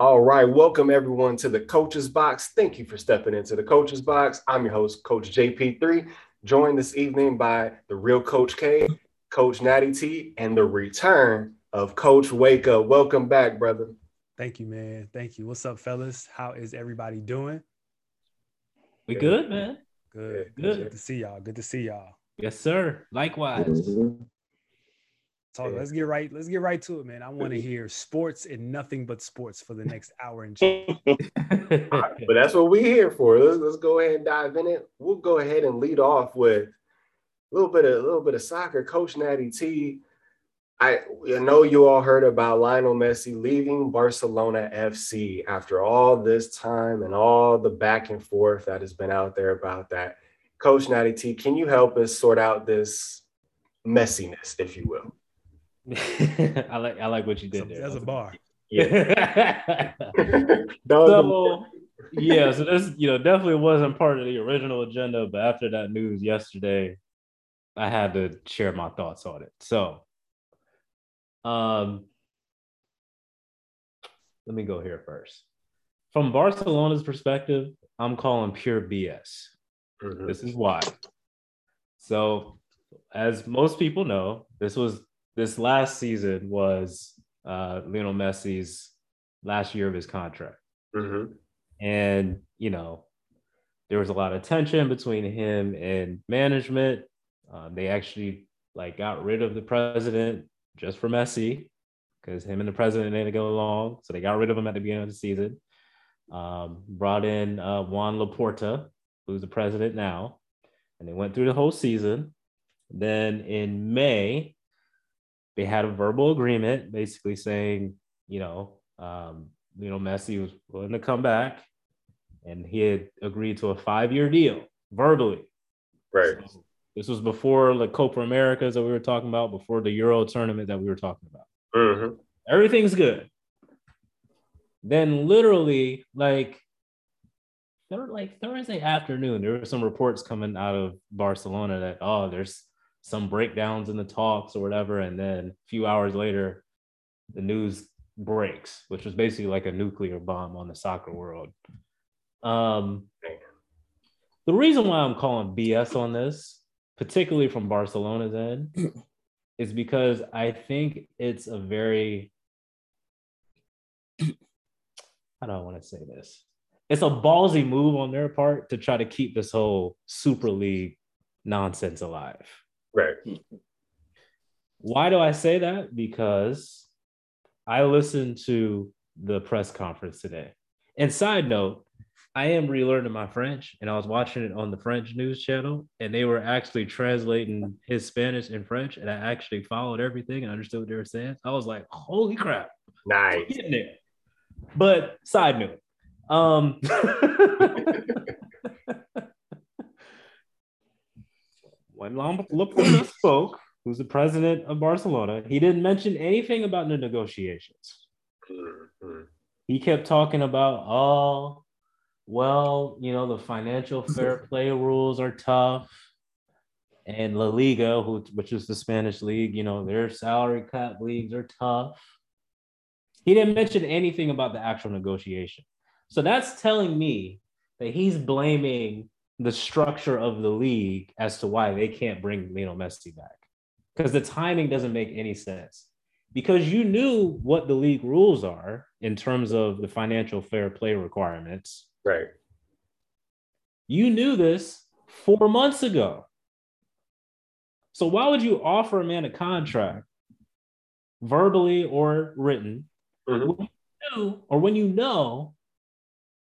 All right, welcome everyone to the Coach's Box. Thank you for stepping into the Coach's Box. I'm your host, Coach JP3, joined this evening by the real Coach K, Coach Natty T, and the return of Coach Wake Up. Welcome back, brother. Thank you, man. Thank you. What's up, fellas? How is everybody doing? We good, man. Good. Good. Good to see y'all. Good to see y'all. Yes, sir. Likewise. Mm-hmm. Mm-hmm. Yeah. let's get right. Let's get right to it, man. I want to hear sports and nothing but sports for the next hour and change. but that's what we're here for. Let's, let's go ahead and dive in it. We'll go ahead and lead off with a little bit of a little bit of soccer. Coach Natty T. I know you all heard about Lionel Messi leaving Barcelona FC after all this time and all the back and forth that has been out there about that. Coach Natty T, can you help us sort out this messiness, if you will? I like I like what you did there. That's a bar. Yeah. so yeah, so this you know definitely wasn't part of the original agenda, but after that news yesterday, I had to share my thoughts on it. So, um, let me go here first. From Barcelona's perspective, I'm calling pure BS. Mm-hmm. This is why. So, as most people know, this was this last season was uh, Lionel Messi's last year of his contract. Mm-hmm. And, you know, there was a lot of tension between him and management. Um, they actually like got rid of the president just for Messi because him and the president didn't go along. So they got rid of him at the beginning of the season. Um, brought in uh, Juan Laporta, who's the president now, and they went through the whole season. Then in May, they had a verbal agreement basically saying, you know, um, you know, Messi was willing to come back and he had agreed to a five year deal verbally. Right. So this was before the Copa Americas that we were talking about, before the Euro tournament that we were talking about. Mm-hmm. Everything's good. Then, literally, like, like Thursday afternoon, there were some reports coming out of Barcelona that, oh, there's some breakdowns in the talks or whatever. And then a few hours later, the news breaks, which was basically like a nuclear bomb on the soccer world. Um, the reason why I'm calling BS on this, particularly from Barcelona's end, is because I think it's a very how do I want to say this? It's a ballsy move on their part to try to keep this whole Super League nonsense alive. Right. Why do I say that? Because I listened to the press conference today. And side note, I am relearning my French and I was watching it on the French news channel and they were actually translating his Spanish and French and I actually followed everything and understood what they were saying. I was like, holy crap. Nice. But side note, um when Laporta spoke, who's the president of Barcelona, he didn't mention anything about the negotiations. Mm-hmm. He kept talking about, oh, well, you know, the financial fair play rules are tough. And La Liga, who, which is the Spanish league, you know, their salary cap leagues are tough. He didn't mention anything about the actual negotiation. So that's telling me that he's blaming the structure of the league as to why they can't bring Lionel Messi back. Because the timing doesn't make any sense. Because you knew what the league rules are in terms of the financial fair play requirements. Right. You knew this four months ago. So why would you offer a man a contract, verbally or written, mm-hmm. when you knew, or when you know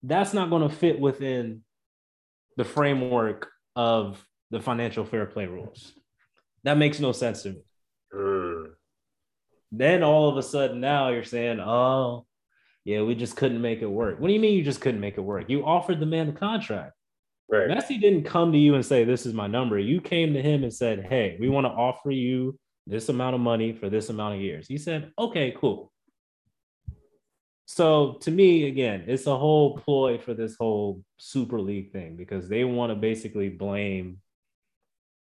that's not going to fit within the framework of the financial fair play rules. That makes no sense to me. Then all of a sudden now you're saying, oh, yeah, we just couldn't make it work. What do you mean you just couldn't make it work? You offered the man the contract. Right. Messi didn't come to you and say, this is my number. You came to him and said, hey, we want to offer you this amount of money for this amount of years. He said, okay, cool. So to me, again, it's a whole ploy for this whole Super League thing because they want to basically blame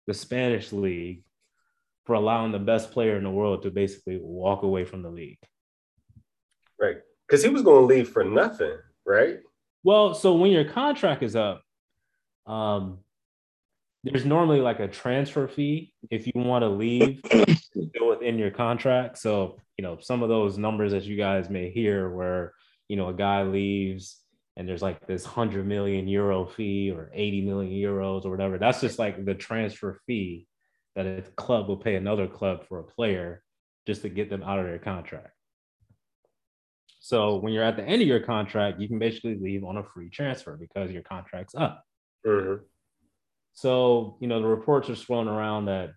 the Spanish league for allowing the best player in the world to basically walk away from the league. Right. Because he was going to leave for nothing, right? Well, so when your contract is up, um, there's normally like a transfer fee if you want to leave still within your contract. So, you know, some of those numbers that you guys may hear where, you know, a guy leaves and there's like this 100 million euro fee or 80 million euros or whatever. That's just like the transfer fee that a club will pay another club for a player just to get them out of their contract. So when you're at the end of your contract, you can basically leave on a free transfer because your contract's up. Mm-hmm. So, you know, the reports are swirling around that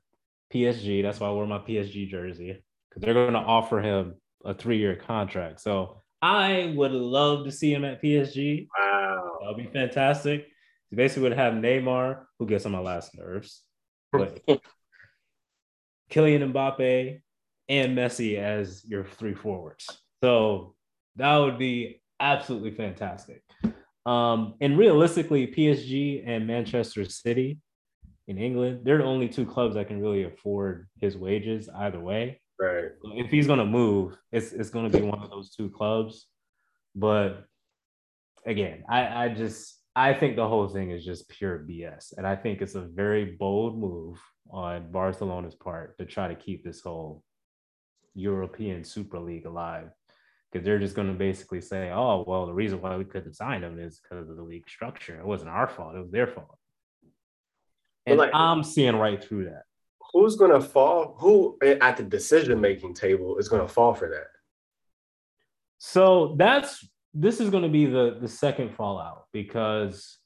PSG, that's why I wear my PSG jersey, because they're going to offer him a three year contract. So I would love to see him at PSG. Wow. That would be fantastic. He basically would have Neymar, who gets on my last nerves, but Kylian Mbappe and Messi as your three forwards. So that would be absolutely fantastic. Um, and realistically, PSG and Manchester City in England, they're the only two clubs that can really afford his wages either way. Right. If he's gonna move, it's it's gonna be one of those two clubs. But again, I, I just I think the whole thing is just pure BS. And I think it's a very bold move on Barcelona's part to try to keep this whole European Super League alive because they're just going to basically say, "Oh, well, the reason why we couldn't sign him is because of the league structure. It wasn't our fault; it was their fault." And like, I'm seeing right through that. Who's going to fall? Who at the decision making table is going to fall for that? So that's this is going to be the the second fallout because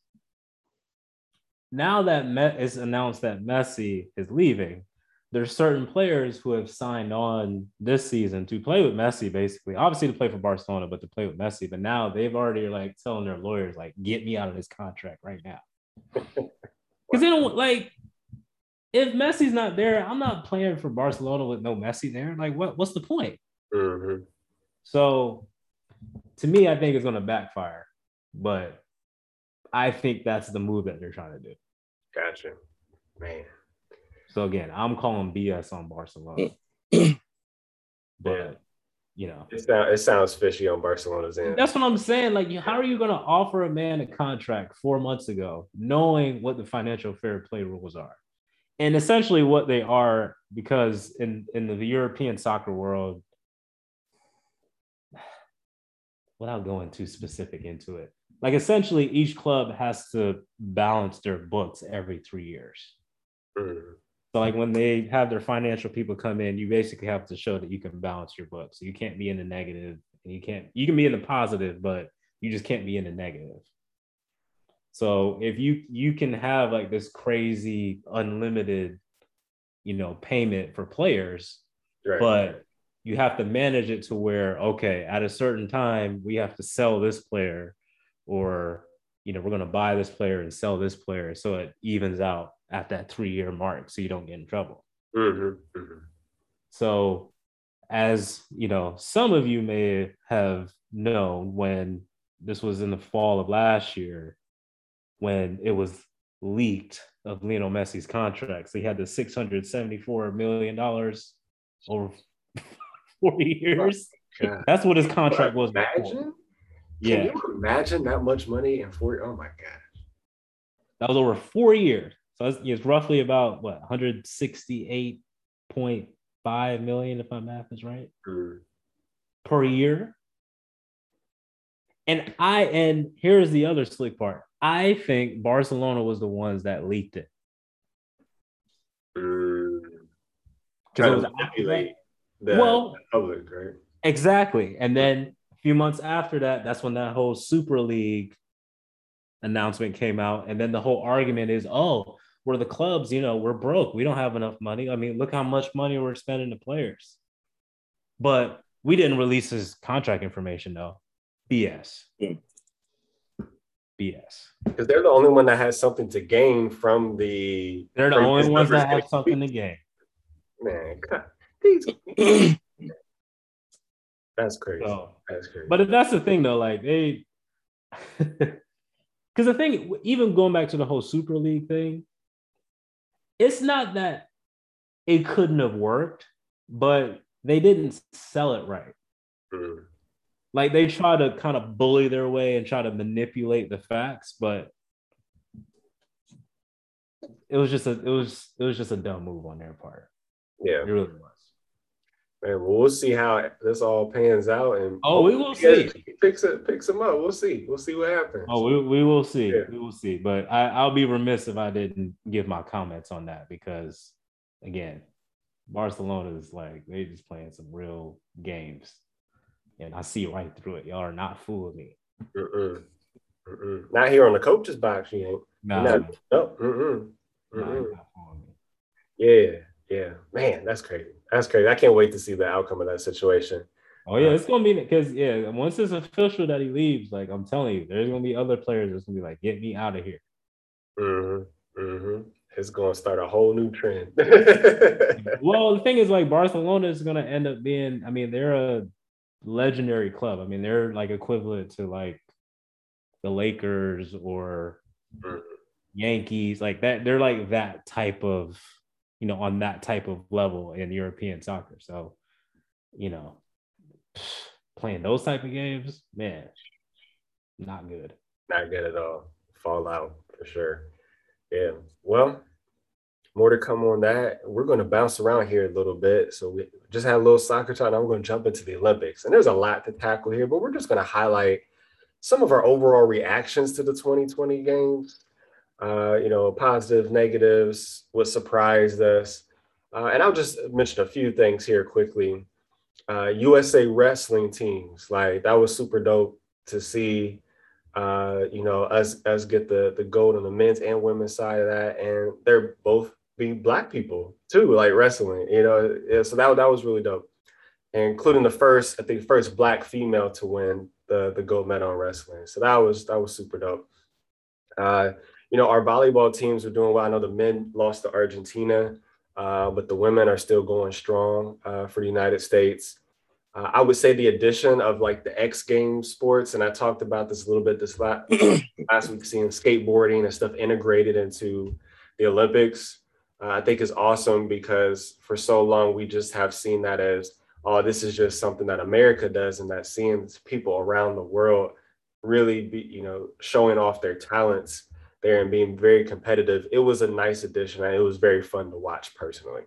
now that Met is announced that Messi is leaving, there's certain players who have signed on this season to play with Messi, basically. Obviously to play for Barcelona, but to play with Messi. But now they've already like telling their lawyers, like, get me out of this contract right now. Because they don't like if Messi's not there, I'm not playing for Barcelona with no Messi there. Like, what what's the point? Mm-hmm. So to me, I think it's gonna backfire. But I think that's the move that they're trying to do. Gotcha. Man. So again, I'm calling BS on Barcelona. but you know, it, sound, it sounds fishy on Barcelona's end. That's what I'm saying. Like, how are you going to offer a man a contract four months ago, knowing what the financial fair play rules are, and essentially what they are? Because in in the, European soccer world, without going too specific into it, like essentially each club has to balance their books every three years. Mm. So like when they have their financial people come in, you basically have to show that you can balance your books. So you can't be in the negative and you can't you can be in the positive, but you just can't be in the negative. So if you you can have like this crazy unlimited, you know, payment for players, right. but you have to manage it to where okay, at a certain time we have to sell this player or you know, we're going to buy this player and sell this player so it evens out at that three year mark so you don't get in trouble. Mm-hmm, mm-hmm. So, as you know, some of you may have known when this was in the fall of last year, when it was leaked of Lionel Messi's contract. So he had the $674 million over 40 years. Oh That's what his contract was. Imagine? Yeah. Can you imagine that much money in 40? Oh my gosh. That was over four years. So it's, it's roughly about what 168.5 million, if my math is right, mm. per year. And I and here's the other slick part. I think Barcelona was the ones that leaked it. Because mm. it was manipulate the well, public, right? Exactly. And then a few months after that, that's when that whole Super League announcement came out. And then the whole argument is, oh, we're the clubs, you know, we're broke. We don't have enough money. I mean, look how much money we're spending to players. But we didn't release his contract information though. BS. Yeah. BS. Because they're the only one that has something to gain from the. They're the only ones that have something to gain. Man, God. These. that's crazy. So, that's crazy. But that's the thing though, like they. Because the thing, even going back to the whole Super League thing, it's not that it couldn't have worked, but they didn't sell it right. Mm. like they try to kind of bully their way and try to manipulate the facts, but it was just a it was it was just a dumb move on their part. Yeah, it really was. Man, well, we'll see how this all pans out, and oh, we will see. Picks it, picks him up. We'll see. We'll see what happens. Oh, we, we will see. Yeah. We will see. But I, I'll be remiss if I didn't give my comments on that because, again, Barcelona is like they just playing some real games, and I see right through it. Y'all are not fooling me. Mm-mm. Mm-mm. Not here on the coach's box, you ain't. Nah. Not, no. Mm-mm. Mm-mm. Nah, yeah, yeah, man, that's crazy. That's crazy. I can't wait to see the outcome of that situation. Oh yeah, it's gonna be because yeah, once it's official that he leaves, like I'm telling you, there's gonna be other players that's gonna be like, get me out of here. Mm-hmm. Mm-hmm. It's gonna start a whole new trend. well, the thing is, like Barcelona is gonna end up being. I mean, they're a legendary club. I mean, they're like equivalent to like the Lakers or mm-hmm. Yankees, like that. They're like that type of you know, on that type of level in European soccer. So, you know, playing those type of games, man, not good. Not good at all. Fallout for sure. Yeah. Well, more to come on that. We're going to bounce around here a little bit. So we just had a little soccer talk. Now we're going to jump into the Olympics. And there's a lot to tackle here, but we're just going to highlight some of our overall reactions to the 2020 games uh, you know, positives, negatives, what surprised us. Uh, and I'll just mention a few things here quickly. Uh, USA wrestling teams, like that was super dope to see. Uh, you know, us us get the the gold on the men's and women's side of that, and they're both be black people too, like wrestling. You know, yeah, so that that was really dope, including the first, I think, first black female to win the the gold medal in wrestling. So that was that was super dope. You know, our volleyball teams are doing well. I know the men lost to Argentina, uh, but the women are still going strong uh, for the United States. Uh, I would say the addition of like the X Games sports, and I talked about this a little bit this last, last week, seeing skateboarding and stuff integrated into the Olympics. Uh, I think is awesome because for so long we just have seen that as, oh, this is just something that America does, and that seeing people around the world really be, you know, showing off their talents there and being very competitive. It was a nice addition. And it was very fun to watch personally.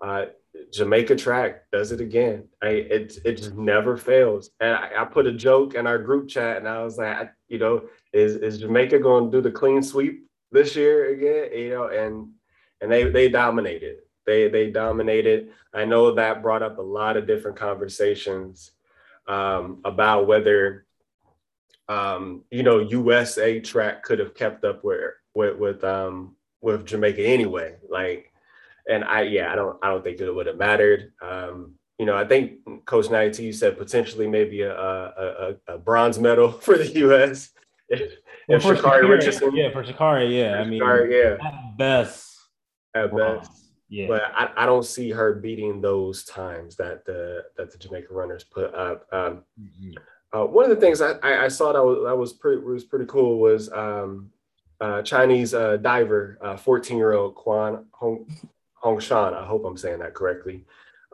Uh, Jamaica track does it again. I, it it just never fails. And I, I, put a joke in our group chat, and I was like, you know, is is Jamaica going to do the clean sweep this year again? You know, and and they they dominated. They they dominated. I know that brought up a lot of different conversations um, about whether um, you know, USA track could have kept up with with with um with Jamaica anyway. Like, and I yeah, I don't I don't think that it would have mattered. Um, you know, I think Coach Natty said potentially maybe a, a, a, bronze medal for the U.S. If, well, if Richardson, yeah, for Sha'Carri, yeah, I mean, yeah, at best, at best, yeah. But I, I don't see her beating those times that the that the Jamaica runners put up. Um, mm-hmm. Uh, one of the things I, I, saw that was, that was pretty was pretty cool was um, uh, Chinese uh, diver, 14 year old Quan Hong, Hong Shan. I hope I'm saying that correctly,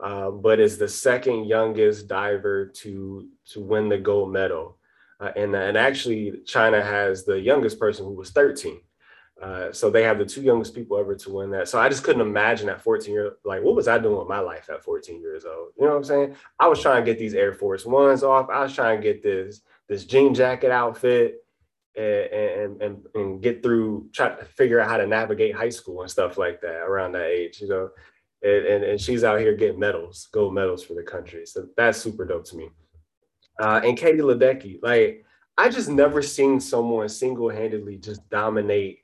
um, but is the second youngest diver to to win the gold medal, uh, and and actually China has the youngest person who was 13. Uh, so they have the two youngest people ever to win that. So I just couldn't imagine at 14 years, like what was I doing with my life at 14 years old? You know what I'm saying? I was trying to get these Air Force Ones off. I was trying to get this this jean jacket outfit and and and, get through, try to figure out how to navigate high school and stuff like that around that age. You know, and and, and she's out here getting medals, gold medals for the country. So that's super dope to me. Uh, and Katie Ledecky, like I just never seen someone single handedly just dominate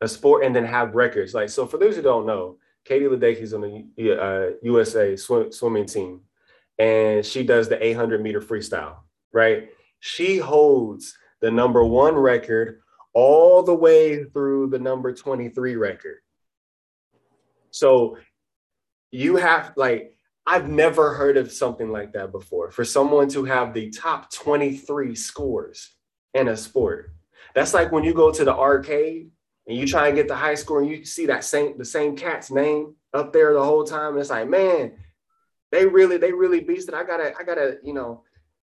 a sport and then have records. Like, so for those who don't know, Katie Ledecky on the uh, USA swim, swimming team, and she does the 800 meter freestyle, right? She holds the number one record all the way through the number 23 record. So you have, like, I've never heard of something like that before for someone to have the top 23 scores in a sport. That's like when you go to the arcade and you try and get the high score and you see that same the same cat's name up there the whole time. And it's like, man, they really, they really beasted. I gotta, I gotta, you know,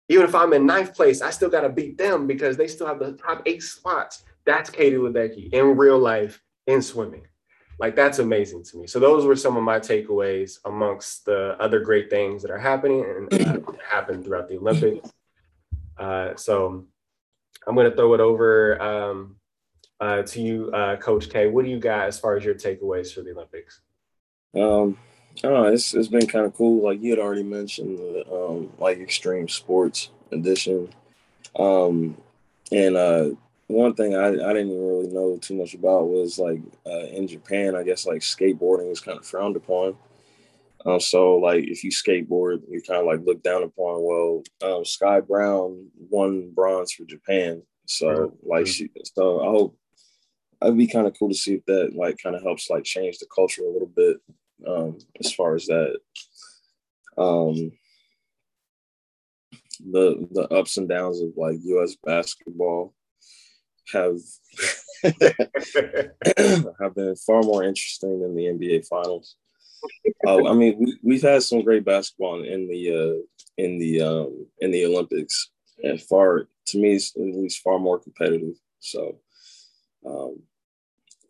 Even if I'm in ninth place, I still got to beat them because they still have the top eight spots. That's Katie Ledecky in real life in swimming. Like that's amazing to me. So those were some of my takeaways amongst the other great things that are happening and uh, happened throughout the Olympics. Uh, so I'm going to throw it over um, uh, to you, uh, Coach K. What do you got as far as your takeaways for the Olympics? Um, I don't know. It's it's been kind of cool. Like you had already mentioned, the um, like extreme sports edition. Um, and uh, one thing I, I didn't even really know too much about was like uh, in Japan, I guess like skateboarding is kind of frowned upon. Um, so like if you skateboard, you kind of like look down upon. Well, um, Sky Brown won bronze for Japan, so like she. So I hope it'd be kind of cool to see if that like kind of helps like change the culture a little bit um, as far as that. Um, the the ups and downs of like U.S. basketball have have been far more interesting than the NBA finals. Uh, I mean, we, we've had some great basketball in the uh, in the um, in the Olympics, and far to me, it's at least far more competitive. So, um,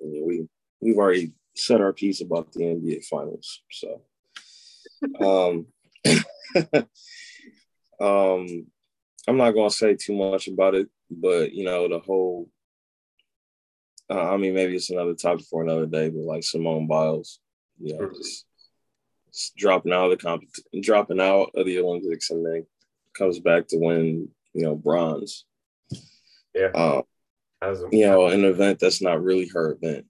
we we've already said our piece about the NBA finals. So, um, um, I'm not gonna say too much about it, but you know, the whole. Uh, I mean, maybe it's another topic for another day, but like Simone Biles, you know, just, just dropping out of the comp, dropping out of the Olympics, and then comes back to win, you know, bronze. Yeah. Um, you know, an event that's not really her event.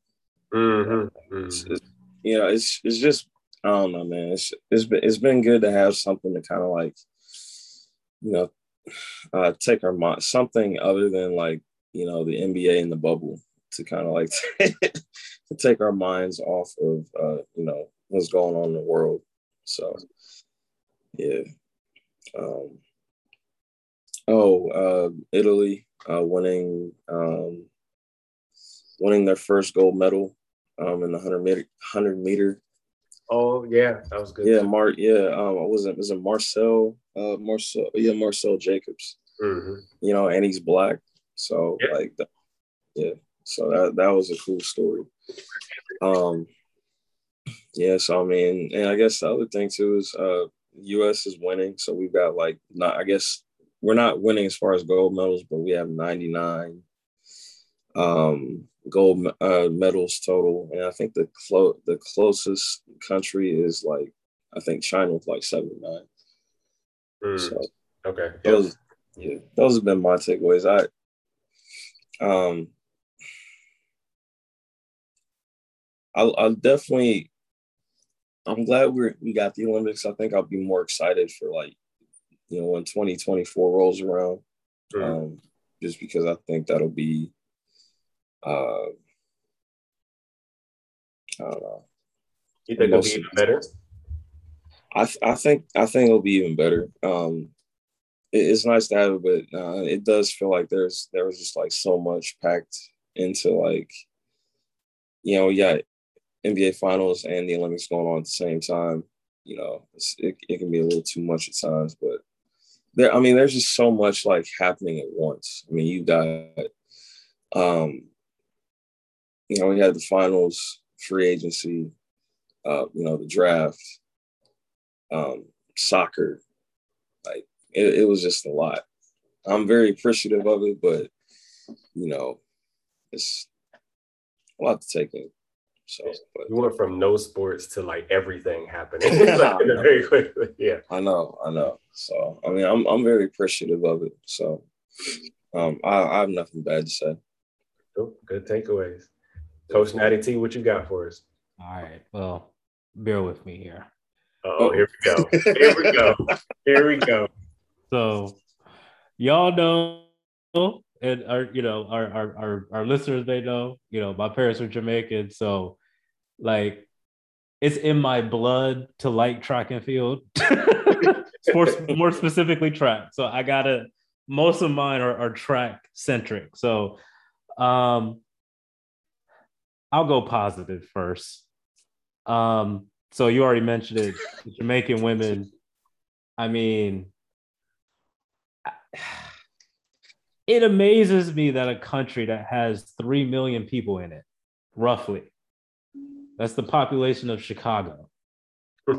Mm-hmm. mm-hmm. It's, it's, you know, it's it's just I don't know, man. It's it's been it's been good to have something to kind of like, you know, uh, take our mind something other than like you know the NBA and the bubble to kind of like to take our minds off of uh, you know what's going on in the world. So yeah. Um, oh, uh, Italy uh, winning um, winning their first gold medal um, in the 100 meter, 100 meter. Oh yeah, that was good. Yeah, Mar. Yeah, um, I wasn't. Was it Marcell? Uh, Marcell. Yeah, Marcell Jacobs. Mm-hmm. You know, and he's black, so yeah. like, yeah. So that that was a cool story. Um, yeah. So I mean, and I guess the other thing too is, uh, U.S. is winning, so we've got like not. I guess we're not winning as far as gold medals, but we have 99 um, gold uh, medals total, and I think the clo- the closest country is like I think China with like seventy nine. Mm. So okay, those yep. yeah, those have been my takeaways. I um, I'll, I'll definitely. I'm glad we we got the Olympics. I think I'll be more excited for like, you know, when 2024 rolls around. Mm. Um, just because I think that'll be uh, I don't know. You think it'll be even better? I th- I think I think it'll be even better. Um, it, it's nice to have it, but uh, it does feel like there's there was just like so much packed into like, you know, yeah, NBA Finals and the Olympics going on at the same time. You know, it it can be a little too much at times, but there. I mean, there's just so much like happening at once. I mean, you got um you know, we had the finals, free agency, uh, you know, the draft, um, soccer. Like it, it was just a lot. I'm very appreciative of it, but you know, it's a lot to take in. So but, you went from no sports to like everything happening very quickly. Yeah. I know, I know. So I mean I'm I'm very appreciative of it. So um I, I have nothing bad to say. Cool. Good takeaways. Coach Natty T, what you got for us? All right. Well, bear with me here. Oh, here we go. Here we go. Here we go. So, y'all know, and our, you know, our, our our our listeners, they know, you know, my parents are Jamaican, so like, it's in my blood to like track and field, sports more specifically track. So I gotta. Most of mine are, are track centric. So, um, I'll go positive first. Um, so you already mentioned it, Jamaican women. I mean, it amazes me that a country that has 3 million people in it, roughly, that's the population of Chicago,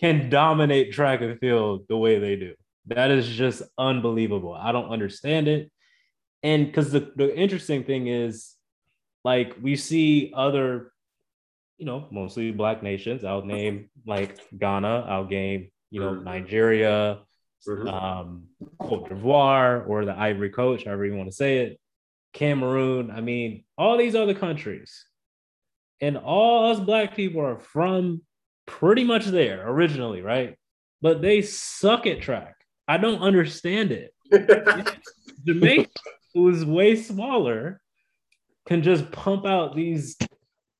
can dominate track and field the way they do. That is just unbelievable. I don't understand it. And because the, the interesting thing is, like, we see other, you know, mostly black nations. I'll name like Ghana, I'll name, you know. Nigeria, mm-hmm. um, Cote d'Ivoire, or the Ivory Coast, however you want to say it, Cameroon. I mean, all these other countries. And all us black people are from pretty much there originally, right? But they suck at track. I don't understand it. Jamaica, who's way smaller, can just pump out these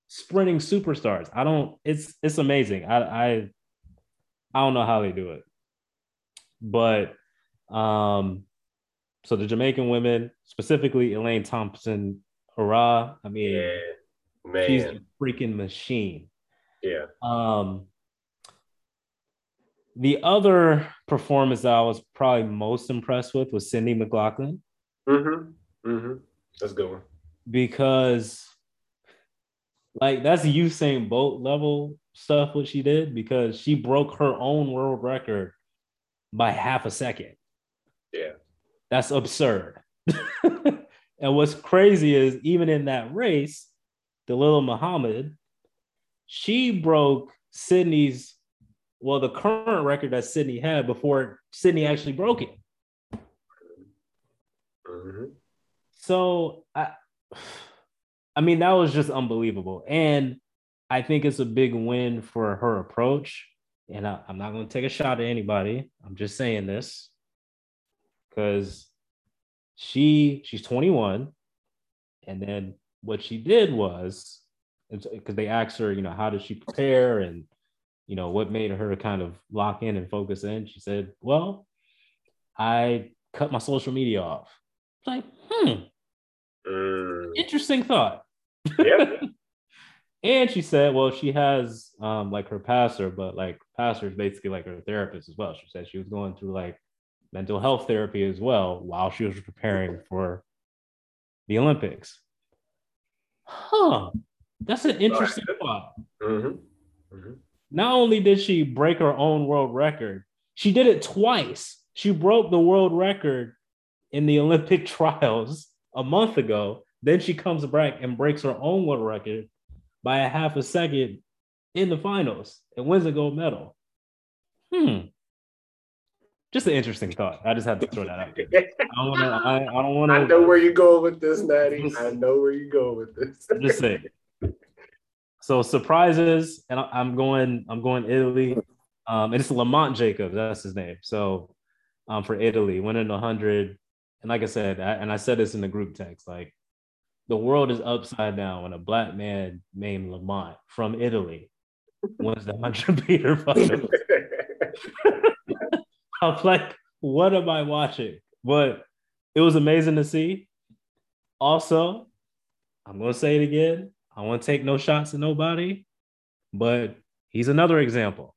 sprinting superstars. I don't. It's it's amazing. I I I don't know how they do it, but um, so the Jamaican women, specifically Elaine Thompson hurrah! I mean, yeah, man. she's a freaking machine. Yeah. Um, the other performance that I was probably most impressed with was Sydney McLaughlin. Mm-hmm. Mm-hmm. That's good one. Because like that's Usain Bolt level stuff what she did because she broke her own world record by half a second. Yeah. That's absurd. and what's crazy is even in that race, Dalilah Muhammad, she broke Sydney's well, the current record that Sydney had before Sydney actually broke it. Mm-hmm. So I, I mean, that was just unbelievable, and I think it's a big win for her approach. And I, I'm not going to take a shot at anybody. I'm just saying this because she she's 21, and then what she did was because they asked her, you know, how did she prepare and you know, what made her kind of lock in and focus in? She said, Well, I cut my social media off. It's like, hmm, mm. interesting thought. Yeah. and she said, well, she has um like her pastor, but like pastor is basically like her therapist as well. She said she was going through like mental health therapy as well while she was preparing for the Olympics. Huh. That's an interesting thought. Mm-hmm. Mm-hmm. Not only did she break her own world record, she did it twice. She broke the world record in the Olympic trials a month ago. Then she comes back and breaks her own world record by a half a second in the finals and wins a gold medal. Hmm. Just an interesting thought. I just had to throw that out there. I don't want to. I, I, don't want to. I know where you go with this, Natty. I know where you go with this. I'm just saying. So surprises, and I'm going. I'm going Italy. Um, and it's Lamont Jacobs. That's his name. So, um, for Italy, winning 100, and like I said, I, and I said this in the group text, like the world is upside down when a black man named Lamont from Italy wins the 100 meter final. I'm like, what am I watching? But it was amazing to see. Also, I'm gonna say it again. I want to take no shots at nobody, but he's another example.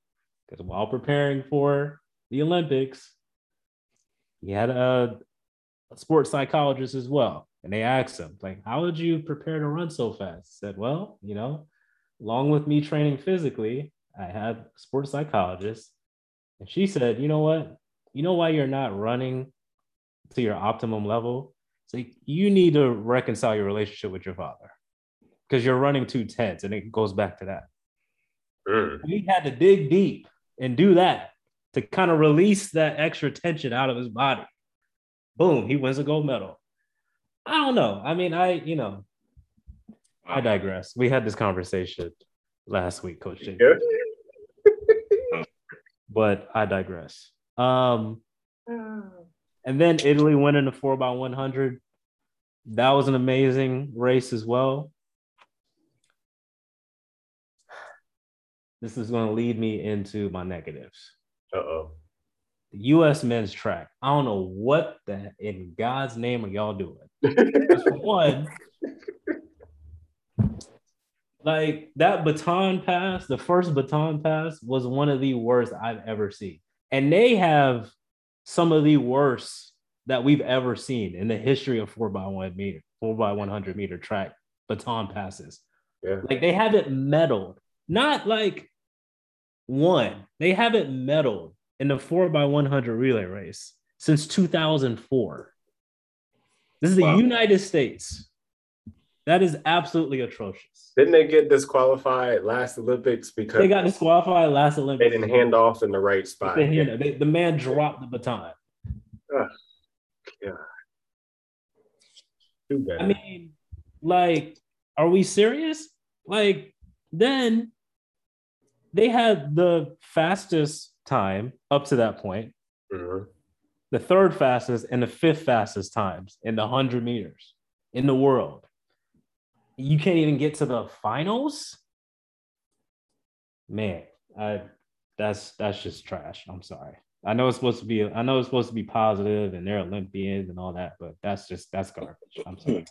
Because while preparing for the Olympics, he had a, a, sports psychologist as well. And they asked him, like, how did you prepare to run so fast? He said, well, you know, along with me training physically, I had a sports psychologist. And she said, you know what? You know why you're not running to your optimum level? Like you need to reconcile your relationship with your father because you're running too tense, and it goes back to that. Mm. He had to dig deep and do that to kind of release that extra tension out of his body. Boom, he wins a gold medal. I don't know. I mean, I, you know, I digress. We had this conversation last week, Coach J. but I digress. Um, and then Italy winning the four by 100. That was an amazing race as well. this is going to lead me into my negatives. Uh oh. The U.S. men's track. I don't know what the in God's name are y'all doing. one, like that baton pass, the first baton pass was one of the worst I've ever seen. And they have some of the worst that we've ever seen in the history of four by one meter, four by 100 meter track baton passes. Yeah. Like they haven't medaled, not like one, they haven't medaled in the four by 100 relay race since 2004. This is wow. the United States. That is absolutely atrocious. Didn't they get disqualified last Olympics because they got disqualified last Olympics? They didn't hand off in the right spot. They, yeah. they, the man dropped the baton. Uh, yeah. Too bad. I mean, like, are we serious? Like, then they had the fastest time up to that point, mm-hmm. The third fastest and the fifth fastest times in the 100 meters in the world. You can't even get to the finals? Man, I, that's that's just trash. I'm sorry. I know it's supposed to be I know it's supposed to be positive and they're Olympians and all that, but that's just that's garbage. I'm sorry.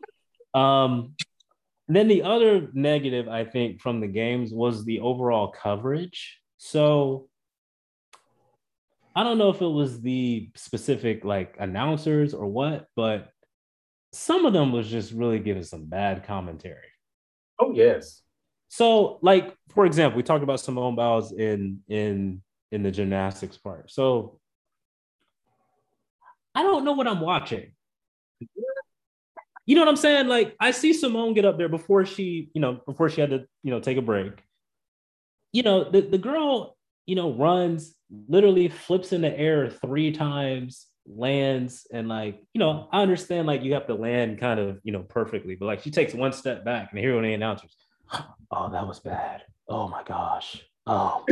um then the other negative I think from the games was the overall coverage. So I don't know if it was the specific like announcers or what, but some of them was just really giving some bad commentary. Oh yes. So like for example, we talked about Simone Biles in in in the gymnastics part. So I don't know what I'm watching. You know what I'm saying? Like I see Simone get up there before she, you know, before she had to, you know, take a break. You know, the, the girl, you know, runs, literally flips in the air three times, lands, and like, you know, I understand like you have to land kind of, you know, perfectly, but like she takes one step back and here when the announcers, oh, that was bad. Oh my gosh. Oh,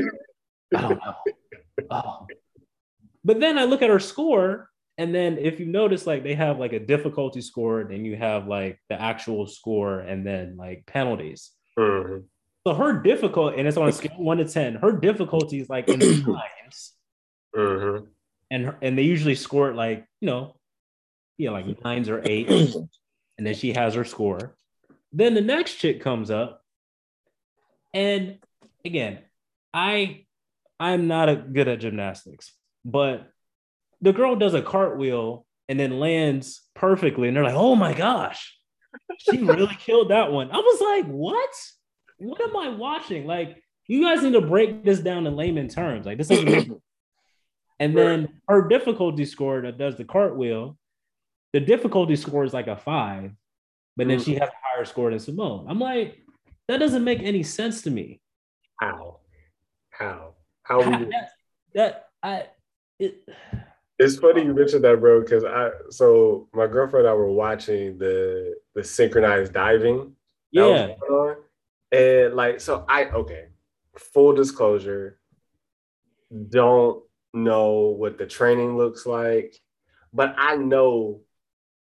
I don't know. Oh. But then I look at her score and then if you notice, like they have like a difficulty score, and you have like the actual score, and then like penalties. Mm-hmm. So her difficult, and it's on a scale one to ten. Her difficulty is like in the nines, mm-hmm. and and they usually score it like you know, yeah, like nines or eights, and then she has her score. Then the next chick comes up, and again, I I'm not a good at gymnastics, but the girl does a cartwheel and then lands perfectly, and they're like, "Oh my gosh, she really killed that one." I was like, "What? What am I watching?" Like, you guys need to break this down in layman terms. Like, this is. and then her difficulty score that does the cartwheel, the difficulty score is like a five, but then she mm. has a higher score than Simone. I'm like, that doesn't make any sense to me. How? How? How? How that, that I. It, it's funny you mentioned that, bro, because I so my girlfriend and I were watching the the synchronized diving. Yeah. And like, so I okay, full disclosure, don't know what the training looks like, but I know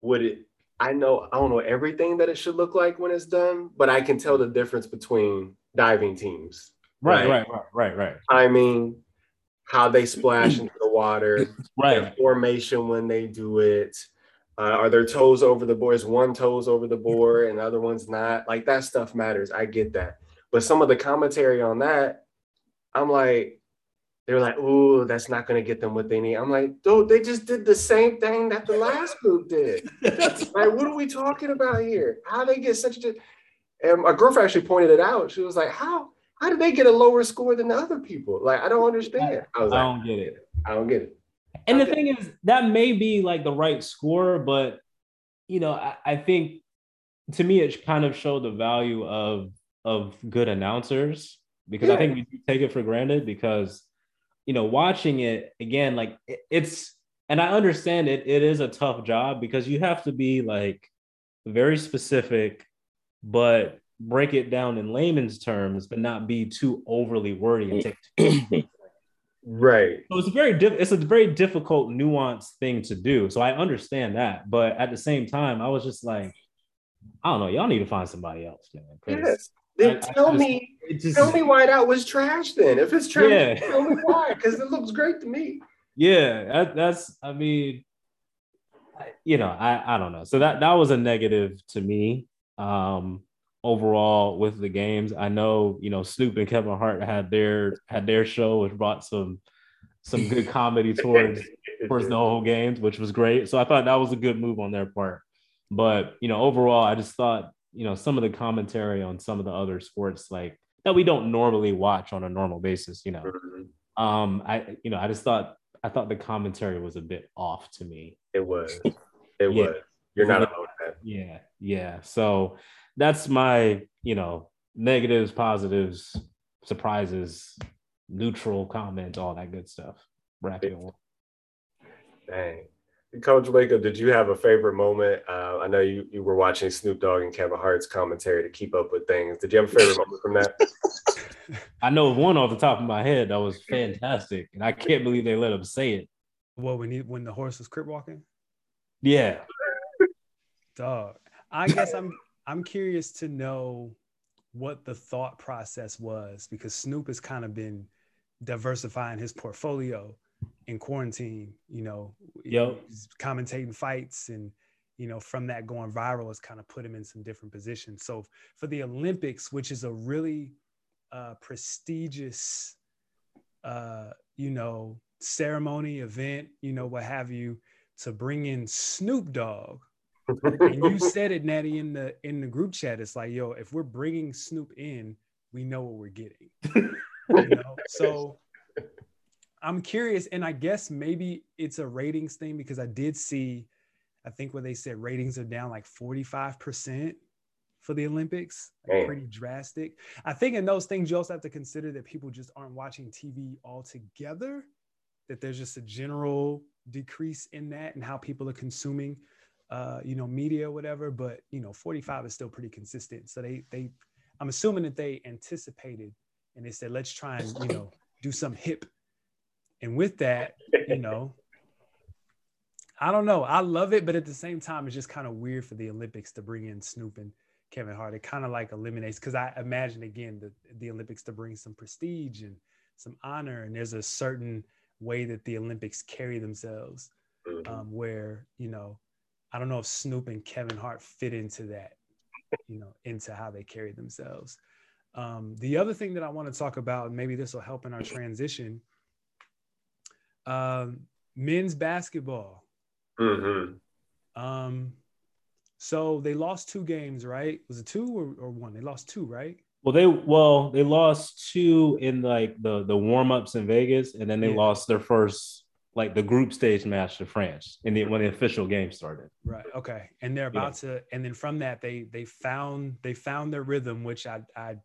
what it I know I don't know everything that it should look like when it's done, but I can tell the difference between diving teams. Right, right, right, right, right. I mean, how they splash into the water, right? formation when they do it. Uh, are their toes over the board? Is one toes over the board and the other one's not? Like that stuff matters. I get that. But some of the commentary on that, I'm like, they're like, "Ooh, that's not going to get them what they need." I'm like, "Dude, they just did the same thing that the last group did. like, what are we talking about here? How they get such a?" And my girlfriend actually pointed it out. She was like, "How? how did they get a lower score than the other people? Like, I don't understand. I, was I don't get it. I don't get it. And the thing is, that may be like the right score, but you know, I, I think to me it kind of showed the value of of good announcers because yeah. I think we take it for granted because you know, watching it again, like it, it's and I understand it, it is a tough job because you have to be like very specific, but break it down in layman's terms, but not be too overly wordy and take. right. So it's a very diff- it's a very difficult, nuanced thing to do. So I understand that, but at the same time, I was just like, I don't know, y'all need to find somebody else, man. Yes. Then I, tell I just, me, just, tell me why that was trash. Then, if it's trash, yeah. tell me why, because it looks great to me. Yeah, that, that's. I mean, you know, I I don't know. So that that was a negative to me. Um, overall with the games. I know, you know, Snoop and Kevin Hart had their had their show, which brought some some good comedy towards for the whole games, which was great. So I thought that was a good move on their part. But you know, overall, I just thought you know some of the commentary on some of the other sports like that we don't normally watch on a normal basis. You know, mm-hmm. um, I you know I just thought I thought the commentary was a bit off to me. It was. It yeah. was. You're not alone that. Yeah, yeah. So that's my you know negatives, positives, surprises, neutral comment, all that good stuff. Bracket one. Dang. Coach Wake did you have a favorite moment? Uh, I know you, you were watching Snoop Dogg and Kevin Hart's commentary to keep up with things. Did you have a favorite moment from that? I know of one off the top of my head that was fantastic, and I can't believe they let him say it. What when he when the horse was crip walking. Yeah. Dog. I guess I'm I'm curious to know what the thought process was because Snoop has kind of been diversifying his portfolio in quarantine, you know, yep. commentating fights and you know, from that going viral has kind of put him in some different positions. So for the Olympics, which is a really uh, prestigious, uh, you know, ceremony, event, you know, what have you, to bring in Snoop Dogg. And you said it, Natty, in the in the group chat. It's like, yo, if we're bringing Snoop in, we know what we're getting. you know, so I'm curious, and I guess maybe it's a ratings thing because I did see, I think where they said ratings are down like 45% for the Olympics, like pretty drastic. I think in those things, you also have to consider that people just aren't watching TV altogether, that there's just a general decrease in that and how people are consuming, uh, you know, media or whatever. But, you know, 45 is still pretty consistent. So they, they, I'm assuming that they anticipated and they said, let's try and, you know, do some hip and with that, you know, I don't know. I love it, but at the same time, it's just kind of weird for the Olympics to bring in Snoop and Kevin Hart. It kind of like eliminates because I imagine again the, the Olympics to bring some prestige and some honor, and there's a certain way that the Olympics carry themselves, mm-hmm. um, where you know, I don't know if Snoop and Kevin Hart fit into that, you know, into how they carry themselves. Um, the other thing that I want to talk about, and maybe this will help in our transition, um, men's basketball. Mm-hmm. Um, so they lost two games, right? Was it two or, or one? They lost two, right? Well, they well they lost two in like the the warm ups in Vegas, and then they yeah. lost their first like the group stage match to France in the when the official game started. Right. Okay. And they're about yeah. to, and then from that they they found they found their rhythm, which I I,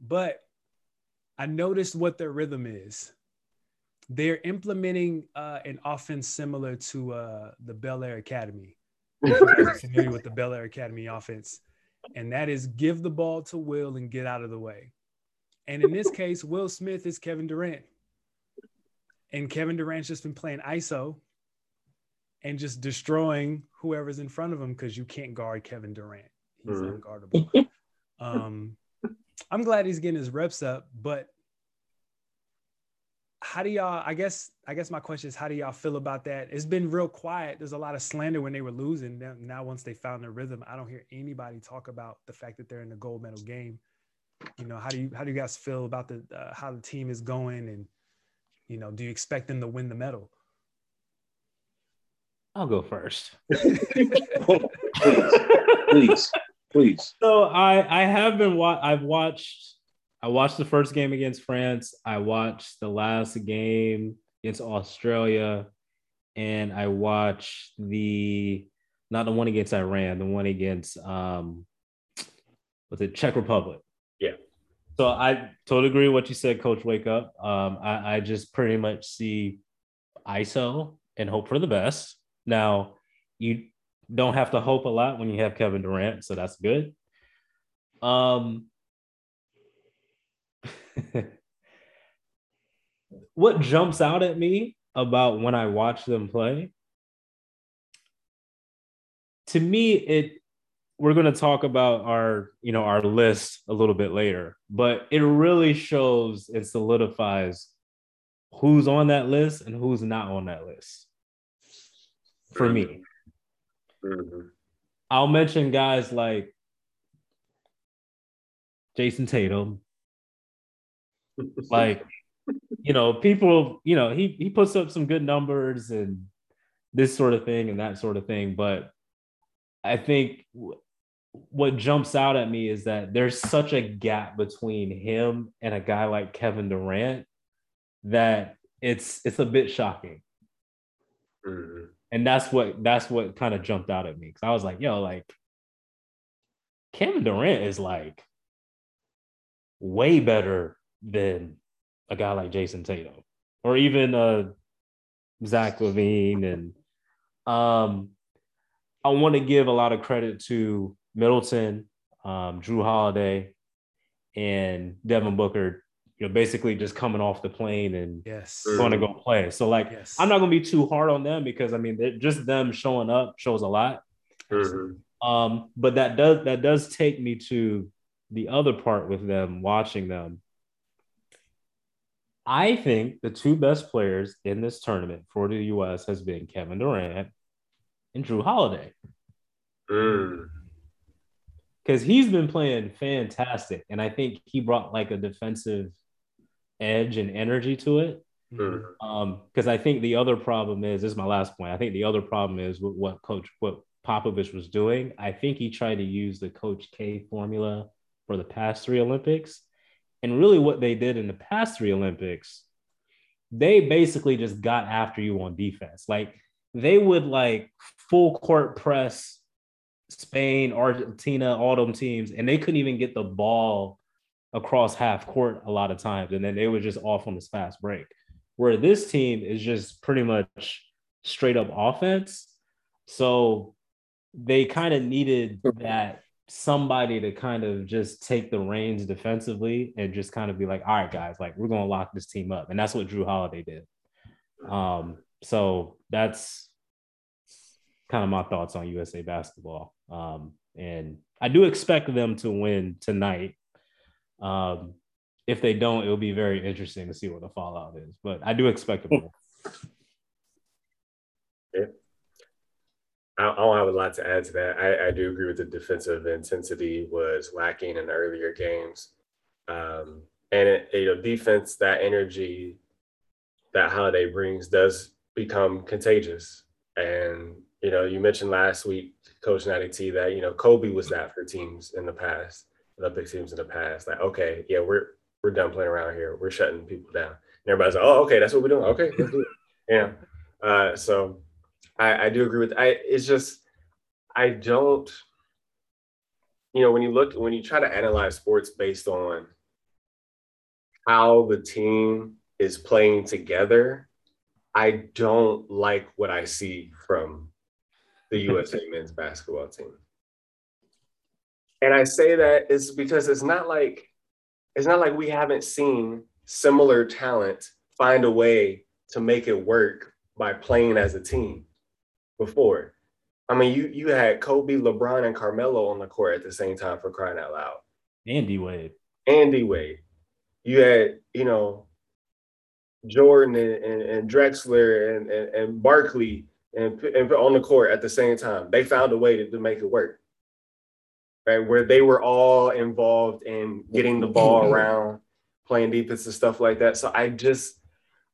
but I noticed what their rhythm is they're implementing uh, an offense similar to uh, the Bel Air Academy. familiar with the Bel Air Academy offense, and that is give the ball to Will and get out of the way. And in this case, Will Smith is Kevin Durant, and Kevin Durant's just been playing ISO and just destroying whoever's in front of him because you can't guard Kevin Durant. He's mm-hmm. unguardable. um, I'm glad he's getting his reps up, but how do y'all i guess i guess my question is how do y'all feel about that it's been real quiet there's a lot of slander when they were losing now once they found their rhythm i don't hear anybody talk about the fact that they're in the gold medal game you know how do you how do you guys feel about the uh, how the team is going and you know do you expect them to win the medal i'll go first please please so i i have been wa- i've watched I watched the first game against France. I watched the last game against Australia, and I watched the not the one against Iran, the one against um, was it Czech Republic? So I totally agree with what you said, Coach. Wake up. Um, I, I just pretty much see ISO and hope for the best. Now you don't have to hope a lot when you have Kevin Durant, so that's good. Um, what jumps out at me about when I watch them play, to me, it we're going to talk about our you know our list a little bit later, but it really shows and solidifies who's on that list and who's not on that list. For me, mm-hmm. I'll mention guys like Jayson Tatum, like you know, people, you know, he he puts up some good numbers and this sort of thing and that sort of thing, but I think what jumps out at me is that there's such a gap between him and a guy like Kevin Durant that it's it's a bit shocking. Mm-hmm. And that's what that's what kind of jumped out at me because I was like, yo, like Kevin Durant is like way better than a guy like Jayson Tatum or even uh Zach LaVine and um I want to give a lot of credit to Middleton, um, Jrue Holiday, and Devin Booker. You know, basically just coming off the plane and yes, going to go play. So like, yes. I'm not going to be too hard on them because I mean, just them showing up shows a lot. Mm-hmm. Um, but that does that does take me to the other part with them watching them. I think the two best players in this tournament for the US has been Kevin Durant and Jrue Holiday. Mm because he's been playing fantastic, and I think he brought like a defensive edge and energy to it. Mm-hmm. Um, because I think the other problem is this is my last point. I think the other problem is with what Coach what Popovich was doing. I think he tried to use the Coach K formula for the past three Olympics, and really what they did in the past three Olympics, they basically just got after you on defense. Like they would like full court press Spain, Argentina, all them teams, and they couldn't even get the ball across half court a lot of times, and then they were just off on this fast break. Where this team is just pretty much straight up offense, so they kind of needed that somebody to kind of just take the reins defensively and just kind of be like, all right, guys, like we're gonna lock this team up, and that's what Jrue Holiday did. Um, so that's kind of my thoughts on USA basketball. Um, and I do expect them to win tonight. Um, if they don't, it'll be very interesting to see what the fallout is. But I do expect them. yeah. I don't have a lot to add to that. I, I do agree with the defensive intensity was lacking in earlier games. Um, and it, you know, defense, that energy that Holiday brings does become contagious. And you know, you mentioned last week, Coach Natty T, that you know Kobe was that for teams in the past, Olympic teams in the past. Like, okay, yeah, we're we're done playing around here. We're shutting people down. And everybody's like, oh, okay, that's what we're doing. Okay, let's do it. Yeah. Uh, so I, I do agree with. I. It's just I don't. You know, when you look, when you try to analyze sports based on how the team is playing together, I don't like what I see from the USA men's basketball team. And I say that is because it's not like it's not like we haven't seen similar talent find a way to make it work by playing as a team before. I mean, you you had Kobe, LeBron, and Carmelo on the court at the same time for crying out loud. Andy Wade. Andy Wade. You had, you know, Jordan and, and, and Drexler and, and, and Barkley and, and on the court at the same time. They found a way to, to make it work. Right, where they were all involved in getting the ball around, playing defense and stuff like that. So I just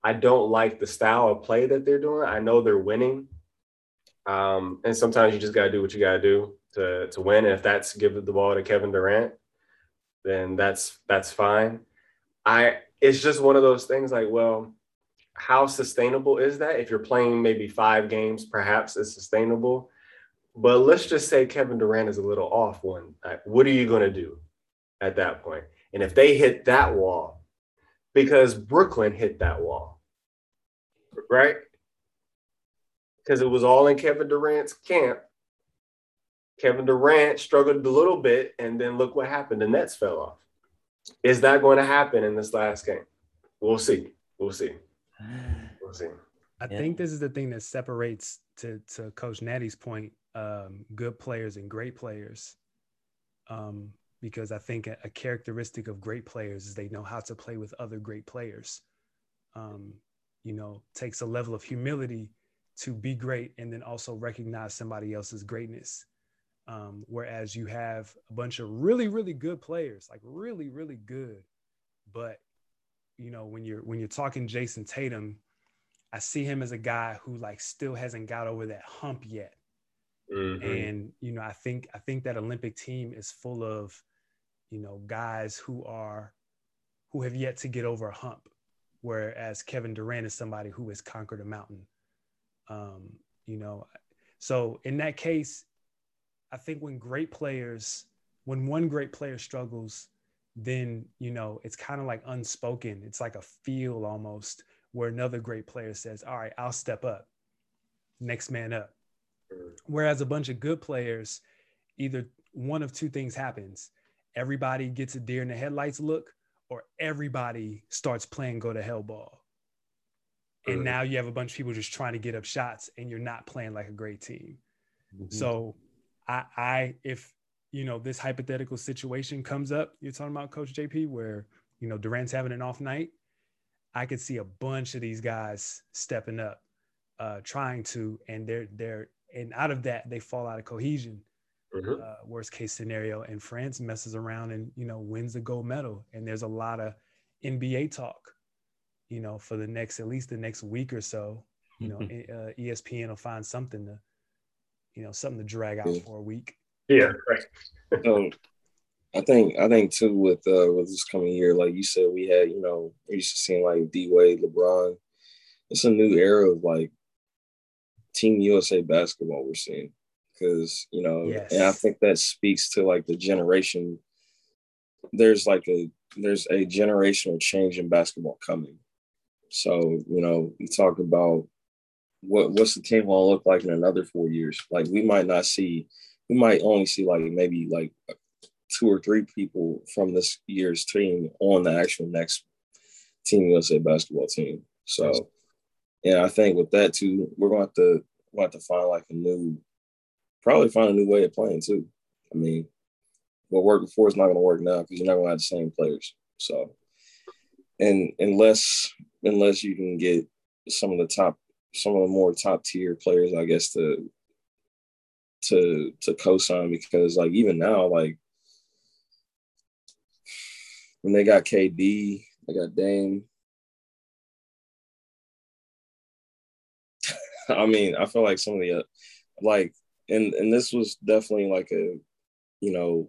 I don't like the style of play that they're doing. I know they're winning. Um, and sometimes you just gotta do what you gotta do to to win. And if that's give the ball to Kevin Durant, then that's that's fine. I it's just one of those things like, well, how sustainable is that? If you're playing maybe five games, perhaps it's sustainable. But let's just say Kevin Durant is a little off one. What are you going to do at that point? And if they hit that wall, because Brooklyn hit that wall, right? Because it was all in Kevin Durant's camp. Kevin Durant struggled a little bit, and then look what happened. The Nets fell off. Is that going to happen in this last game? We'll see. We'll see. We'll see. I yeah. think this is the thing that separates to to Coach Natty's point, um, good players and great players. Um, because I think a, a, characteristic of great players is they know how to play with other great players. Um, you know, takes a level of humility to be great and then also recognize somebody else's greatness. Um, whereas you have a bunch of really, really good players, like really, really good, but you know, when you're when you're talking Jayson Tatum, I see him as a guy who like still hasn't got over that hump yet. Mm-hmm. And you know, I think I think that Olympic team is full of, you know, guys who are who have yet to get over a hump, whereas Kevin Durant is somebody who has conquered a mountain. Um, you know, so in that case, I think when great players, when one great player struggles, then you know it's kind of like unspoken. It's like a feel almost where another great player says, "All right, I'll step up." Next man up. Whereas a bunch of good players, either one of two things happens. Everybody gets a deer in the headlights look, or everybody starts playing go to hell ball. And now you have a bunch of people just trying to get up shots and you're not playing like a great team. Mm-hmm. So I I if you know this hypothetical situation comes up, you're talking about Coach JP, where you know Durant's having an off night, I could see a bunch of these guys stepping up, uh, trying to, and they're they're and out of that they fall out of cohesion. Mm-hmm. Uh, worst case scenario, and France messes around and you know wins the gold medal. And there's a lot of NBA talk, you know, for the next at least the next week or so. You know, uh, ESPN will find something to, you know, something to drag out yeah. for a week. Yeah, right. um, I think I think too with uh with this coming year, like you said, we had you know we used to seeing like D Wade, LeBron. It's a new era of like Team USA basketball we're seeing because you know, yes. and I think that speaks to like the generation. There's like a there's a generational change in basketball coming. So you know, we talk about what what's the team going to look like in another four years. Like we might not see, we might only see like maybe like two or three people from this year's team on the actual next Team USA basketball team. So, and I think with that too, we're going to have to, we'll have to find like a new, probably find a new way of playing too. I mean, what worked before is not going to work now because you're not going to have the same players. So, and unless unless you can get some of the top, some of the more top tier players, I guess to to to co-sign because like even now, like when they got KD, they got Dame. I mean, I feel like some of the uh, like, and and this was definitely like a, you know,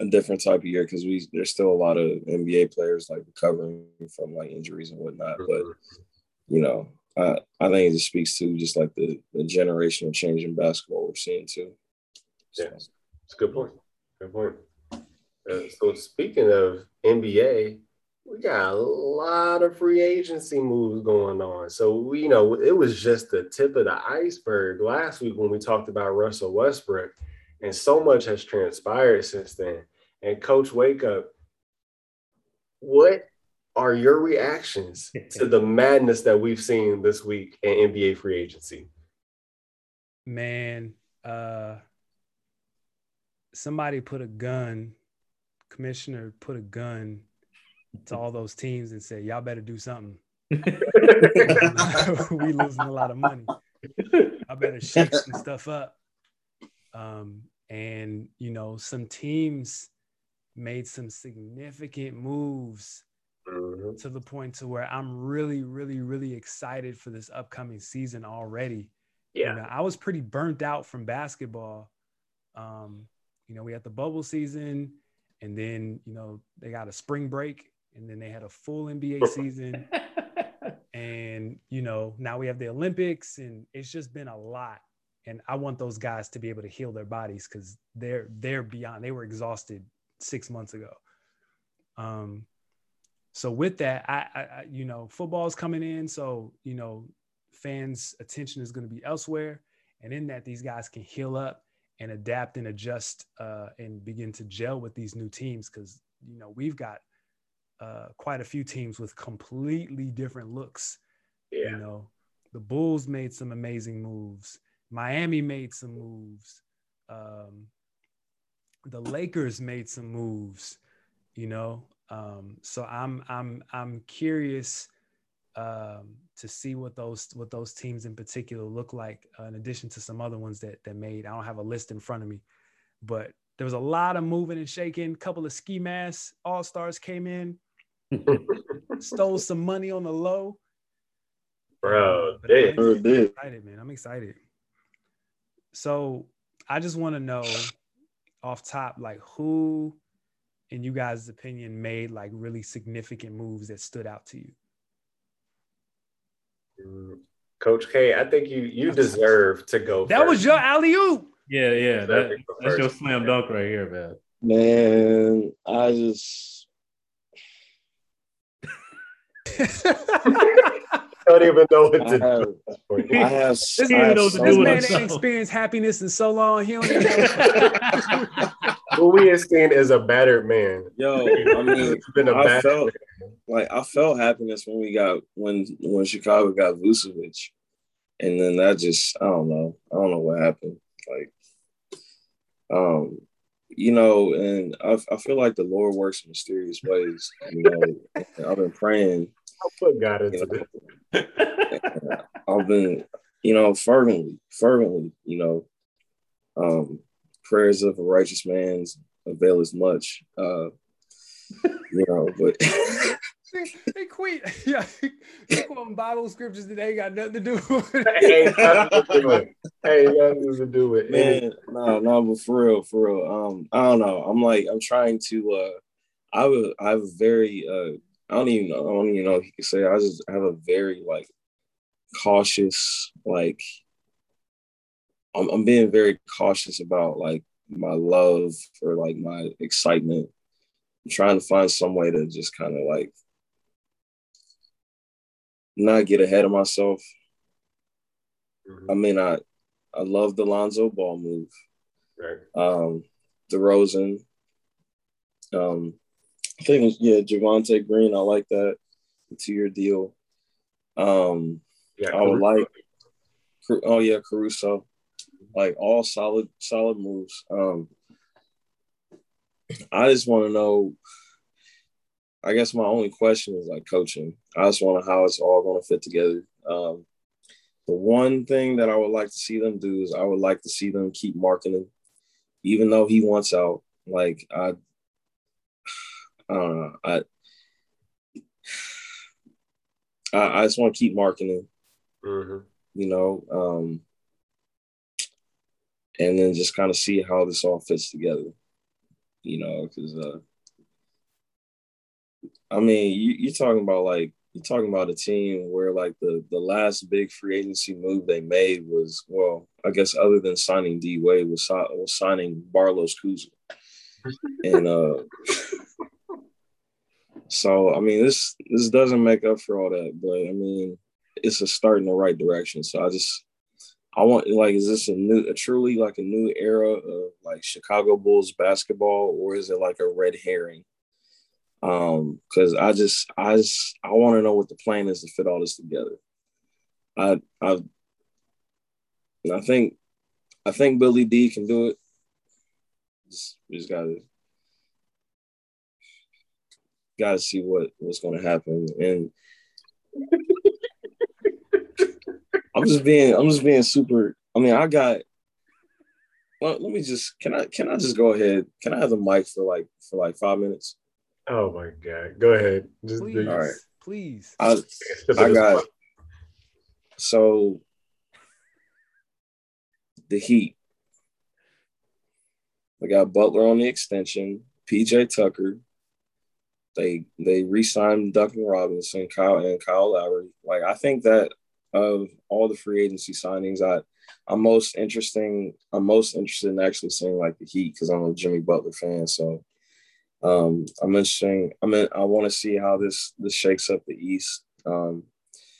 a different type of year because we there's still a lot of NBA players like recovering from like injuries and whatnot. But mm-hmm. you know, I I think it just speaks to just like the the generational change in basketball we're seeing too. So. Yeah, it's a good point. Good point. Uh, so speaking of NBA, we got a lot of free agency moves going on. So we, you know, it was just the tip of the iceberg last week when we talked about Russell Westbrook, and so much has transpired since then. And Coach Wake Up, what are your reactions to the madness that we've seen this week in NBA free agency? Man, uh somebody put a gun commissioner put a gun to all those teams and said, "Y'all better do something. we losing a lot of money. I better shake some stuff up." Um, and you know, some teams made some significant moves mm-hmm. to the point to where I'm really, really, really excited for this upcoming season already. Yeah, you know, I was pretty burnt out from basketball. Um, you know, we had the bubble season and then you know they got a spring break and then they had a full nba season and you know now we have the olympics and it's just been a lot and i want those guys to be able to heal their bodies because they're they're beyond they were exhausted six months ago um so with that I, I you know football's coming in so you know fans attention is going to be elsewhere and in that these guys can heal up and adapt and adjust uh, and begin to gel with these new teams because you know we've got uh, quite a few teams with completely different looks. Yeah. You know, the Bulls made some amazing moves. Miami made some moves. Um, the Lakers made some moves. You know, um, so I'm I'm I'm curious um, to see what those what those teams in particular look like. Uh, in addition to some other ones that that made, I don't have a list in front of me, but there was a lot of moving and shaking. A couple of ski mask all stars came in. Stole some money on the low. Bro, But I'm did. Sure did. excited, man. I'm excited. So I just want to know off top, like who, in you guys' opinion, made like really significant moves that stood out to you. Coach K, I think you you deserve to go. That was your alley oop. Yeah, yeah. That, that's your first. slam dunk right here, man. Man, I just don't even know what I to have do. at this point. I have, This I man have knows so this man ain't experienced happiness in so long. He don't even know. Who we have seen is a battered man. Yo, I mean, It's been a I battered felt like I felt happiness when we got when when Chicago got Vucevic, and then that just I don't know I don't know what happened. Like, um, you know, and I, I feel like the Lord works in mysterious ways. You know, I've been praying. I'll put God into You this. know, I've been, you know, fervently, fervently, you know, um, prayers of a righteous man's avail as much. Uh, you know, but they quit. Yeah, they quoting Bible scriptures that ain't got nothing to do with Ain't nothing to do with. Ain't nothing to do with. any- man, no, no, but for real, for real. Um, I don't know. I'm like, I'm trying to. uh I have a, I have a very. uh I don't even know. I don't even know if you can say. I just have a very like cautious, like. I'm, I'm being very cautious about like my love or like my excitement. I'm trying to find some way to just kind of like not get ahead of myself. I Mhm. mean, I I love the Lonzo Ball move. Right. Um, DeRozan. Um, I think yeah, Javonte Green. I like that two year deal. Um, Yeah, I would Caruso. like. Oh yeah, Caruso. Like all solid, solid moves. Um, I just want to know. I guess my only question is like coaching. I just want to know how it's all going to fit together. Um, the one thing that I would like to see them do is I would like to see them keep marketing, even though he wants out. Like I, I don't know. I, I, I just want to keep marketing Mhm. you know, um, and then just kind of see how this all fits together, you know, because uh, I mean, you, you're talking about like you're talking about a team where like the the last big free agency move they made was well, I guess other than signing D Wade was, was signing Barlow's Kuzma, and uh, so I mean this this doesn't make up for all that, but I mean it's a start in the right direction. So I just I want like is this a new a truly like a new era of like Chicago Bulls basketball or is it like a red herring? Um, because I just I just I want to know what the plan is to fit all this together. I I I think I think Billy D can do it. Just, just gotta gotta see what what's gonna happen and I'm just being I'm just being super. I mean, I got. Well, let me just can I can I just go ahead? Can I have the mic for like for like five minutes? Oh my god. Go ahead. Just Please, All right. please. I I got so the Heat. I got Butler on the extension, PJ Tucker. They they re-signed Duncan Robinson, Kyle and Kyle Lowry. Like I think that of all the free agency signings, I I'm most interesting. I'm most interested in actually seeing like the Heat because I'm a Jimmy Butler fan. So um, I'm interesting. I mean, I want to see how this this shakes up the East. Um,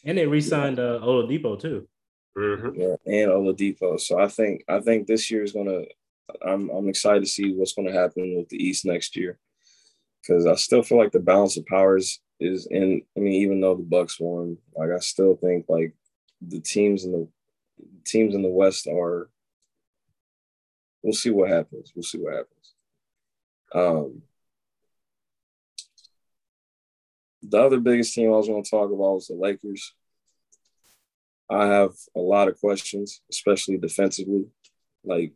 and they re-signed uh, Oladipo too. Mhm. yeah, and Oladipo. So I think I think this year is gonna. I'm I'm excited to see what's going to happen with the East next year because I still feel like the balance of powers is in. I mean, even though the Bucks won, like I still think like the teams in the teams in the West are. We'll see what happens. We'll see what happens. Um, the other biggest team I was going to talk about was the Lakers. I have a lot of questions, especially defensively. Like,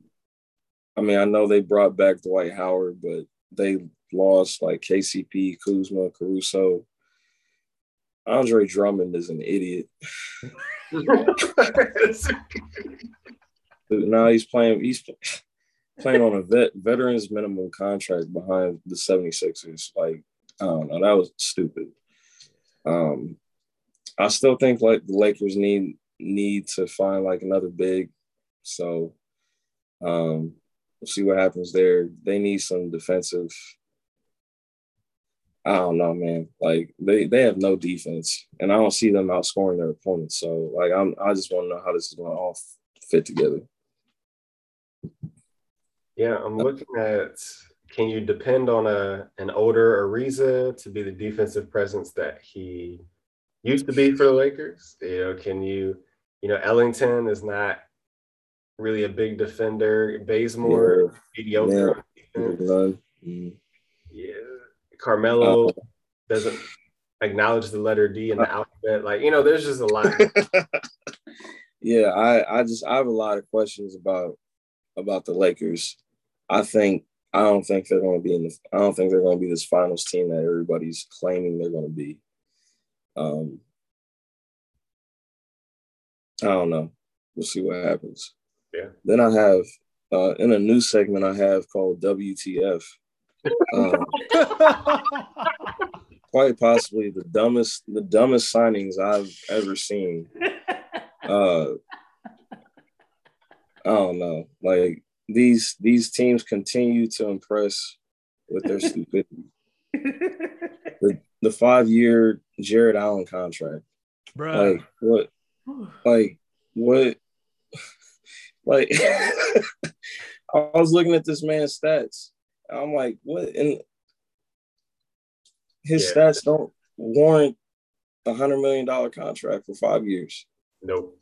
I mean, I know they brought back Dwight Howard, but they lost like KCP, Kuzma, Caruso. Andre Drummond is an idiot. now he's playing. He's playing on a vet veterans minimum contract behind the 76ers. Like, I don't know. That was stupid. Um, I still think like the Lakers need need to find like another big. So um we'll see what happens there. They need some defensive. I don't know, man. Like they they have no defense, and I don't see them outscoring their opponents. So like I'm I just want to know how this is going to all fit together. Yeah, I'm looking at can you depend on a an older Ariza to be the defensive presence that he used to be for the Lakers? You know, can you, you know, Ellington is not really a big defender. Bazemore, yeah. mediocre. Yeah. Carmelo uh, doesn't acknowledge the letter D in the uh, alphabet. Like, you know, there's just a lot. yeah, I, I just I have a lot of questions about about the Lakers. I think I don't think they're going to be in the. I don't think they're going to be this finals team that everybody's claiming they're going to be. Um, I don't know. We'll see what happens. Yeah. Then I have uh, in a new segment I have called WTF. Um, quite possibly the dumbest the dumbest signings I've ever seen. Uh, I don't know. Like these these teams continue to impress with their stupidity. the the five year Jarrett Allen contract. Bro. Like what like what like I was looking at this man's stats. I'm like, what and his yeah. stats don't warrant a hundred million dollar contract for five years. Nope.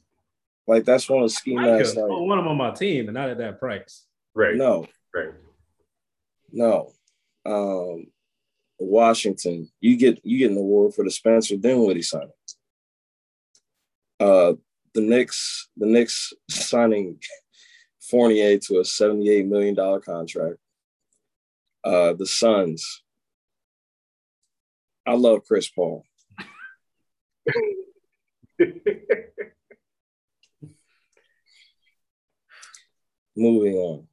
Like that's one of the scheme that's like one of them on my team and not at that price. Right. No. Right. No. Um Washington, you get you get an award for the Spencer Dinwiddie signing. Uh the Knicks, the Knicks signing Fournier to a $78 million contract. Uh the Suns. I love Chris Paul. Moving on.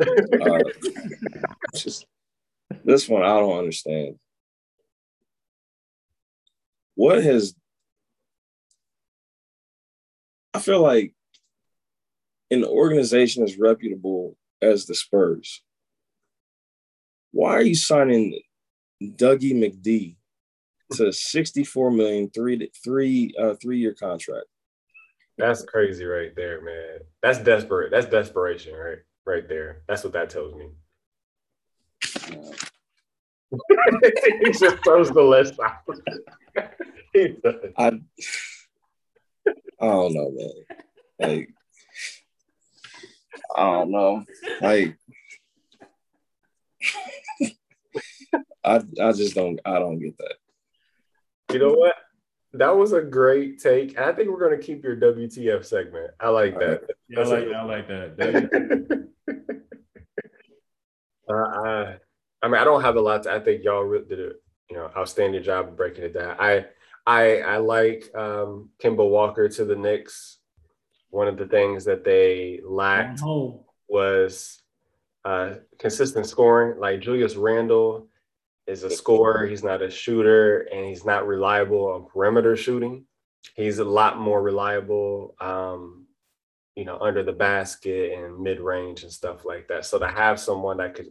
Uh, just this one I don't understand. What has I feel like an organization as reputable as the Spurs, why are you signing Dougie McD to 64 million three three uh three year contract? That's crazy right there, man. That's desperate. That's desperation, right? Right there. That's what that tells me. he just throws the list out. I, I don't know, man. Like, I don't know. Like, I I just don't I don't get that. You know what? That was a great take. I think we're going to keep your WTF segment. I like that. Yeah, I like, I like that. uh, I, I mean, I don't have a lot to. I think y'all did a you know outstanding job of breaking it down. I I I like um, Kemba Walker to the Knicks. One of the things that they lacked was uh, consistent scoring. Like Julius Randle is a scorer. He's not a shooter, and he's not reliable on perimeter shooting. He's a lot more reliable, um, you know, under the basket and mid range and stuff like that. So to have someone that could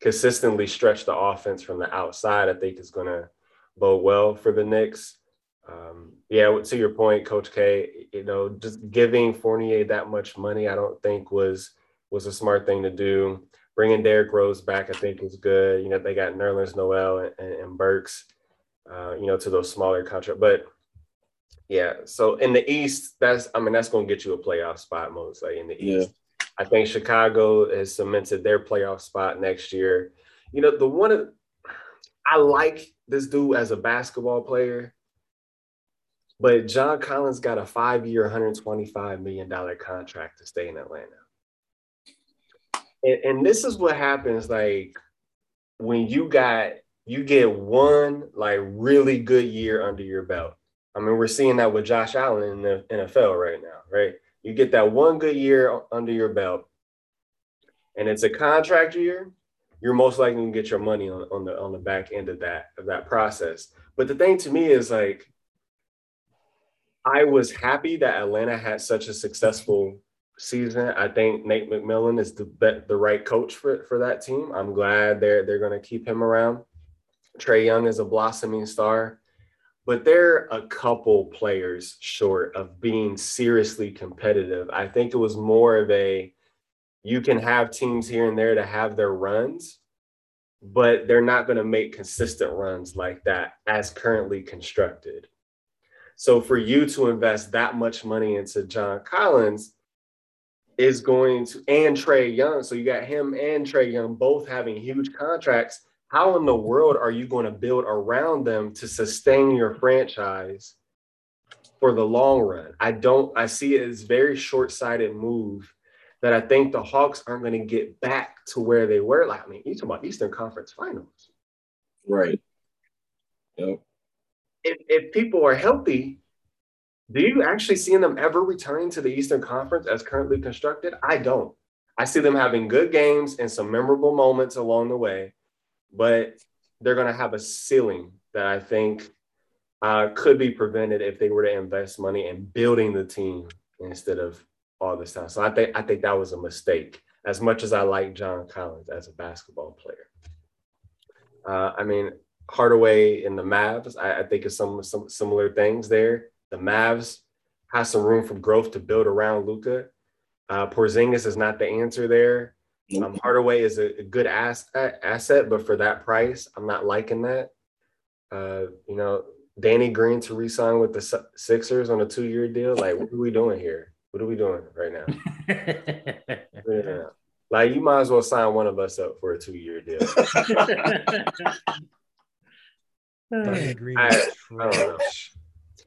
consistently stretch the offense from the outside, I think is going to bode well for the Knicks. Um, yeah, to your point, Coach K, you know, just giving Fournier that much money, I don't think was was a smart thing to do bringing Derrick Rose back, I think, is good. You know, they got Nerlens Noel and, and Burks, uh, you know, to those smaller contracts. But yeah, so in the East, that's I mean, that's going to get you a playoff spot most mostly in the East. Yeah. I think Chicago has cemented their playoff spot next year. You know, the one I like this dude as a basketball player, but John Collins got a five-year, $125 million contract to stay in Atlanta and, and this is what happens like when you got you get one like really good year under your belt. I mean, we're seeing that with Josh Allen in the NFL right now, right? You get that one good year under your belt, and it's a contract year. You're most likely to get your money on, on the on the back end of that of that process. But the thing to me is like, I was happy that Atlanta had such a successful season. I think Nate McMillan is the the right coach for, for that team. I'm glad they're they're going to keep him around. Trae Young is a blossoming star, but they're a couple players short of being seriously competitive. I think it was more of a you can have teams here and there to have their runs, but they're not going to make consistent runs like that as currently constructed. So for you to invest that much money into John Collins is going to and Trae Young. So you got him and Trae Young both having huge contracts. How in the world are you going to build around them to sustain your franchise for the long run? I don't I see it as very short-sighted move that I think the Hawks aren't going to get back to where they were. Like, I mean, you talking about Eastern Conference Finals. Right. Yep. If, if people are healthy, do you actually see them ever returning to the Eastern Conference as currently constructed? I don't. I see them having good games and some memorable moments along the way, but they're going to have a ceiling that I think uh, could be prevented if they were to invest money in building the team instead of all this time. So I think I think that was a mistake. As much as I like John Collins as a basketball player, uh, I mean Hardaway in the Mavs, I, I think is some some similar things there the Mavs have some room for growth to build around Luka. Uh, Porzingis is not the answer there. Um, Hardaway is a, a good asset, asset, but for that price, I'm not liking that. Uh, you know, Danny Green to resign with the Sixers on a two-year deal. Like, what are we doing here? What are we doing right now? yeah. Like, you might as well sign one of us up for a two-year deal. Danny Green I, I don't know.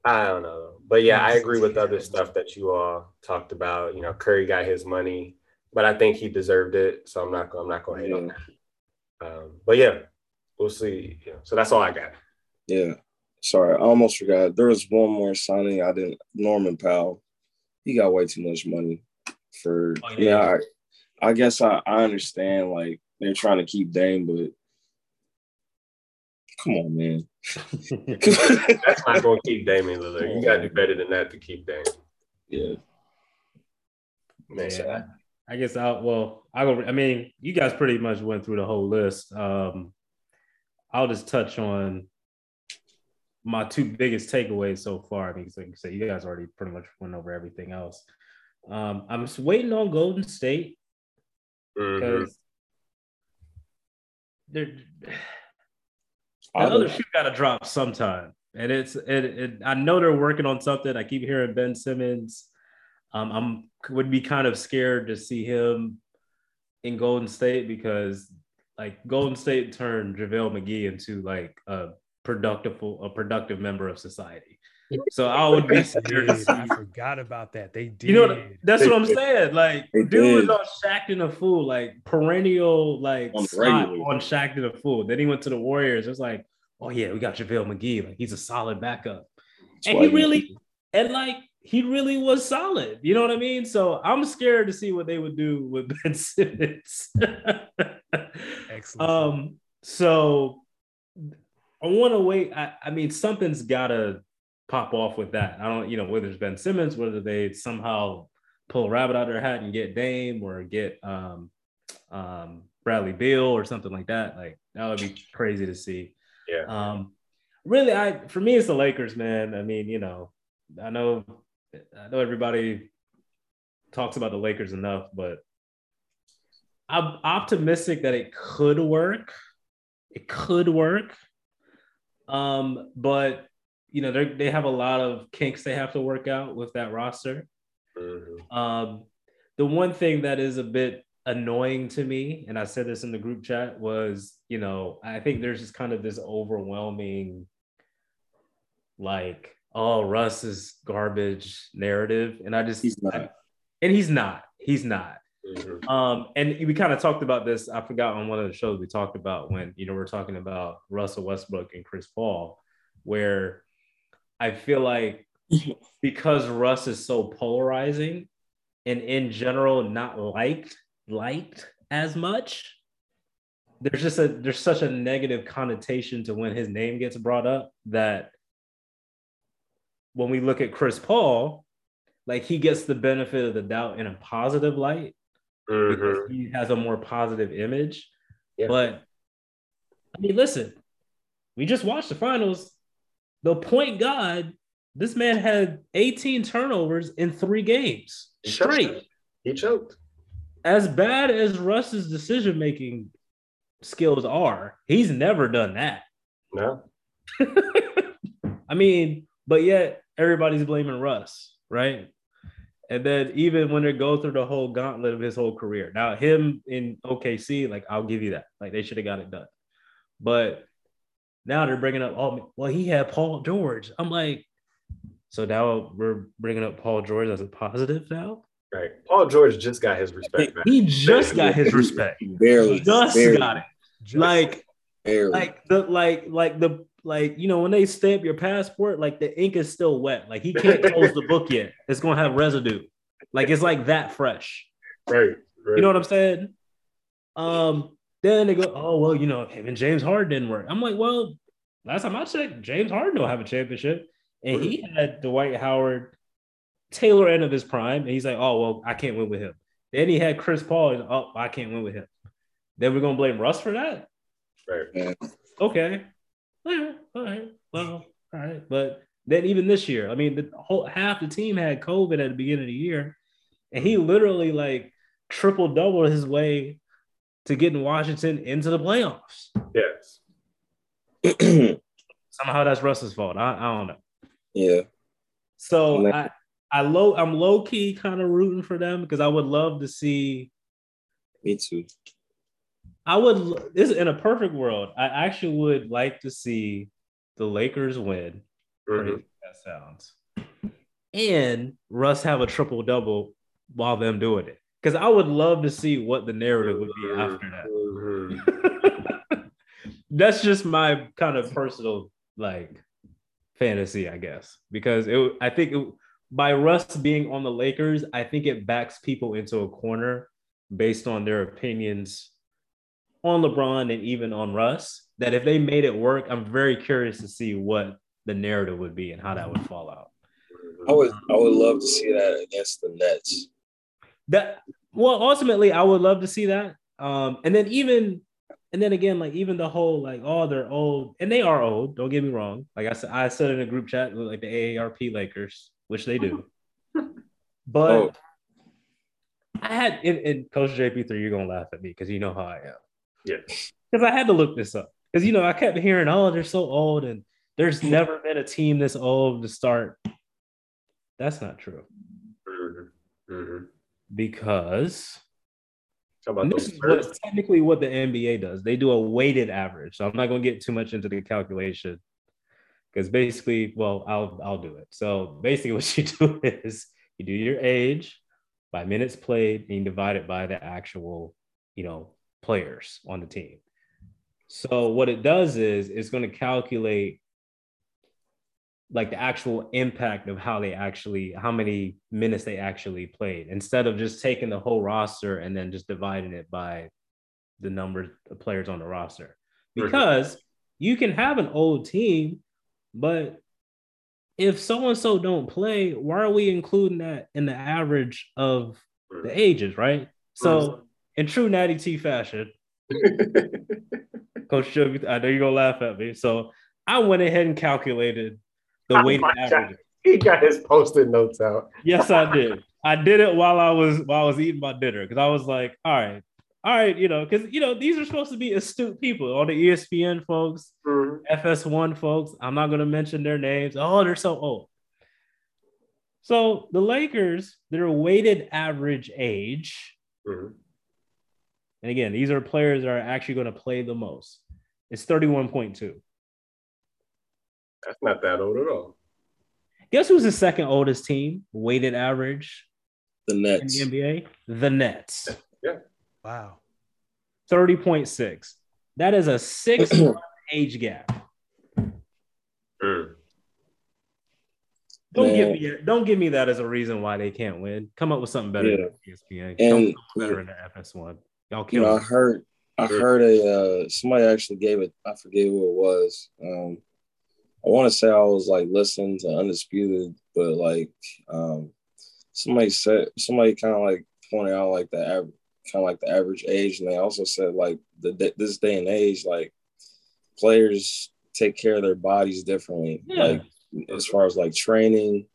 I don't know. But yeah, I agree with other stuff that you all talked about. You know, Curry got his money, but I think he deserved it. So I'm not I'm not gonna hate on that. Um, but yeah, we'll see. Yeah. So that's all I got. Yeah. Sorry, I almost forgot. There was one more signing I didn't Norman Powell. He got way too much money for oh, yeah. yeah I, I guess I, I understand like they're trying to keep Dame, but come on, man. That's not going to keep Damian Lillard. You got to do better than that to keep Damian. Yeah. Man. Yeah, I guess I'll, well, I go, I mean, you guys pretty much went through the whole list. Um, I'll just touch on my two biggest takeaways so far. I mean, like you say, you guys already pretty much went over everything else. Um, I'm just waiting on Golden State because mm-hmm. they're Another shoe got to drop sometime, and it's it, it, I know they're working on something. I keep hearing Ben Simmons. Um, I'm would be kind of scared to see him in Golden State because like Golden State turned JaVale McGee into like a productive a productive member of society. So I would be scared. I forgot about that. They did. You know, that's they what I'm did. saying. Like, they dude did. was on Shaqtin' a Fool, like perennial, like on, on Shaqtin' a Fool. Then he went to the Warriors. It's like, oh yeah, we got JaVale McGee. Like he's a solid backup. That's and he really, and like he really was solid. You know what I mean? So I'm scared to see what they would do with Ben Simmons. Excellent. Um, so I want to wait. I, I mean, something's gotta pop off with that. I don't, you know, whether it's Ben Simmons, whether they somehow pull a rabbit out of their hat and get Dame or get um, um, Bradley Beal or something like that. Like that would be crazy to see. Yeah. Um, really, I for me it's the Lakers, man. I mean, you know, I know, I know everybody talks about the Lakers enough, but I'm optimistic that it could work. It could work. Um, but you know, they they have a lot of kinks they have to work out with that roster. Mm-hmm. Um, the one thing that is a bit annoying to me, and I said this in the group chat, was you know, I think there's just kind of this overwhelming, like, oh, Russ is garbage narrative, and I just, he's not, I, and he's not, he's not. Mm-hmm. Um, and we kind of talked about this. I forgot on one of the shows we talked about when you know we're talking about Russell Westbrook and Chris Paul, where I feel like because Russ is so polarizing and in general not liked liked as much, there's just a there's such a negative connotation to when his name gets brought up that when we look at Chris Paul, like he gets the benefit of the doubt in a positive light mm-hmm. because he has a more positive image. Yeah. But I mean, listen, we just watched the finals. The point guard, this man had 18 turnovers in three games he straight. Choked. He choked. As bad as Russ's decision making skills are, he's never done that. No. I mean, but yet everybody's blaming Russ, right? And then even when they go through the whole gauntlet of his whole career, now him in OKC, like I'll give you that, like they should have got it done. But now they're bringing up, all. well, he had Paul George. I'm like, so now we're bringing up Paul George as a positive now. Right. Paul George just got his respect. Man. He just got his respect. Barely. Just barely. got it. Just like, barely. like the like like the like you know when they stamp your passport, like the ink is still wet. Like he can't close the book yet. It's gonna have residue. Like it's like that fresh. Right. right. You know what I'm saying? Um. Then they go, oh well, you know, him and James Harden didn't work. I'm like, well, last time I checked, James Harden don't have a championship, and he had Dwight Howard, Taylor end of his prime, and he's like, oh well, I can't win with him. Then he had Chris Paul, and oh, I can't win with him. Then we're gonna blame Russ for that. Right. Okay yeah, all right, well, all right. But then even this year, I mean, the whole half the team had COVID at the beginning of the year, and he mm-hmm. literally like triple double his way to getting Washington into the playoffs. Yes. Somehow that's Russ's fault. I, I don't know. Yeah. So I, I low I'm low key kind of rooting for them because I would love to see. Me too. I would this in a perfect world. I actually would like to see the Lakers win. Mm-hmm. That sounds. And Russ have a triple double while them doing it. Because I would love to see what the narrative would be after that. Mm-hmm. That's just my kind of personal like fantasy, I guess. Because it, I think it, by Russ being on the Lakers, I think it backs people into a corner based on their opinions on LeBron and even on Russ that if they made it work, I'm very curious to see what the narrative would be and how that would fall out. I would I would love to see that against the Nets. That well, ultimately, I would love to see that. Um, and then even and then again, like even the whole like, oh, they're old, and they are old. Don't get me wrong. Like I said, I said in a group chat with like the AARP Lakers, which they do. but oh. I had in, in Coach JP3, you're gonna laugh at me because you know how I am. Yeah. Because I had to look this up. Because you know, I kept hearing, oh, they're so old, and there's never been a team this old to start. That's not true. Mm-hmm. Mm-hmm. Because this is what, technically what the NBA does. They do a weighted average. So I'm not going to get too much into the calculation because basically, well, I'll I'll do it. So basically, what you do is you do your age by minutes played, and you divide it by the actual, you know, players on the team. So what it does is it's going to calculate like the actual impact of how they actually how many minutes they actually played instead of just taking the whole roster and then just dividing it by the number of players on the roster. Because you can have an old team but if so and so don't play why are we including that in the average of the ages right? So in true Natty T fashion, Coach I know you're gonna laugh at me. So I went ahead and calculated the oh weighted average. He got his post-it notes out. yes, I did. I did it while I was while I was eating my dinner because I was like, all right, all right, you know, because you know these are supposed to be astute people, all the ESPN folks, mm-hmm. FS1 folks. I'm not gonna mention their names. Oh, they're so old. So the Lakers, their weighted average age mm-hmm. And again, these are players that are actually going to play the most. It's 31.2. That's not that old at all. Guess who's the second oldest team? Weighted average The Nets. In the NBA? The Nets. Yeah. Wow. 30.6. That is a six age gap. Mm. Don't give me don't give me that as a reason why they can't win. Come up with something better yeah. than ESPN. And better in the FS1. Y'all kill. You know, I heard I heard a uh, somebody actually gave it. I forget who it was. Um, I want to say I was like listening to Undisputed, but like um, somebody said somebody kind of like pointed out like the average kind of like the average age, and they also said like the this day and age like players take care of their bodies differently. Yeah. Like as far as like training,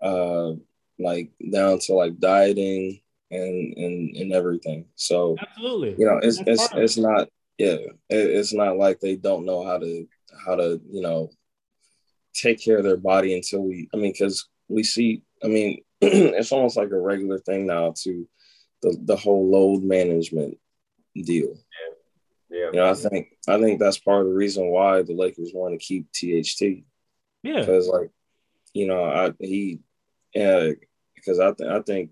uh, like down to like dieting and and and everything. So absolutely, you know, it's That's it's it's not yeah, it, it's not like they don't know how to how to you know take care of their body until we. I mean, because we see. I mean, it's almost like a regular thing now to the the whole load management deal. Yeah. yeah. You know, I think I think that's part of the reason why the Lakers want to keep THT yeah. Because like, you know, I he yeah, because I think I think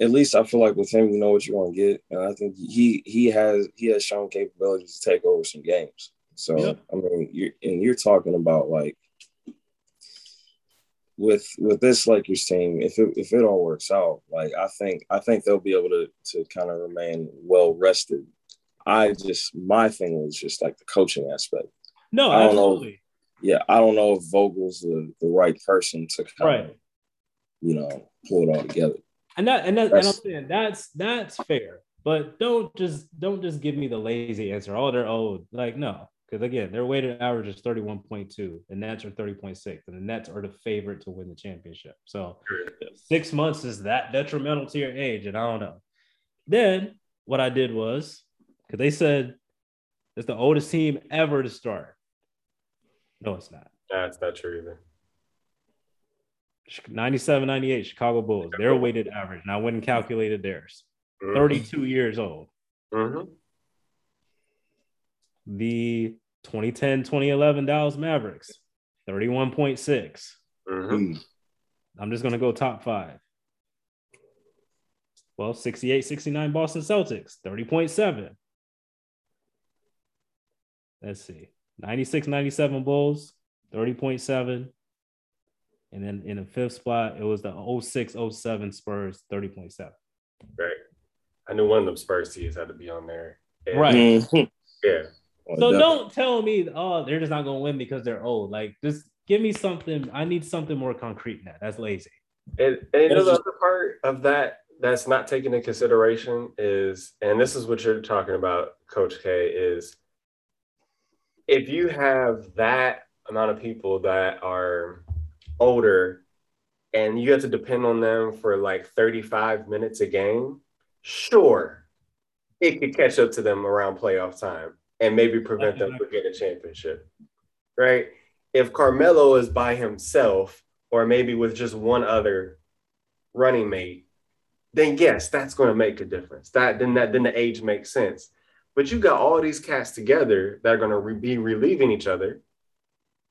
at least I feel like with him, you know what you're gonna get. And I think he he has he has shown capabilities to take over some games. So yeah. I mean you and you're talking about like with with this Lakers team, if it if it all works out, like I think I think they'll be able to to kind of remain well rested. I just my thing was just like the coaching aspect. No, I don't absolutely yeah, I don't know if Vogel's the, the right person to kind right. of, you know, pull it all together. And that and that that's, and I'm saying that's that's fair. But don't just don't just give me the lazy answer. Oh, they're old. Like, no. Because again, their weighted average is 31.2. The Nets are 30.6. And the Nets are the favorite to win the championship. So six months is that detrimental to your age. And I don't know. Then what I did was because they said it's the oldest team ever to start. No, it's not. That's not true either. 97, 98, Chicago Bulls. Their weighted average. Now, I went and calculated theirs. Mm-hmm. 32 years old. Mm-hmm. The 2010, 2011 Dallas Mavericks, 31.6. Mm-hmm. I'm just going to go top five. Well, 68, 69 Boston Celtics, 30.7. Let's see. 96 97 Bulls, 30.7. And then in the fifth spot, it was the 06 07 Spurs, 30.7. Right. I knew one of them Spurs teams had to be on there. And, right. Mm-hmm. yeah. So don't tell me, oh, they're just not going to win because they're old. Like, just give me something. I need something more concrete than that. That's lazy. And, and you know, the other part of that that's not taken into consideration is, and this is what you're talking about, Coach K, is if you have that amount of people that are older and you have to depend on them for like 35 minutes a game, sure, it could catch up to them around playoff time and maybe prevent them from getting a championship, right? If Carmelo is by himself or maybe with just one other running mate, then yes, that's going to make a difference. That then that then the age makes sense. But you got all these cats together that are going to re- be relieving each other.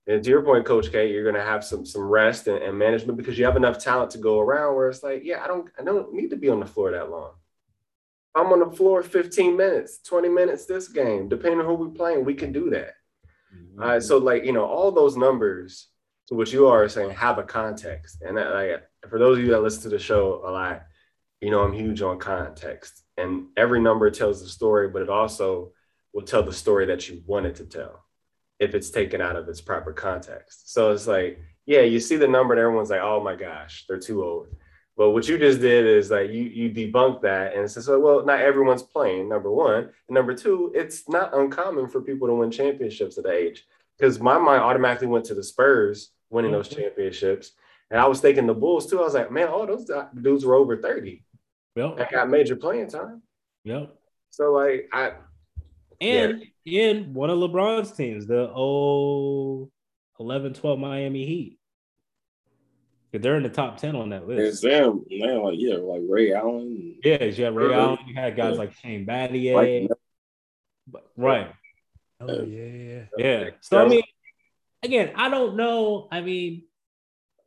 And to your point, Coach K, you're going to have some some rest and, and, management because you have enough talent to go around. Where it's like, yeah, I don't I don't need to be on the floor that long. I'm on the floor 15 minutes, 20 minutes this game, depending on who we're playing, we can do that. Mm-hmm. Uh, so like you know, all those numbers to what you are saying have a context. And that, like for those of you that listen to the show a lot, you know I'm huge on context and every number tells the story, but it also will tell the story that you wanted to tell if it's taken out of its proper context. So it's like, yeah, you see the number and everyone's like, oh my gosh, they're too old. But what you just did is like you you debunk that and says, like, well, not everyone's playing, number one. And number two, it's not uncommon for people to win championships at that age. Because my mind automatically went to the Spurs winning those mm-hmm. championships. And I was thinking the Bulls too. I was like, man, all those dudes were over 30. Yep. I got major playing time. Yep. So like I and yeah. in one of LeBron's teams, the old 11 12 Miami Heat. They're in the top 10 on that list. It's them, man, like yeah, like Ray Allen. Yeah, you had Ray Allen, you had guys yeah. like Shane Battier. but, right. Oh yeah, yeah. Yeah. So I mean, again, I don't know. I mean,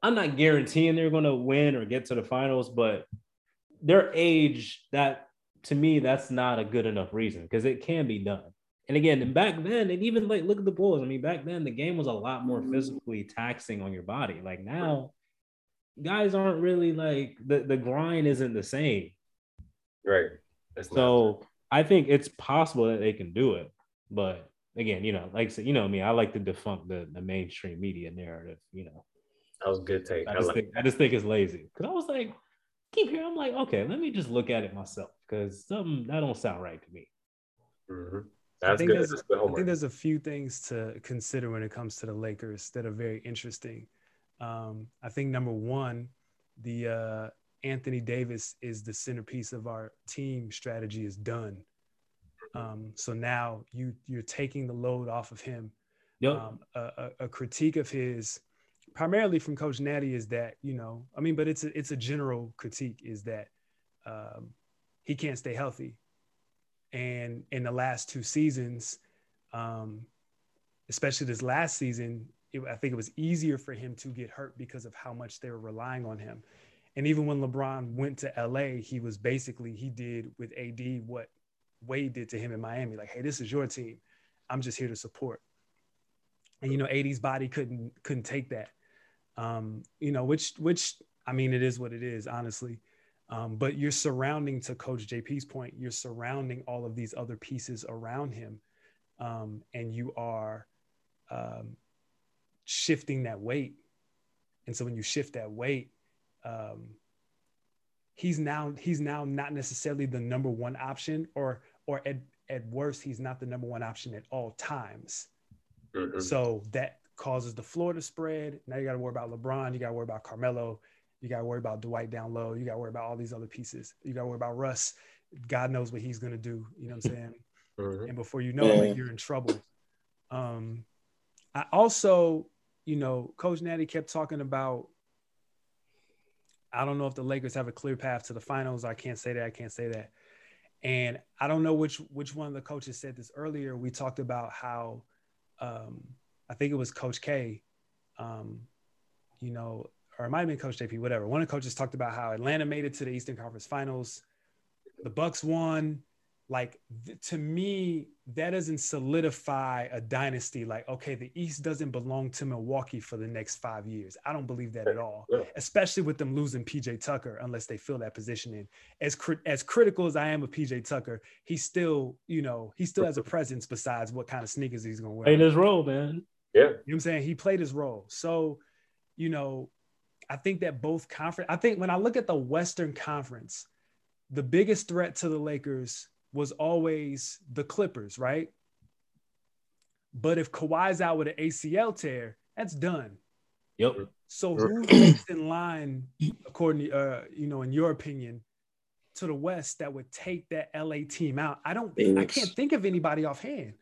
I'm not guaranteeing they're going to win or get to the finals, but their age, that to me, that's not a good enough reason because it can be done. And again, back then, and even like look at the Bulls. I mean, back then the game was a lot more mm-hmm. physically taxing on your body. Like now, guys aren't really like the, the grind isn't the same. Right. That's so I think it's possible that they can do it. But again, you know, like I said, you know me, I like to defunct the, the mainstream media narrative, you know. That was good take. I just, I, like think, I just think it's lazy. Cause I was like, keep here. I'm like, okay, let me just look at it myself because something that don't sound right to me. Mm-hmm. That's I think, good. That's I think there's a few things to consider when it comes to the Lakers that are very interesting. Um, I think number one, the uh, Anthony Davis is the centerpiece of our team strategy is done. Um, so now you you're taking the load off of him. Yep. Um, a, a, critique of his, primarily from Coach Natty, is that you know I mean, but it's a it's a general critique is that um, he can't stay healthy, and in the last two seasons, um, especially this last season, it, I think it was easier for him to get hurt because of how much they were relying on him. And even when LeBron went to LA, he was basically he did with AD what Wade did to him in Miami. Like, hey, this is your team. I'm just here to support. And you know, AD's body couldn't couldn't take that. Um, you know, which which I mean, it is what it is, honestly. Um, but you're surrounding, to Coach JP's point, you're surrounding all of these other pieces around him, um, and you are um, shifting that weight. And so when you shift that weight, um, he's now he's now not necessarily the number one option, or or at at worst, he's not the number one option at all times. Mm-hmm. So that causes the floor to spread. Now you got to worry about LeBron. You got to worry about Carmelo. You got to worry about Dwight down low. You got to worry about all these other pieces. You got to worry about Russ. God knows what he's going to do. You know what I'm saying? Mm-hmm. And before you know it, you're in trouble. Um, I also you know, Coach Natty kept talking about. I don't know if the Lakers have a clear path to the finals. I can't say that. I can't say that. And I don't know which which one of the coaches said this earlier. We talked about how um, I think it was Coach K, um, you know, or it might have been Coach JP, whatever. One of the coaches talked about how Atlanta made it to the Eastern Conference Finals. The Bucks won like th- to me that doesn't solidify a dynasty like okay the east doesn't belong to milwaukee for the next five years. I don't believe that at all yeah. especially with them losing pj tucker unless they fill that position in. As as critical as i am of pj tucker he still you know he still has a presence besides what kind of sneakers he's going to wear. Played his role man. Yeah. You know what i'm saying? He played his role. So you know i think that both conference i think when i look at the western conference the biggest threat to the lakers was always the Clippers, right? But if Kawhi's out with an ACL tear, that's done. Yep. So who's next in line, according to uh, you know, in your opinion, to the West that would take that LA team out? I don't I can't think of anybody offhand.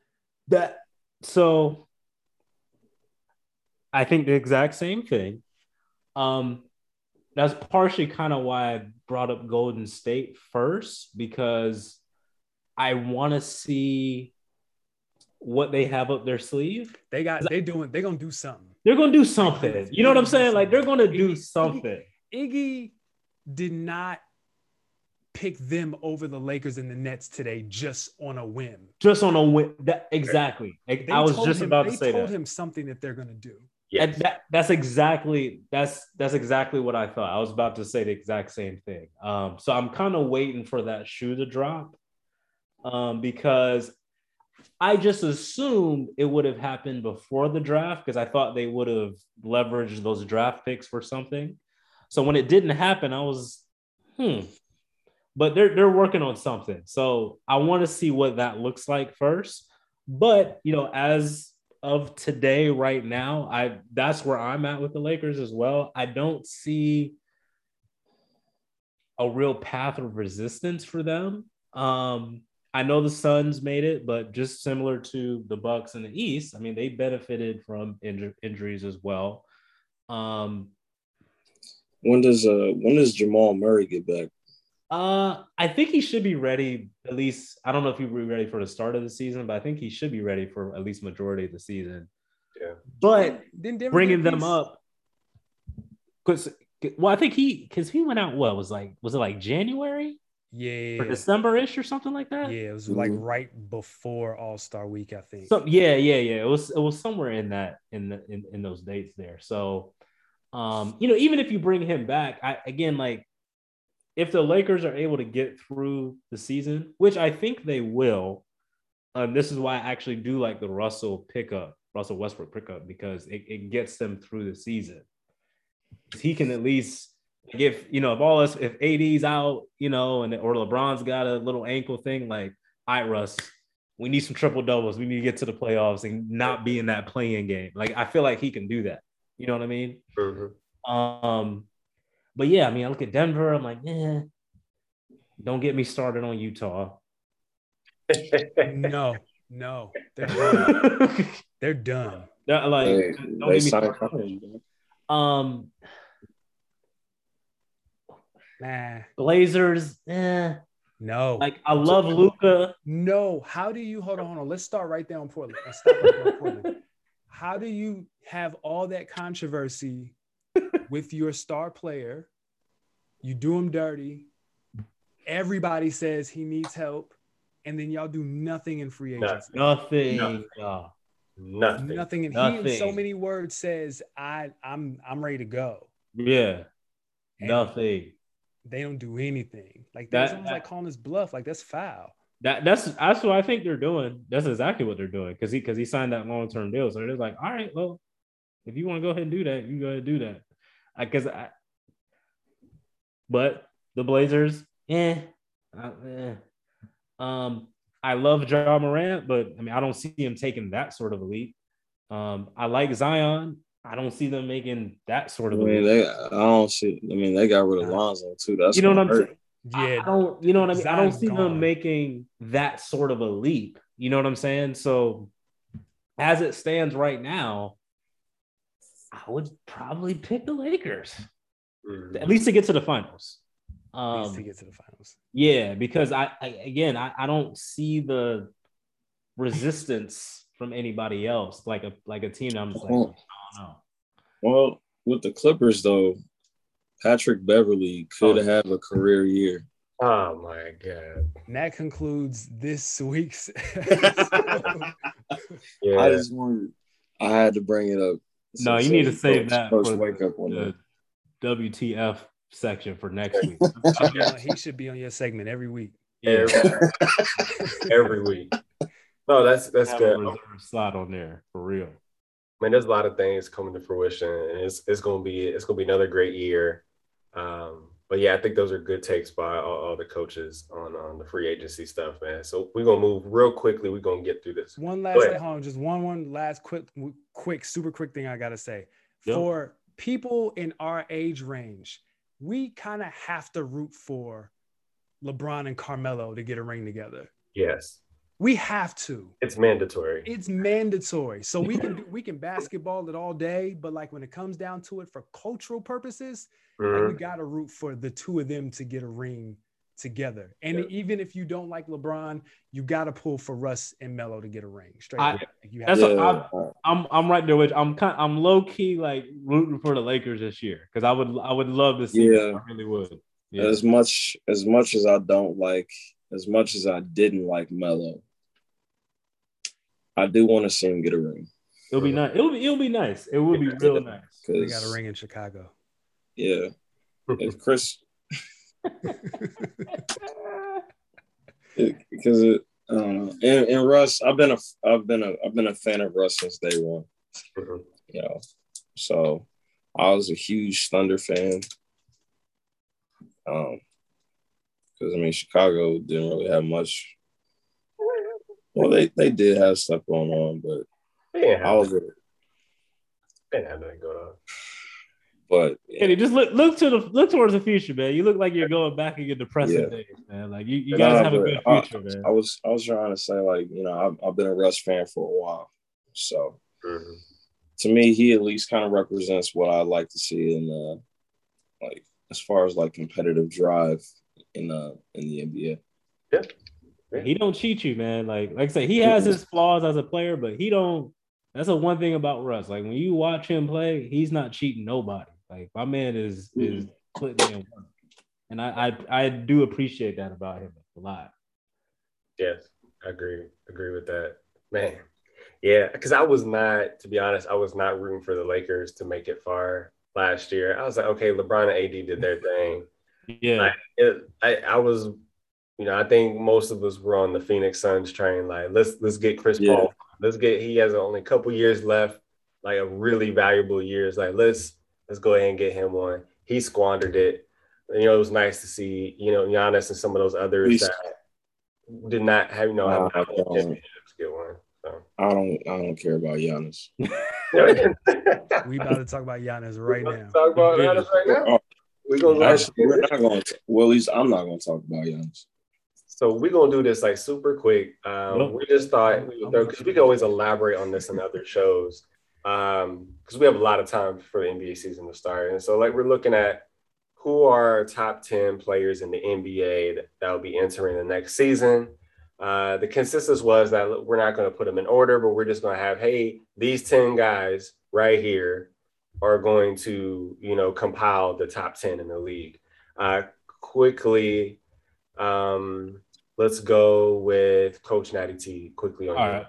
That so I think the exact same thing. Um, that's partially kind of why I brought up Golden State first because I want to see what they have up their sleeve. They got they doing they're gonna do something. They're gonna do something. You know what I'm saying? Like they're gonna do something. Iggy, Iggy did not pick them over the Lakers and the Nets today just on a whim. Just on a whim. That, exactly. They I was just him, about to say that. They told him something that they're gonna do. Yeah, that, that's exactly that's that's exactly what I thought. I was about to say the exact same thing. Um, so I'm kind of waiting for that shoe to drop um, because I just assumed it would have happened before the draft because I thought they would have leveraged those draft picks for something. So when it didn't happen, I was, hmm. But they're they're working on something. So I want to see what that looks like first. But you know, as of today, right now, I that's where I'm at with the Lakers as well. I don't see a real path of resistance for them. Um, I know the Suns made it, but just similar to the Bucks in the East, I mean, they benefited from inj- injuries as well. Um, when does uh when does Jamal Murray get back? Uh, I think he should be ready. At least I don't know if he'll be ready for the start of the season, but I think he should be ready for at least majority of the season. Yeah. But then bringing them up, Because well, I think he because he went out. What was like? Was it like January? Yeah, or December ish or something like that. Yeah, it was like mm-hmm. right before All Star Week, I think. So yeah, yeah, yeah. It was it was somewhere in that in the in, in those dates there. So, um, you know, even if you bring him back, I again like if the Lakers are able to get through the season, which I think they will. Um, this is why I actually do like the Russell pickup, Russell Westbrook pickup, because it, it gets them through the season. He can at least if you know if all us if AD's out, you know, and or LeBron's got a little ankle thing, like, all right, Russ, we need some triple doubles. We need to get to the playoffs and not be in that playing game. Like I feel like he can do that. You know what I mean? Mm-hmm. Um, but yeah, I mean, I look at Denver. I'm like, eh. Don't get me started on Utah. no, no, they're done. they're done. like, they, don't they get me Um, Nah. Blazers, eh. No. Like I love Luka. No. How do you hold on, hold on? Let's start right there on Portland. Let's start right on Portland. How do you have all that controversy with your star player? You do him dirty. Everybody says he needs help, and then y'all do nothing in free agency. Nothing. Nothing. No. Nothing. Nothing. And nothing. he in so many words says, I I'm I'm ready to go. Yeah. And Nothing they don't do anything. Like that's almost like calling his bluff. Like that's foul. That that's that's what I think they're doing. That's exactly what they're doing because he because he signed that long term deal. So they're like, all right, well, if you want to go ahead and do that, you go ahead and do that. I because I, I, but the Blazers, eh, uh, eh. Um, I love Ja Morant, but I mean, I don't see him taking that sort of a leap. Um, I like Zion. I don't see them making that sort of. I mean, they. I don't see. I mean, they got rid of Lonzo too. That's you know what I'm saying. Yeah, I don't. You know what I mean. I don't see gone. them making that sort of a leap. You know what I'm saying? So, as it stands right now, I would probably pick the Lakers, mm-hmm. at least to get to the finals. Um, at least to get to the finals. Yeah, because I, I again, I, I don't see the resistance from anybody else, like a like a team. I'm just like, know. Well, with the Clippers though, Patrick Beverley could oh. have a career year. Oh my god! And that concludes this week's. yeah, I just wanted. I had to bring it up. No, you need to save that for wake up on the WTF section for next week. he should be on your segment every week. Yeah, every week. No, that's that's Have good. A slot on there for real man, there's a lot of things coming to fruition, and it's it's gonna be it's gonna be another great year. Um, but yeah, I think those are good takes by all, all, the coaches on on the free agency stuff, man. So we're gonna move real quickly. We're gonna get through this. One last thing, hold just one one last quick quick super quick thing I gotta say yep. for people in our age range, we kind of have to root for LeBron and Carmelo to get a ring together. Yes. We have to. It's mandatory. It's mandatory. So we can we can basketball it all day, but like when it comes down to it for cultural purposes, mm-hmm. like we mm-hmm. got to root for the two of them to get a ring together. And yeah. even if you don't like LeBron, you got to pull for Russ and Melo to get a ring. Straight. I, that's to. A, I'm I'm right there with I'm kind I'm low key like rooting for the Lakers this year because I would I would love to see. Yeah, I really would. Yeah. As much as much as I don't like, as much as I didn't like Melo, I do want to see him get a ring. It'll be nice. It'll be it'll be nice. It will be real nice. They got a ring in Chicago. Yeah. If Chris because it, I don't know. And, and Russ, I've been a I've been a I've been a fan of Russ since day one. Mm-hmm. You know, so I was a huge Thunder fan. Um, because I mean Chicago didn't really have much well, they, they did have stuff going on, but yeah, I was. Good. They didn't have nothing going on. But yeah. just look look to the look towards the future, man. You look like you're going back in your depressing yeah. days, man. Like you, you guys have a good future, I, man. I was I was trying to say like you know I've, I've been a Russ fan for a while, so mm-hmm. to me he at least kind of represents what I like to see in uh like as far as like competitive drive in uh in the NBA. Yeah. He don't cheat you, man. Like like I said, he has his flaws as a player, but he don't. That's the one thing about Russ. Like when you watch him play, he's not cheating nobody. Like my man is hmm. is putting in work, and I I, I do appreciate that about him a lot. Yes, I agree. Agree with that, man. Yeah, because I was not, to be honest, I was not rooting for the Lakers to make it far last year. I was like, okay, LeBron and AD did their thing. Yeah, like, it, I, I was, you know, I think most of us were on the Phoenix Suns train. Like, let's let's get Chris yeah. Paul. Let's get. He has only a couple years left, like a really valuable years. Like, let's let's go ahead and get him one. He squandered it. And, you know, it was nice to see, you know, Giannis and some of those others Please. that did not have, you know, have, have championships get one. So. I don't I don't care about Giannis. we about to talk about Giannis right now. Talk about Giannis right now. Oh, we gonna Actually, we're not going to. Well, at least I'm not going to talk about Giannis. So we're gonna do this like super quick. Um, We just thought we would throw because we, we can always elaborate on this in other shows because um, we have a lot of time for the NBA season to start, and so like we're looking at who are top ten players in the NBA that, that will be entering the next season. Uh, the consensus was that we're not going to put them in order, but we're just going to have, hey, these 10 guys right here are going to, you know, compile the top 10 in the league. Uh, quickly, um, let's go with Coach Natty T quickly on All right.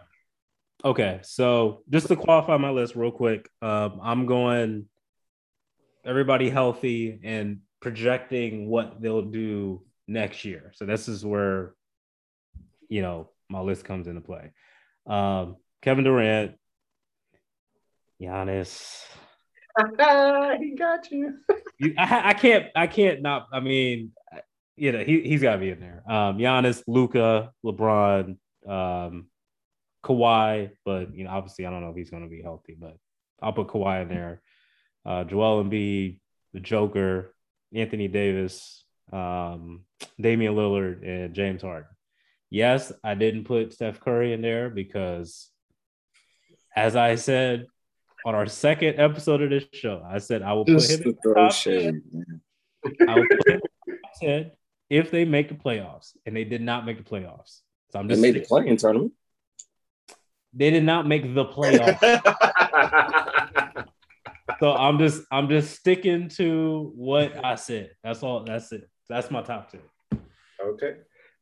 Okay, so just to qualify my list real quick, um, I'm going everybody healthy and projecting what they'll do next year. So this is where you know, my list comes into play. Um, Kevin Durant, Giannis. he got you. you I, I, can't. I can't not. I mean, you know, he he's got to be in there. Um, Giannis, Luka, LeBron, um, Kawhi. But you know, obviously, I don't know if he's going to be healthy. But I'll put Kawhi in there. Uh, Joel Embiid, the Joker, Anthony Davis, um, Damian Lillard, and James Harden. Yes, I didn't put Steph Curry in there because, as I said on our second episode of this show, I said I will Just put him in the top shade, 10. I will put him in the top 10 if they make the playoffs, and they did not make the playoffs. So I'm just they made the playing tournament. They did not make the playoffs. so I'm just I'm just sticking to what I said. That's all. That's it. That's my top ten. Okay.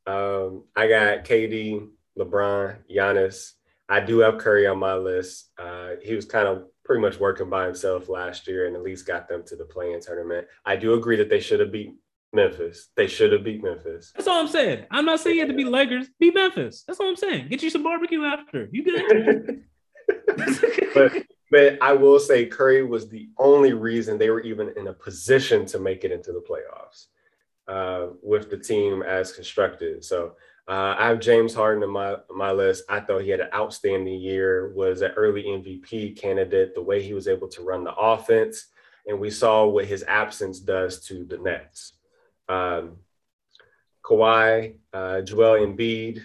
Um, I got KD, LeBron, Giannis. I do have Curry on my list. Uh, he was kind of pretty much working by himself last year and at least got them to the play-in tournament. I do agree that they should have beat Memphis. They should have beat Memphis. That's all I'm saying. I'm not saying you have to beat Lakers. Beat Memphis. That's all I'm saying. Get you some barbecue after. You good? but but I will say Curry was the only reason they were even in a position to make it into the playoffs uh, with the team as constructed. So uh, I have James Harden in my my list. I thought he had an outstanding year. Was an early MVP candidate. The way he was able to run the offense, and we saw what his absence does to the Nets. Um, Kawhi, uh, Joel Embiid,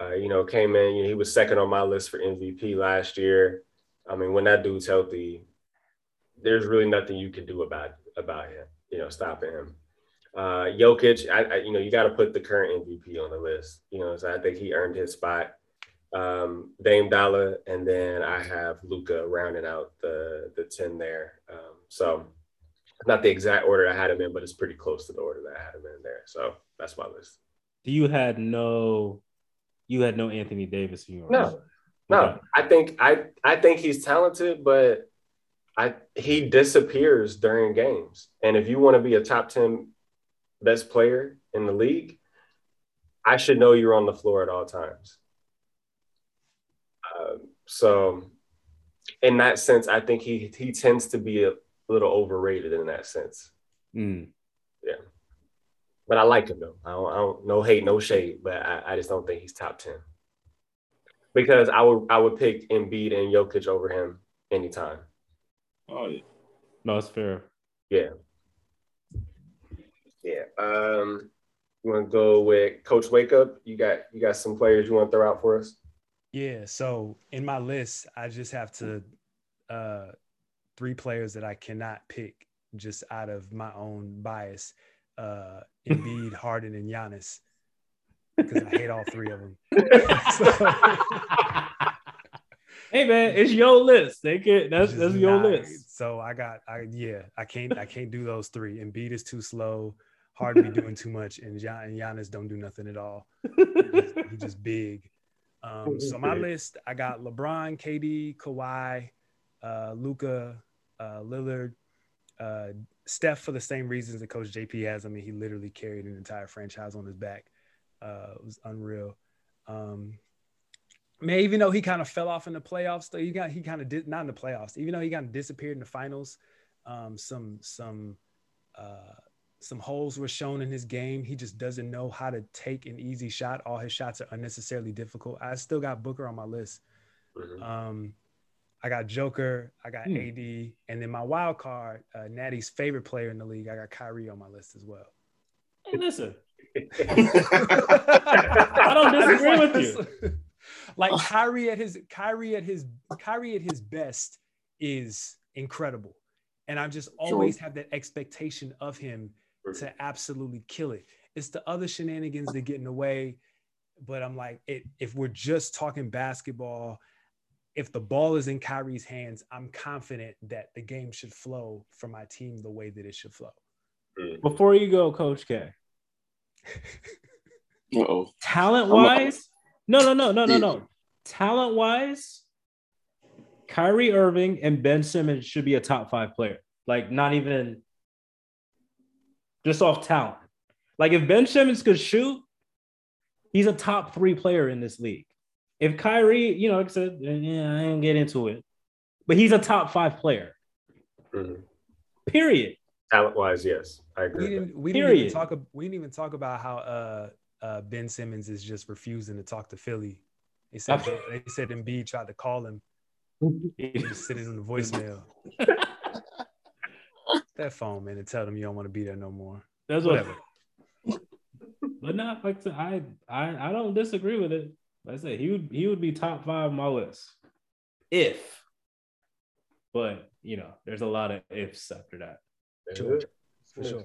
uh, you know, came in. You know, he was second on my list for MVP last year. I mean, when that dude's healthy, there's really nothing you can do about about him. You know, stopping him. Uh, Jokic, I, I, you know, you got to put the current MVP on the list. You know, so I think he earned his spot. Um, Dame Dolla, and then I have Luka rounding out the the ten there. Um, so not the exact order I had him in, but it's pretty close to the order that I had him in there. So that's my list. You had no, you had no Anthony Davis in your no, list. no. Okay. I think I I think he's talented, but I he disappears during games. And if you want to be a top ten best player in the league, I should know you're on the floor at all times. Uh, so, in that sense, I think he he tends to be a little overrated in that sense. Mm. Yeah, but I like him though. I don't, I don't no hate, no shade, but I, I just don't think he's top ten because I would I would pick Embiid and Jokic over him anytime. Oh yeah, no, that's fair. Yeah. Yeah. Um, you want to go with Coach Wake Up? You got you got some players you want to throw out for us? Yeah. So in my list, I just have to uh, three players that I cannot pick just out of my own bias. Uh, Embiid, Harden, and Giannis because I hate all three of them. so, Hey man, it's your list. They can that's that's your not, list. So I got I yeah, I can't I can't do those three. Embiid is too slow, hard to be doing too much, and Gian, and Giannis don't do nothing at all. He's just, he's just big. Um, so my list, I got LeBron, KD, Kawhi, uh, Luka, uh, Lillard, uh, Steph for the same reasons that Coach JP has. I mean, he literally carried an entire franchise on his back. Uh, it was unreal. Um, man, even though he kind of fell off in the playoffs, though he got he kind of did not in the playoffs. Even though he kind of disappeared in the finals, um, some some uh, some holes were shown in his game. He just doesn't know how to take an easy shot. All his shots are unnecessarily difficult. I still got Booker on my list. Mhm. Um, I got Joker, I got Hmm. AD, and then my wild card, uh, Natty's favorite player in the league, I got Kyrie on my list as well. Hey, listen, I don't disagree with you. like Kyrie at his Kyrie at his Kyrie at his best is incredible, and I just always have that expectation of him to absolutely kill it. It's the other shenanigans that get in the way, but I'm like, it, if we're just talking basketball, if the ball is in Kyrie's hands, I'm confident that the game should flow for my team the way that it should flow. Mm. before you go, Coach K, Uh-oh. talent wise, no, no, no, no, no, no. Talent wise, Kyrie Irving and Ben Simmons should be a top five player. Like, not even just off talent. Like, if Ben Simmons could shoot, he's a top three player in this league. If Kyrie, you know, like I said, yeah, I didn't get into it, but he's a top five player. Mhm. Period. Talent wise, yes, I agree. with didn't we didn't even Period. talk we didn't even talk about how uh uh Ben Simmons is just refusing to talk to Philly. They said they said Embiid tried to call him. He just sitting on the voicemail. that phone, man, and tell them you don't want to be there no more. That's what. Whatever. But not like I, I I don't disagree with it. Like I said he would he would be top five on my list if. But you know, there's a lot of ifs after that. that. Sure. For sure.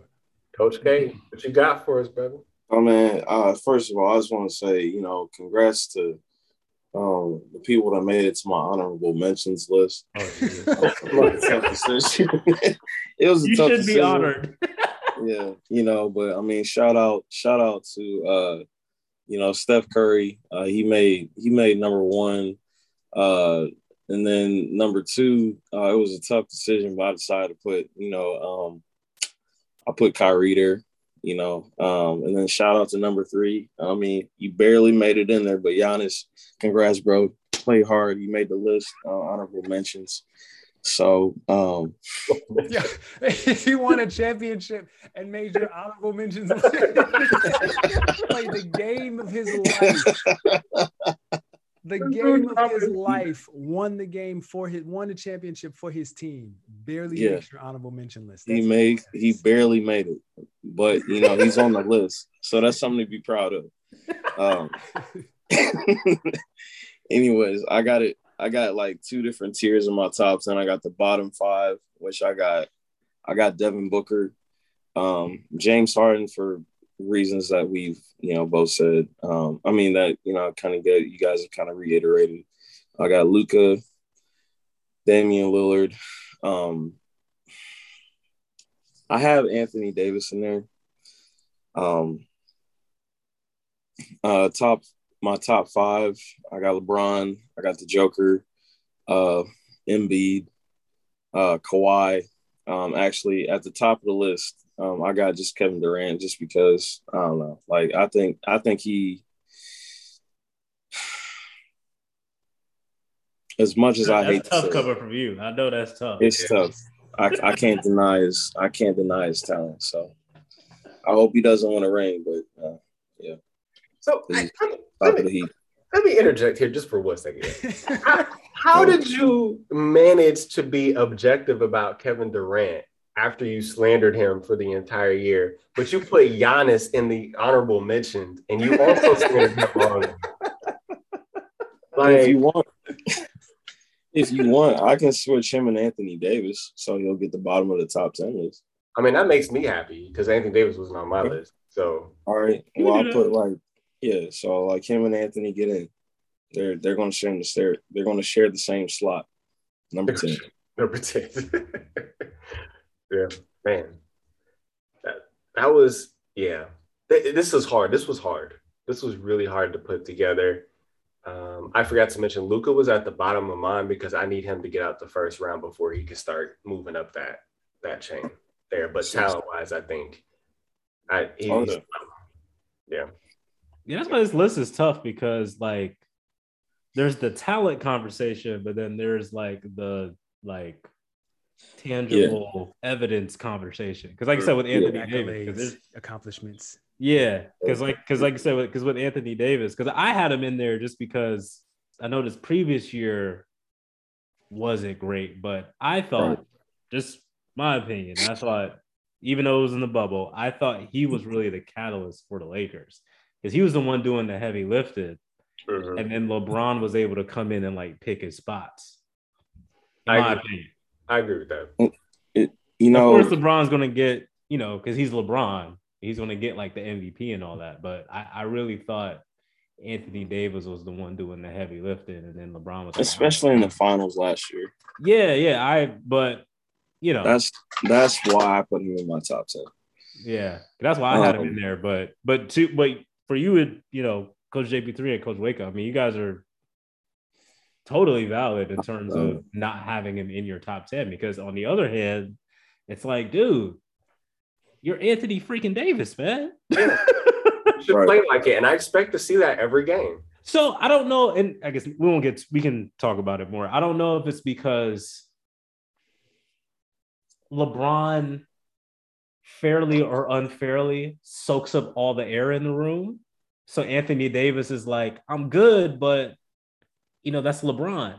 Coach K, what you got for us, brother? Oh man, uh, first of all, I just want to say, you know, congrats to um, the people that made it to my honorable mentions list. Oh, it was a You tough should be honored. Yeah, you know, but I mean, shout out, shout out to uh, you know, Steph Curry. Uh, he made he made number one, uh, and then number two. Uh, it was a tough decision, but I decided to put, you know, um, I put Kyrie there. You know, um, and then shout out to number three. I mean, you barely made it in there, but Giannis, congrats, bro. Play hard. You made the list. Uh, honorable mentions. So, um, Yeah, he won a championship and made your honorable mentions. Played the game of his life. The game of his life won the game for his won the championship for his team. Barely Yeah. makes your honorable mention list. he made he barely made it but you know he's on the list so that's something to be proud of um anyways i got it i got like two different tiers in my top 10 i got the bottom five which i got i got devin booker um james harden for reasons that we've you know both said. Um i mean that you know kind of get you guys have kind of reiterated. I got luka damian lillard um I have Anthony Davis in there. Um, uh, top my top five. I got LeBron. I got the Joker. Uh, Embiid. Uh, Kawhi. Um, actually, at the top of the list, um, I got just Kevin Durant, just because I don't know. Like, I think I think he. As much as I that's hate to tough say cover from you. I know that's tough. it's tough. I, I can't deny his I can't deny his talent. So I hope he doesn't want to ring, but uh, So I, Top let, of the me, heat. let me interject here just for one second. How, how did you manage to be objective about Kevin Durant after you slandered him for the entire year, but you put Giannis in the honorable mentions and you also slandered him on But if you want, if you want, I can switch him and Anthony Davis, so he'll get the bottom of the top ten list. I mean that makes me happy because Anthony Davis wasn't on my list. So All right. You Well, I'll put like yeah, so like him and Anthony get in. They're they're going to share the they're going to share the same slot. Number ten. Number ten. yeah, man. That that was yeah. This was hard. This was hard. This was really hard to put together. Um, I forgot to mention Luka was at the bottom of mine because I need him to get out the first round before he can start moving up that that chain there. But talent wise, I think I he, oh, yeah. Yeah, that's why this list is tough because like there's the talent conversation, but then there's like the like tangible yeah. evidence conversation. Because like I said with Anthony yeah. Davis, accomplishments. Yeah, because like because like I said, because with Anthony Davis, because I had him in there just because I know this previous year wasn't great, but I thought, just my opinion, I thought even though it was in the bubble, I thought he was really the catalyst for the Lakers because he was the one doing the heavy lifting, mm-hmm. and then LeBron was able to come in and like pick his spots. I agree. I agree with that. It, you know, of course, LeBron's going to get you know because he's LeBron, he's going to get like the MVP and all that. But I, I really thought Anthony Davis was the one doing the heavy lifting, and then LeBron was especially in the finals last year. Yeah, yeah. I but you know that's that's why I put him in my top ten. Yeah, that's why I had um, him in there. But but to but for you, you know, Coach JP3 and Coach Wake, I mean, you guys are totally valid in terms of not having him in your top 10. Because on the other hand, it's like, dude, you're Anthony freaking Davis, man. Yeah. should right. play like it. And I expect to see that every game. So I don't know, and I guess we won't get we can talk about it more. I don't know if it's because LeBron fairly or unfairly soaks up all the air in the room. So Anthony Davis is like, I'm good, but you know, that's LeBron.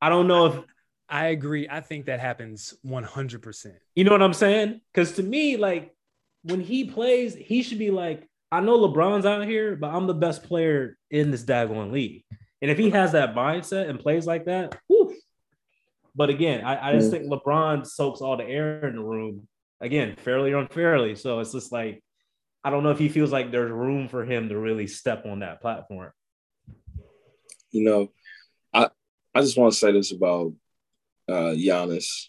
I don't know if I agree. I think that happens 100%. You know what I'm saying? Because to me, like when he plays, he should be like, I know LeBron's out here, but I'm the best player in this daggone league. And if he has that mindset and plays like that, whew. but again, I, I just think LeBron soaks all the air in the room again, fairly or unfairly. So it's just like, I don't know if he feels like there's room for him to really step on that platform. You know, I I just want to say this about uh Giannis.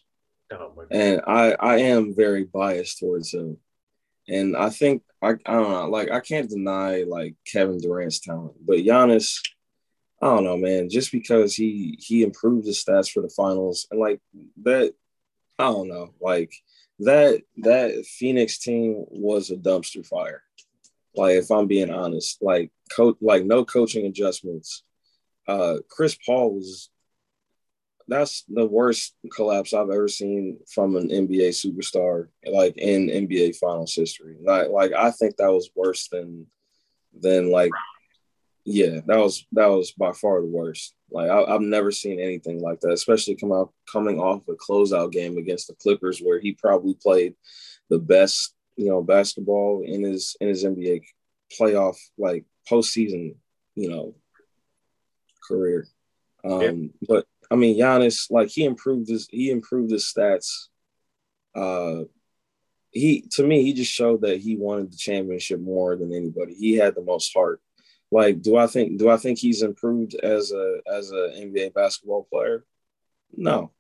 Oh and I I am very biased towards him. And I think I, I don't know, like I can't deny like Kevin Durant's talent, but Giannis, I don't know, man. Just because he he improved his stats for the finals and like that, I don't know, like that that Phoenix team was a dumpster fire. Like if I'm being honest, like coach, like no coaching adjustments. Uh, Chris Paul was that's the worst collapse I've ever seen from an NBA superstar, like in NBA Finals history. Like, like I think that was worse than than like yeah, that was that was by far the worst. Like I, have never seen anything like that, especially come out coming off a closeout game against the Clippers, where he probably played the best, you know, basketball in his in his NBA playoff like postseason, you know, career. Um, yeah. But I mean, Giannis, like he improved his he improved his stats. Uh, he to me, he just showed that he wanted the championship more than anybody. He had the most heart like, do I think do I think he's improved as a as a NBA basketball player? No.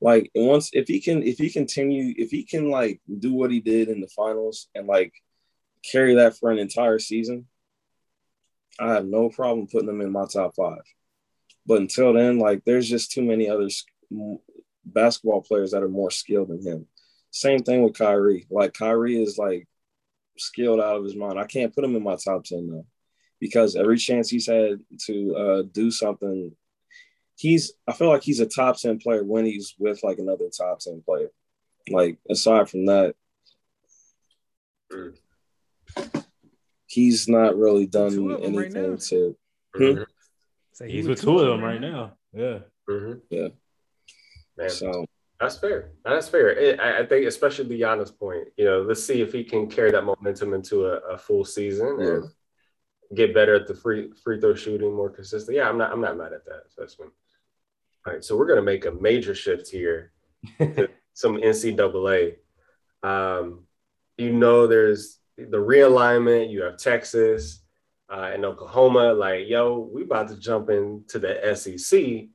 Like once if he can if he continue if he can like do what he did in the finals and like carry that for an entire season, I have no problem putting him in my top five. But until then, like there's just too many other basketball players that are more skilled than him. Same thing with Kyrie. Like Kyrie is like skilled out of his mind. I can't put him in my top 10 though because every chance he's had to uh, do something, he's I feel like he's a top 10 player when he's with like another top 10 player. Like aside from that, he's not really done anything right to. Hmm? So he's, he's with two of them right now. Yeah. Mm-hmm. Yeah. Man. So that's fair. That's fair. I, think, especially the Giannis point, you know, let's see if he can carry that momentum into a, a full season. Yeah. And get better at the free free throw shooting, more consistent. Yeah, I'm not I'm not mad at that assessment. All right, so we're gonna make a major shift here to some NCAA. Um, you know, there's the realignment. You have Texas. uh, in Oklahoma, like, yo, we about to jump into the SEC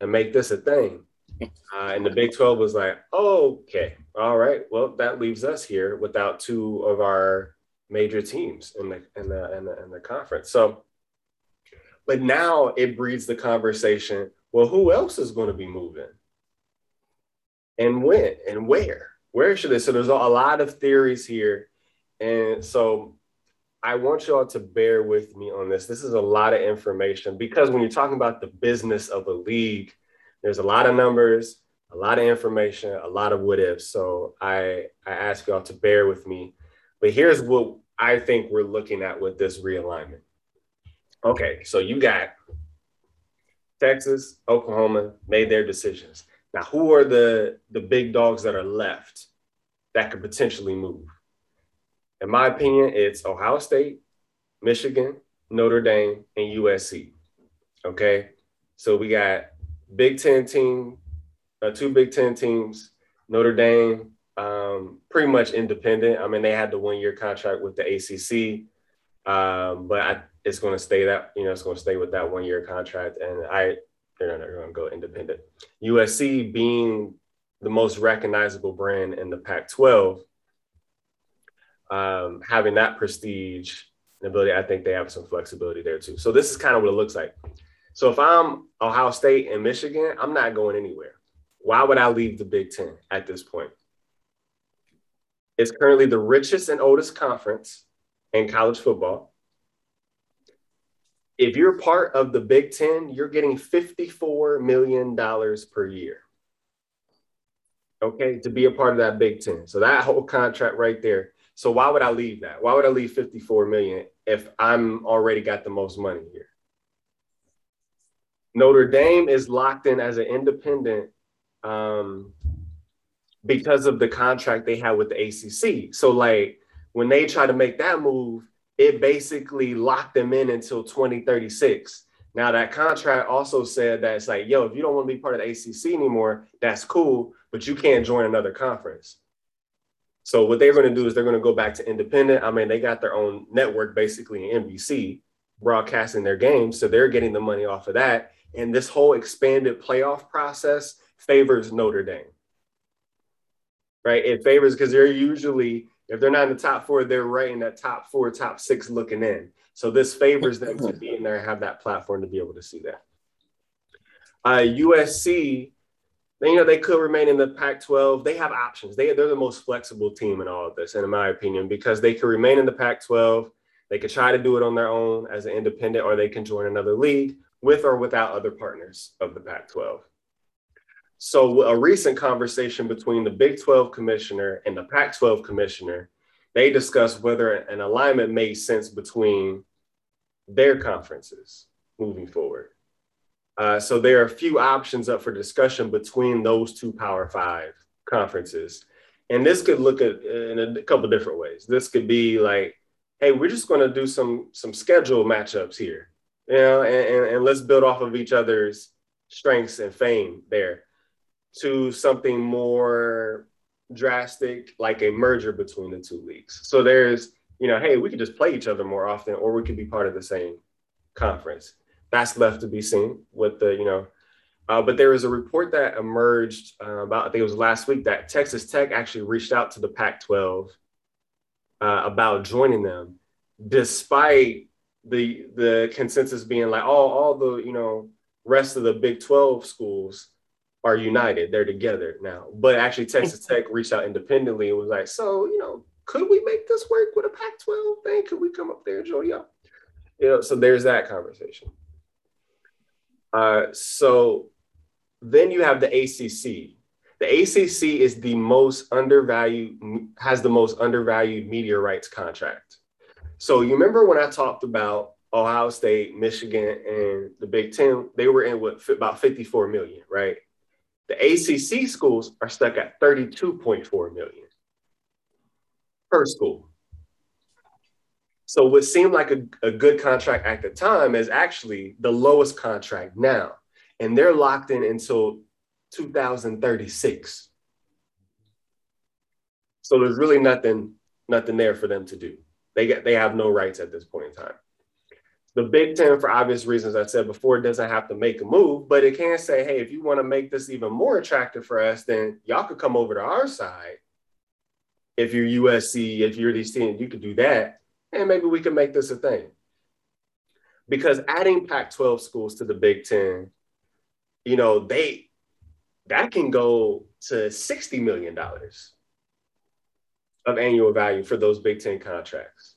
and make this a thing. Uh, and the Big 12 was like, oh, okay, all right. Well, that leaves us here without two of our major teams in the in the in the, in the conference. So, but now it breeds the conversation. Well, who else is going to be moving? And when and where? Where should it? So there's a lot of theories here. And so I want y'all to bear with me on this. This is a lot of information because when you're talking about the business of a league, there's a lot of numbers, a lot of information, a lot of what ifs. So I, I ask y'all to bear with me. But here's what I think we're looking at with this realignment. Okay, so you got Texas, Oklahoma made their decisions. Now, who are the, the big dogs that are left that could potentially move? In my opinion, it's Ohio State, Michigan, Notre Dame, and USC. Okay, so we got Big Ten team, uh, two Big Ten teams, Notre Dame, um, pretty much independent. I mean, they had the one year contract with the ACC, um, but I, it's going to stay that you know it's going to stay with that one year contract, and I they're not going to go independent. USC being the most recognizable brand in the Pac-12, um, having that prestige and ability, I think they have some flexibility there too. So this is kind of what it looks like. So if I'm Ohio State and Michigan, I'm not going anywhere. Why would I leave the Big Ten at this point? It's currently the richest and oldest conference in college football. If you're part of the Big Ten, you're getting $54 million per year. Okay, to be a part of that Big Ten. So that whole contract right there. So why would I leave that? Why would I leave 54 million if I'm already got the most money here? Notre Dame is locked in as an independent um, because of the contract they have with the ACC. So, like, when they try to make that move, it basically locked them in until 2036. Now, that contract also said that it's like, yo, if you don't want to be part of the ACC anymore, that's cool, but you can't join another conference. So, what they're going to do is they're going to go back to independent. I mean, they got their own network basically in NBC broadcasting their games. So, they're getting the money off of that. And this whole expanded playoff process favors Notre Dame. Right? It favors because they're usually, if they're not in the top four, they're right in that top four, top six looking in. So this favors them to be in there and have that platform to be able to see that. Uh, USC, you know, they could remain in the Pac 12. They have options. They, they're the most flexible team in all of this, and in my opinion, because they could remain in the Pac 12. They could try to do it on their own as an independent, or they can join another league with or without other partners of the Pac 12. So, a recent conversation between the Big 12 commissioner and the Pac 12 commissioner, they discussed whether an alignment made sense between their conferences moving forward. Uh, so, there are a few options up for discussion between those two Power Five conferences. And this could look at in a couple different ways. This could be like, hey, we're just going to do some some schedule matchups here you know, and, and, and let's build off of each other's strengths and fame there to something more drastic, like a merger between the two leagues. So there's, you know, hey, we could just play each other more often, or we could be part of the same conference. That's left to be seen with the, you know, uh, but there was a report that emerged uh, about, I think it was last week, that Texas Tech actually reached out to the Pac 12 uh, about joining them, despite the the consensus being like, oh, all the you know rest of the Big Twelve schools are united, they're together now. But actually, Texas Tech reached out independently and was like, so you know, could we make this work with a Pac-12 thing? Could we come up there and join y'all? You know, so there's that conversation. Uh, so then you have the ACC. The ACC is the most undervalued, has the most undervalued media rights contract. So you remember when I talked about Ohio State, Michigan, and the Big Ten? They were in what about 54 million, right? The ACC schools are stuck at 32.4 million per school. So what seemed like a, a good contract at the time is actually the lowest contract now. And they're locked in until 2036. So there's really nothing, nothing there for them to do. They get they have no rights at this point in time. The Big Ten, for obvious reasons I said before, doesn't have to make a move, but it can say, hey, if you want to make this even more attractive for us, then y'all could come over to our side. If you're USC, if you're these teams, you could do that. And maybe we can make this a thing. Because adding Pac 12 schools to the Big Ten, you know, they that can go to $60 million of annual value for those Big Ten contracts.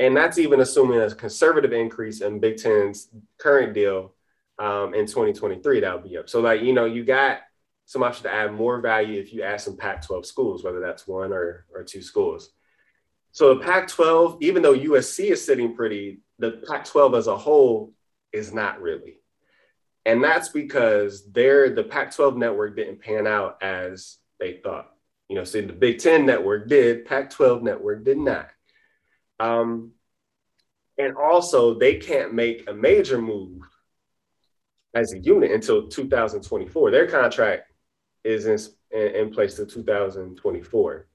And that's even assuming a conservative increase in Big Ten's current deal um, in 2023, that'll be up. So, like, you know, you got some option to add more value if you add some Pac 12 schools, whether that's one or, or two schools. So, the Pac 12, even though USC is sitting pretty, the Pac 12 as a whole is not really. And that's because their the Pac-12 network didn't pan out as they thought. You know, see, the Big Ten network did, Pac-12 network did not. Um, and also, they can't make a major move as a unit until 2024. Their contract is in, in place till 2024.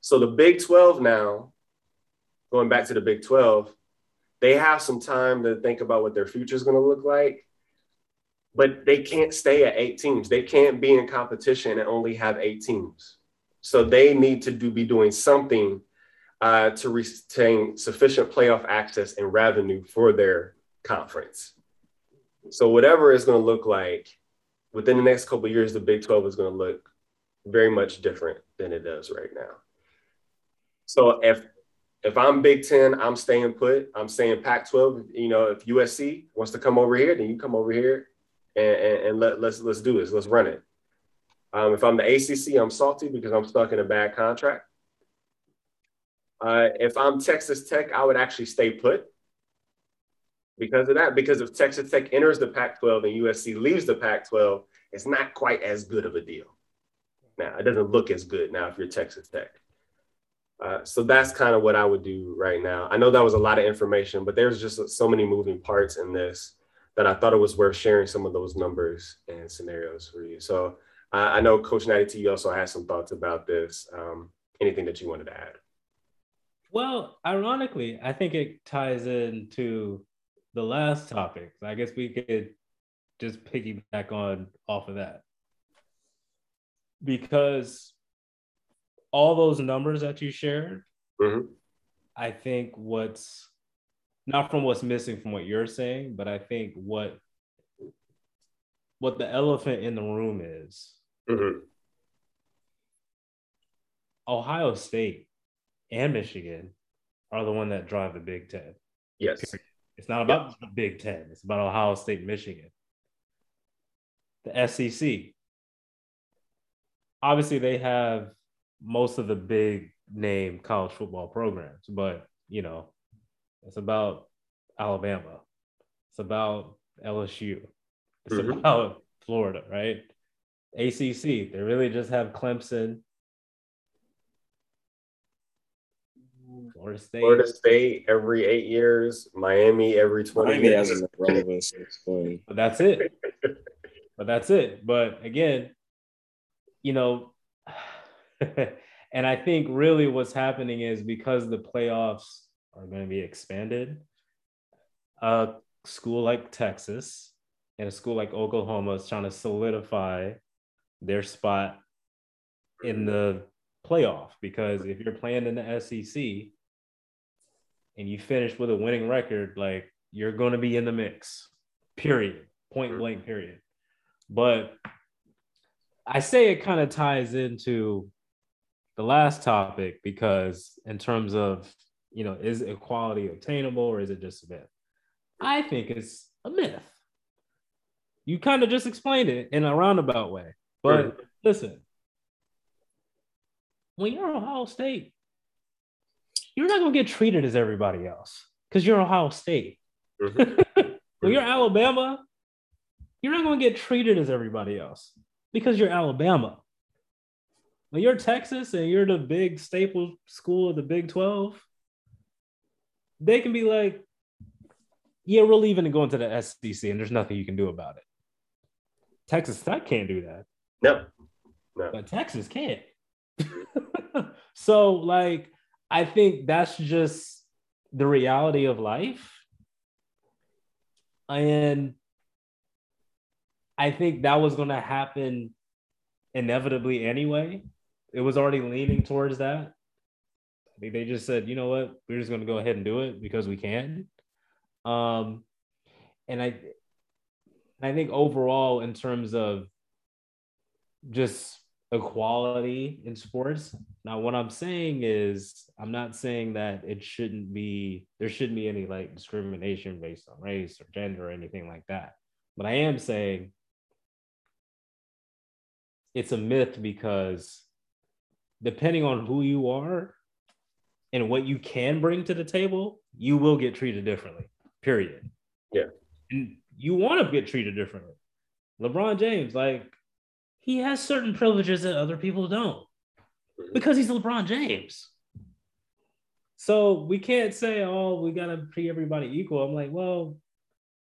So the Big 12 now, going back to the Big 12, they have some time to think about what their future is going to look like but they can't stay at eight teams. They can't be in competition and only have eight teams. So they need to do be doing something uh, to retain sufficient playoff access and revenue for their conference. So whatever it's going to look like within the next couple years, the Big 12 is going to look very much different than it does right now. So if if I'm Big Ten, I'm staying put. I'm staying Pac-12. You know, if USC wants to come over here, then you come over here and, and, and let, let's let's do this. Let's run it. Um, if I'm the ACC, I'm salty because I'm stuck in a bad contract. Uh, if I'm Texas Tech, I would actually stay put because of that. Because if Texas Tech enters the Pac-12 and USC leaves the Pac-12, it's not quite as good of a deal. Now it doesn't look as good now if you're Texas Tech. Uh, so that's kind of what I would do right now. I know that was a lot of information, but there's just so many moving parts in this that I thought it was worth sharing some of those numbers and scenarios for you. So uh, I know Coach Natty T also has some thoughts about this. Um, anything that you wanted to add? Well, ironically, I think it ties into the last topic. I guess we could just piggyback on off of that. Because all those numbers that you shared, mm-hmm. I think what's not from what's missing from what you're saying, but I think what what the elephant in the room is mm-hmm. Ohio State and Michigan are the one that drive the Big Ten. Yes. It's not about yep. the Big Ten. It's about Ohio State and Michigan. The SEC. Obviously, they have most of the big name college football programs, but you know, it's about Alabama. It's about LSU. It's mm-hmm. about Florida, right? ACC, they really just have Clemson, Florida State. Florida State every eight years, Miami every 20 Miami years. has relevance. but that's it. but that's it. But again, you know, and I think really what's happening is because the playoffs are going to be expanded. A school like Texas and a school like Oklahoma is trying to solidify their spot in the playoff because if you're playing in the SEC and you finish with a winning record, like you're going to be in the mix, period, point blank, period. But I say it kind of ties into the last topic because, in terms of you know, is equality obtainable or is it just a myth? I think it's a myth. You kind of just explained it in a roundabout way. But listen, when you're Ohio State, you're not going to get treated as everybody else because you're Ohio State. Mm-hmm. when you're Alabama, you're not going to get treated as everybody else because you're Alabama. When you're Texas and you're the big staple school of the Big 12, they can be like, yeah, we're leaving and going to the SEC, and there's nothing you can do about it. Texas Tech can't do that. No, no. But Texas can't. so, like, I think that's just the reality of life. And I think that was going to happen inevitably anyway. It was already leaning towards that. I think they just said, you know what, we're just going to go ahead and do it because we can. Um, and I, I think overall, in terms of just equality in sports. Now, what I'm saying is, I'm not saying that it shouldn't be, there shouldn't be any like discrimination based on race or gender or anything like that. But I am saying it's a myth because depending on who you are and what you can bring to the table, you will get treated differently, period. Yeah. And you want to get treated differently. LeBron James, like, he has certain privileges that other people don't mm-hmm. because he's LeBron James. So we can't say, oh, we got to treat everybody equal. I'm like, well,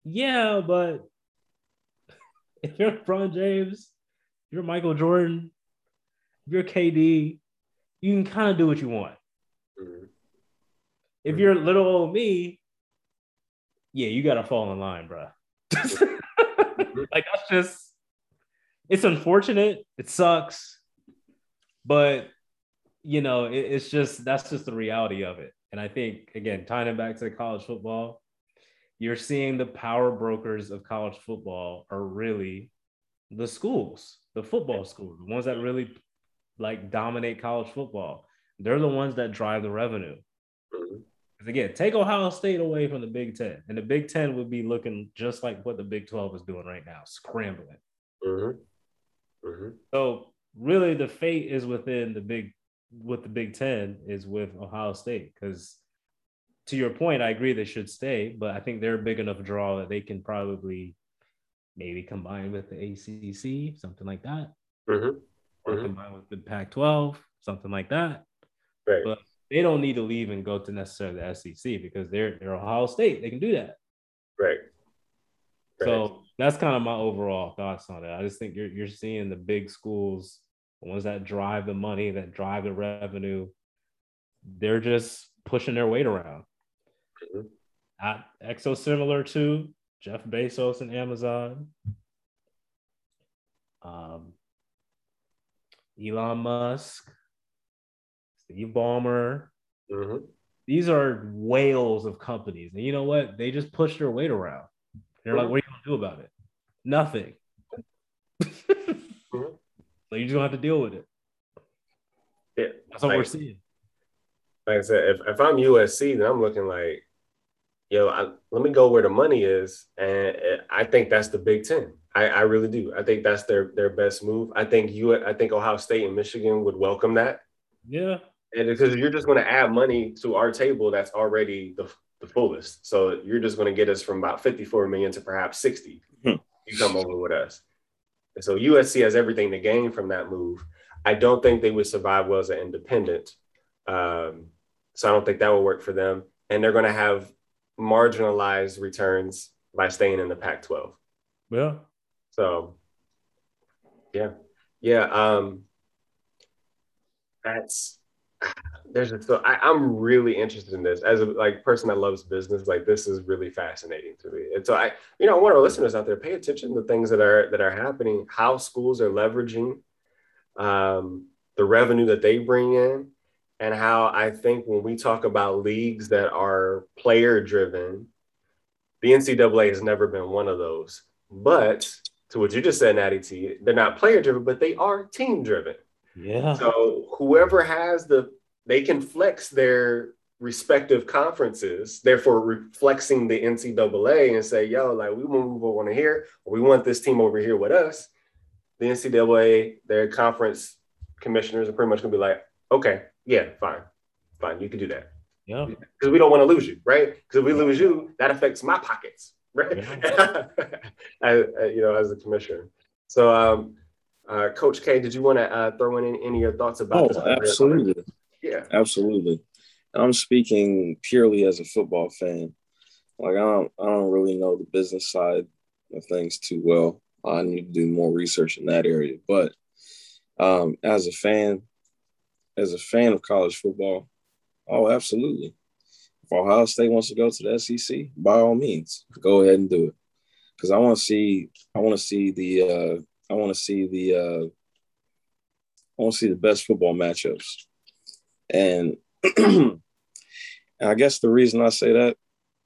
yeah, but if you're LeBron James, you're Michael Jordan, you're KD, you can kind of do what you want. Mm-hmm. If you're little old me, yeah, you got to fall in line, bro. like that's just it's unfortunate. It sucks, but you know, it, it's just that's just the reality of it. And I think again, tying it back to college football, you're seeing the power brokers of college football are really the schools, the football schools, the ones that really like dominate college football. They're the ones that drive the revenue. Because mm-hmm. again, take Ohio State away from the Big Ten, and the Big Ten would be looking just like what the Big 12 is doing right now, scrambling. Mm-hmm. Mm-hmm. So really, the fate is within the big with the Big Ten is with Ohio State because to your point, I agree they should stay, but I think they're a big enough draw that they can probably maybe combine with the ACC, something like that, mm-hmm. or mm-hmm. combine with the Pac-12, something like that. Right. But they don't need to leave and go to necessarily the SEC because they're they're Ohio State. They can do that. Right. right. So that's kind of my overall thoughts on it. I just think you're you're seeing the big schools, the ones that drive the money, that drive the revenue, they're just pushing their weight around. Mm-hmm. Not exo similar to Jeff Bezos and Amazon. Um, Elon Musk, Steve Ballmer. Mm-hmm. These are whales of companies. And you know what? They just push their weight around. They're like, what are you gonna do about it? Nothing. mm-hmm. So you just don't have to deal with it. Yeah. That's what like, we're seeing. Like I said, if, if I'm USC, then I'm looking like, yo, I, let me go where the money is. And I think that's the Big Ten. I, I really do. I think that's their their best move. I think you I think Ohio State and Michigan would welcome that. Yeah. And because you're just going to add money to our table that's already the, the fullest. So you're just going to get us from about 54 million to perhaps 60. You come over with us. And so USC has everything to gain from that move. I don't think they would survive well as an independent. Um, so I don't think that will work for them. And they're going to have marginalized returns by staying in the Pac 12. Yeah. So, yeah. Yeah. Um, that's there's just so I, am really interested in this as a like person that loves business. Like this is really fascinating to me. And so I, you know, I want our listeners out there pay attention to things that are that are happening, how schools are leveraging um, the revenue that they bring in, and how I think when we talk about leagues that are player driven, the NCAA has never been one of those. But to what you just said, Natty T, they're not player driven, but they are team driven. Yeah. So whoever has the they can flex their respective conferences, therefore reflexing the NCAA and say, yo, like we want to move over here, or we want this team over here with us. The NCAA, their conference commissioners are pretty much gonna be like, okay, yeah, fine, fine, you can do that. Yeah. Because we don't want to lose you, right? Because if we lose you, that affects my pockets, right? Yeah. I, you know, as a commissioner. So um, uh, Coach K, did you want to uh, throw in any, any, of your thoughts about oh, this? Absolutely. Yeah. Absolutely. I'm speaking purely as a football fan. Like I don't I don't really know the business side of things too well. I need to do more research in that area. But um, as a fan, as a fan of college football, oh absolutely. If Ohio State wants to go to the SEC, by all means, go ahead and do it. Because I want to see, I want to see the, uh, I want to see the, uh, I want to see the best football matchups, and, and I guess the reason I say that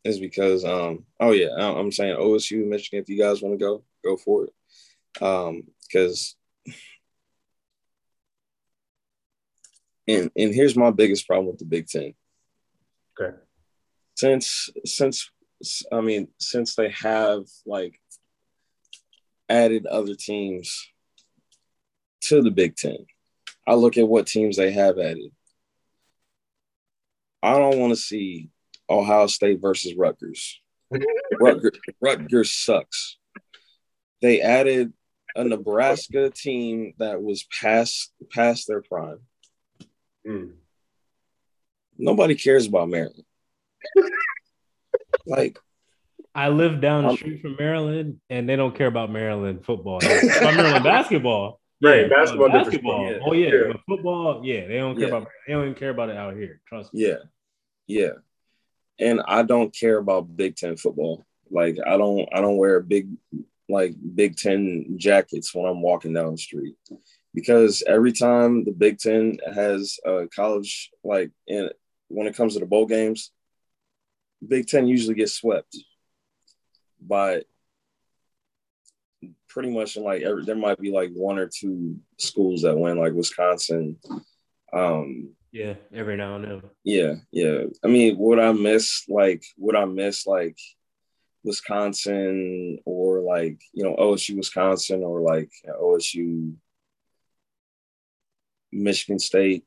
is because, um, oh yeah, I'm saying OSU, Michigan. If you guys want to go, go for it, um, because. And, and here's my biggest problem with the Big Ten Okay. Since since I mean since they have like added other teams to the Big Ten, I look at what teams they have added. I don't want to see Ohio State versus Rutgers. Rutgers, Rutgers sucks. They added a Nebraska team that was past past their prime. Mm nobody cares about Maryland. like, I live down the um, street from Maryland, and they don't care about Maryland football. about Maryland basketball. Right, yeah, basketball. basketball. Yeah. Oh yeah, yeah. But football. Yeah, they don't care yeah. about. They don't even care about it out here. Trust me. Yeah, yeah. And I don't care about Big Ten football. Like I don't. I don't wear big, like Big Ten jackets when I'm walking down the street because every time the Big Ten has a college like in when it comes to the bowl games, Big Ten usually gets swept by pretty much in like every, there might be like one or two schools that win, like Wisconsin. Um, yeah, every now and then. Yeah, yeah. I mean, would I miss like would I miss like Wisconsin or like you know OSU Wisconsin or like OSU Michigan State?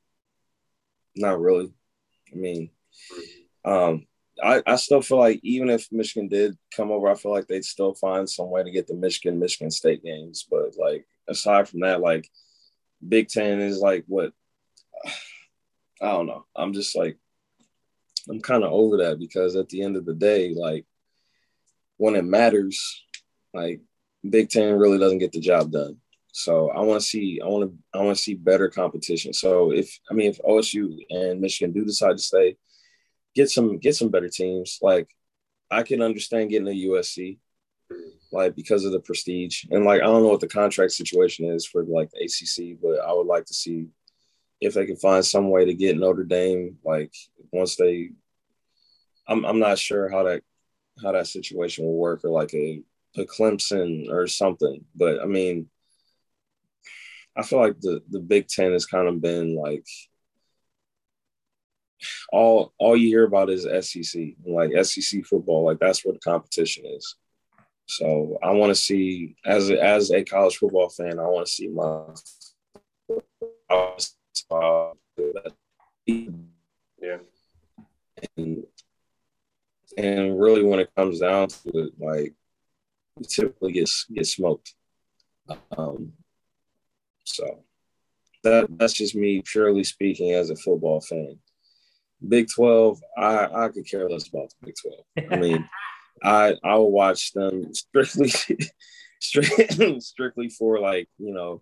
Not really. I mean, um, I, I still feel like even if Michigan did come over, I feel like they'd still find some way to get the Michigan Michigan State games. But like aside from that, like Big Ten is like what I don't know. I'm just like I'm kind of over that because at the end of the day, like when it matters, like Big Ten really doesn't get the job done. So I want to see, I want to, I want to see better competition. So if, I mean, if OSU and Michigan do decide to stay, get some, get some better teams. Like I can understand getting a USC, like because of the prestige and like I don't know what the contract situation is for like the ACC, but I would like to see if they can find some way to get Notre Dame. Like once they, I'm, I'm not sure how that, how that situation will work or like a, a Clemson or something. But I mean, I feel like the the Big Ten has kind of been like all all you hear about is SEC, like SEC football, like that's where the competition is. So I want to see as a, as a college football fan, I want to see my yeah, and and really when it comes down to it, like you typically gets get smoked. Um, so that that's just me purely speaking as a football fan. Big 12, I, I could care less about the Big 12. I mean, I I will watch them strictly strictly strictly for like, you know,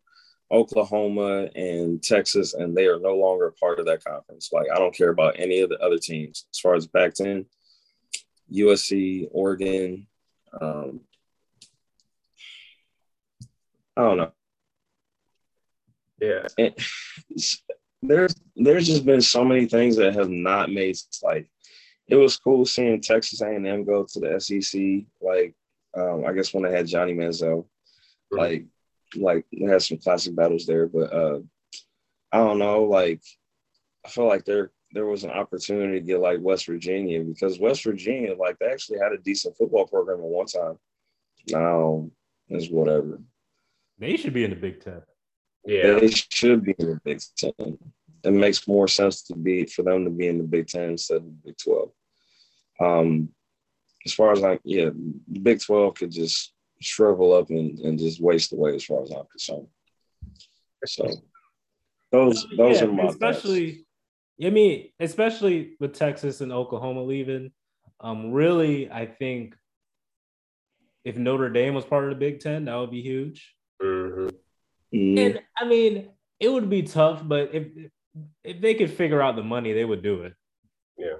Oklahoma and Texas, and they are no longer part of that conference. Like, I don't care about any of the other teams as far as Pac 10, USC, Oregon. Um, I don't know. Yeah. And there's there's just been so many things that have not made like it was cool seeing Texas A&M go to the SEC. Like um, I guess when they had Johnny Manziel, mm-hmm. like like they had some classic battles there. But uh, I don't know. Like I feel like there there was an opportunity to get like West Virginia because West Virginia like they actually had a decent football program at one time. Now it's whatever. They should be in the Big Ten. Yeah, they should be in the Big Ten. It makes more sense to be for them to be in the Big Ten instead of the Big Twelve. Um, as far as like, yeah, the Big Twelve could just shrivel up and, and just waste away as far as I'm concerned. So those those yeah, are my especially. Thoughts. I mean, especially with Texas and Oklahoma leaving, um, really, I think if Notre Dame was part of the Big Ten, that would be huge. Mm-hmm. Mm. And I mean, it would be tough, but if if they could figure out the money, they would do it. Yeah.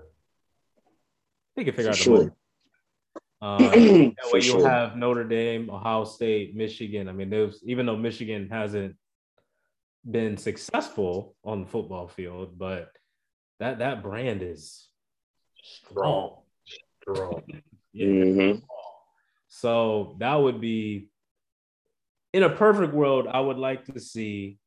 they could figure For out the money. Um, that way you'll sure. have Notre Dame, Ohio State, Michigan. I mean, there's even though Michigan hasn't been successful on the football field, but that that brand is strong. Strong. yeah. Mm-hmm. So that would be in a perfect world, I would like to see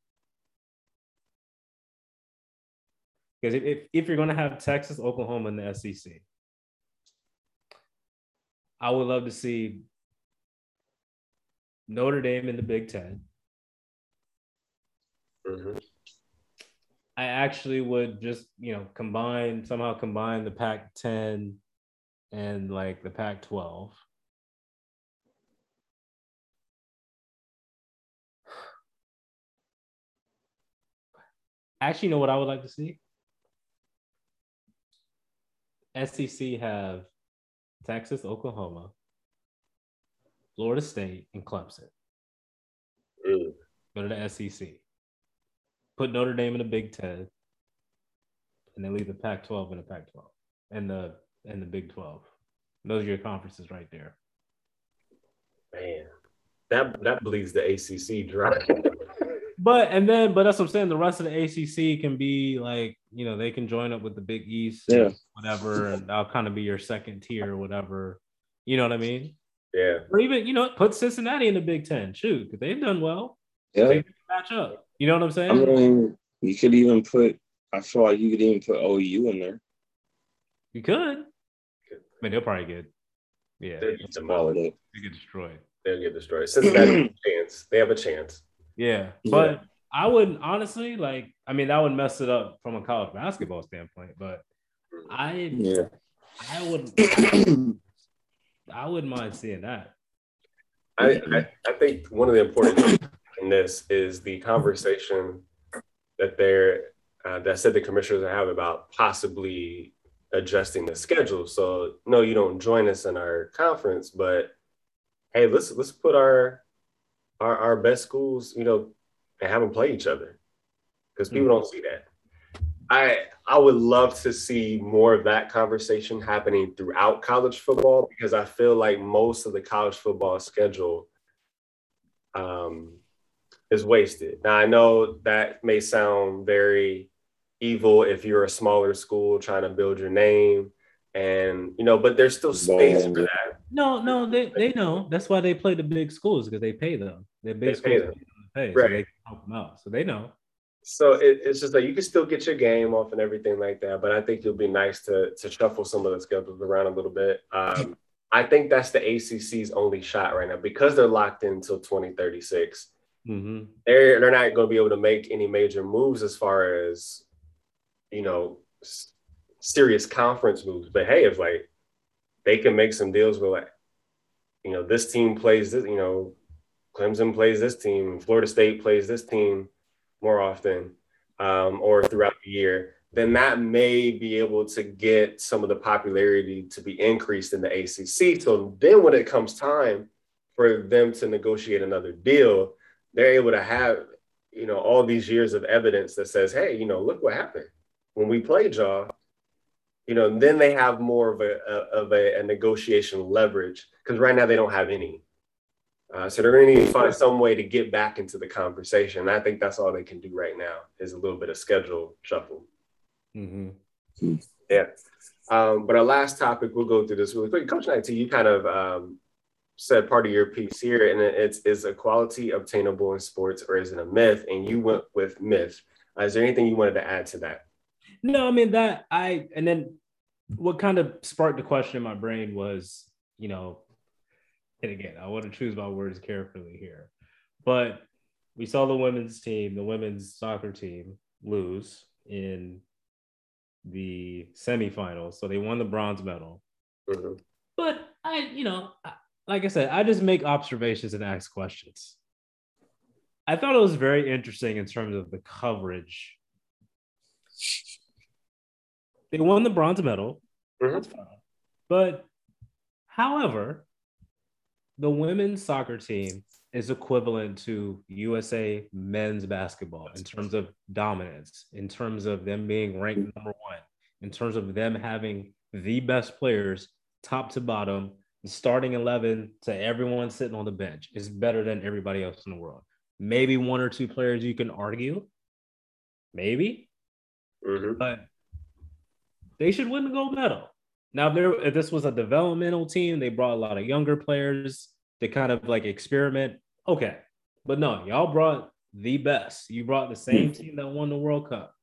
because if, if you're going to have Texas, Oklahoma in the SEC, I would love to see Notre Dame in the Big 10 mm-hmm. I actually would just you know combine somehow combine the Pac-10 and like the Pac-12. Actually, you know what I would like to see? SEC have Texas, Oklahoma, Florida State, and Clemson. Mm. Go to the SEC. Put Notre Dame in the Big Ten, and then leave the Pac-12 in the Pac-12 and the and the Big 12. Those are your conferences right there. Man, that that bleeds the ACC dry. but and then but that's what I'm saying. The rest of the ACC can be like you know they can join up with the Big East, yeah, whatever, and that'll kind of be your second tier, or whatever. You know what I mean? Yeah. Or even you know put Cincinnati in the Big Ten. Shoot, because they've done well. Yeah. They can match up. You know what I'm saying? I mean, you could even put. I feel like you could even put OU in there. You could. I mean, they'll probably get. Yeah, they'll get demolished. They get destroyed. They'll get destroyed. Cincinnati has a chance. They have a chance. Yeah, but yeah. I wouldn't honestly like. I mean, that would mess it up from a college basketball standpoint. But I, yeah, I wouldn't, I wouldn't mind seeing that. I, I, I think one of the important things in this is the conversation that they're uh, that said the commissioners have about possibly adjusting the schedule. So no, you don't join us in our conference, but hey, let's let's put our our, our best schools, you know, and have them play each other because people mm-hmm. don't see that. I I would love to see more of that conversation happening throughout college football because I feel like most of the college football schedule um, is wasted. Now I know that may sound very evil if you're a smaller school trying to build your name and you know, but there's still space for that. No, no, they, they know. That's why they play the big schools because they pay them. They're big they schools pay, pay right. so they help them out. So they know. So it, it's just like you can still get your game off and everything like that, but I think it'll be nice to to shuffle some of the schedules around a little bit. Um, I think that's the ACC's only shot right now because they're locked in until 2036. Mm-hmm. They're they're not going to be able to make any major moves as far as you know serious conference moves. But hey, if like they can make some deals with like you know this team plays this, you know Clemson plays this team, Florida State plays this team more often um, or throughout the year, then that may be able to get some of the popularity to be increased in the ACC. So then when it comes time for them to negotiate another deal, they're able to have, you know, all these years of evidence that says, hey, you know, look what happened when we played y'all. You know, then they have more of a, a of a, a negotiation leverage because right now they don't have any. Uh, so they're going to need to find some way to get back into the conversation. I think that's all they can do right now is a little bit of schedule shuffle. Mm-hmm. Yeah. Um, but our last topic, we'll go through this really quick. Coach Knight, you kind of um, said part of your piece here, and it's is equality obtainable in sports or is it a myth? And you went with myth. Uh, is there anything you wanted to add to that? No, I mean that I and then what kind of sparked the question in my brain was, you know, and again, I want to choose my words carefully here, but we saw the women's team, the women's soccer team, lose in the semifinals. So they won the bronze medal. Mm-hmm. But I, you know, like I said, I just make observations and ask questions. I thought it was very interesting in terms of the coverage. They won the bronze medal. Mm-hmm. That's fine. But however, the women's soccer team is equivalent to USA men's basketball in terms of dominance, in terms of them being ranked number one, in terms of them having the best players, top to bottom, starting 11 to everyone sitting on the bench is better than everybody else in the world. Maybe one or two players you can argue, maybe, mm-hmm. but they should win the gold medal. Now, if, there, if this was a developmental team, they brought a lot of younger players to kind of like experiment. Okay. But no, y'all brought the best. You brought the same team that won the World Cup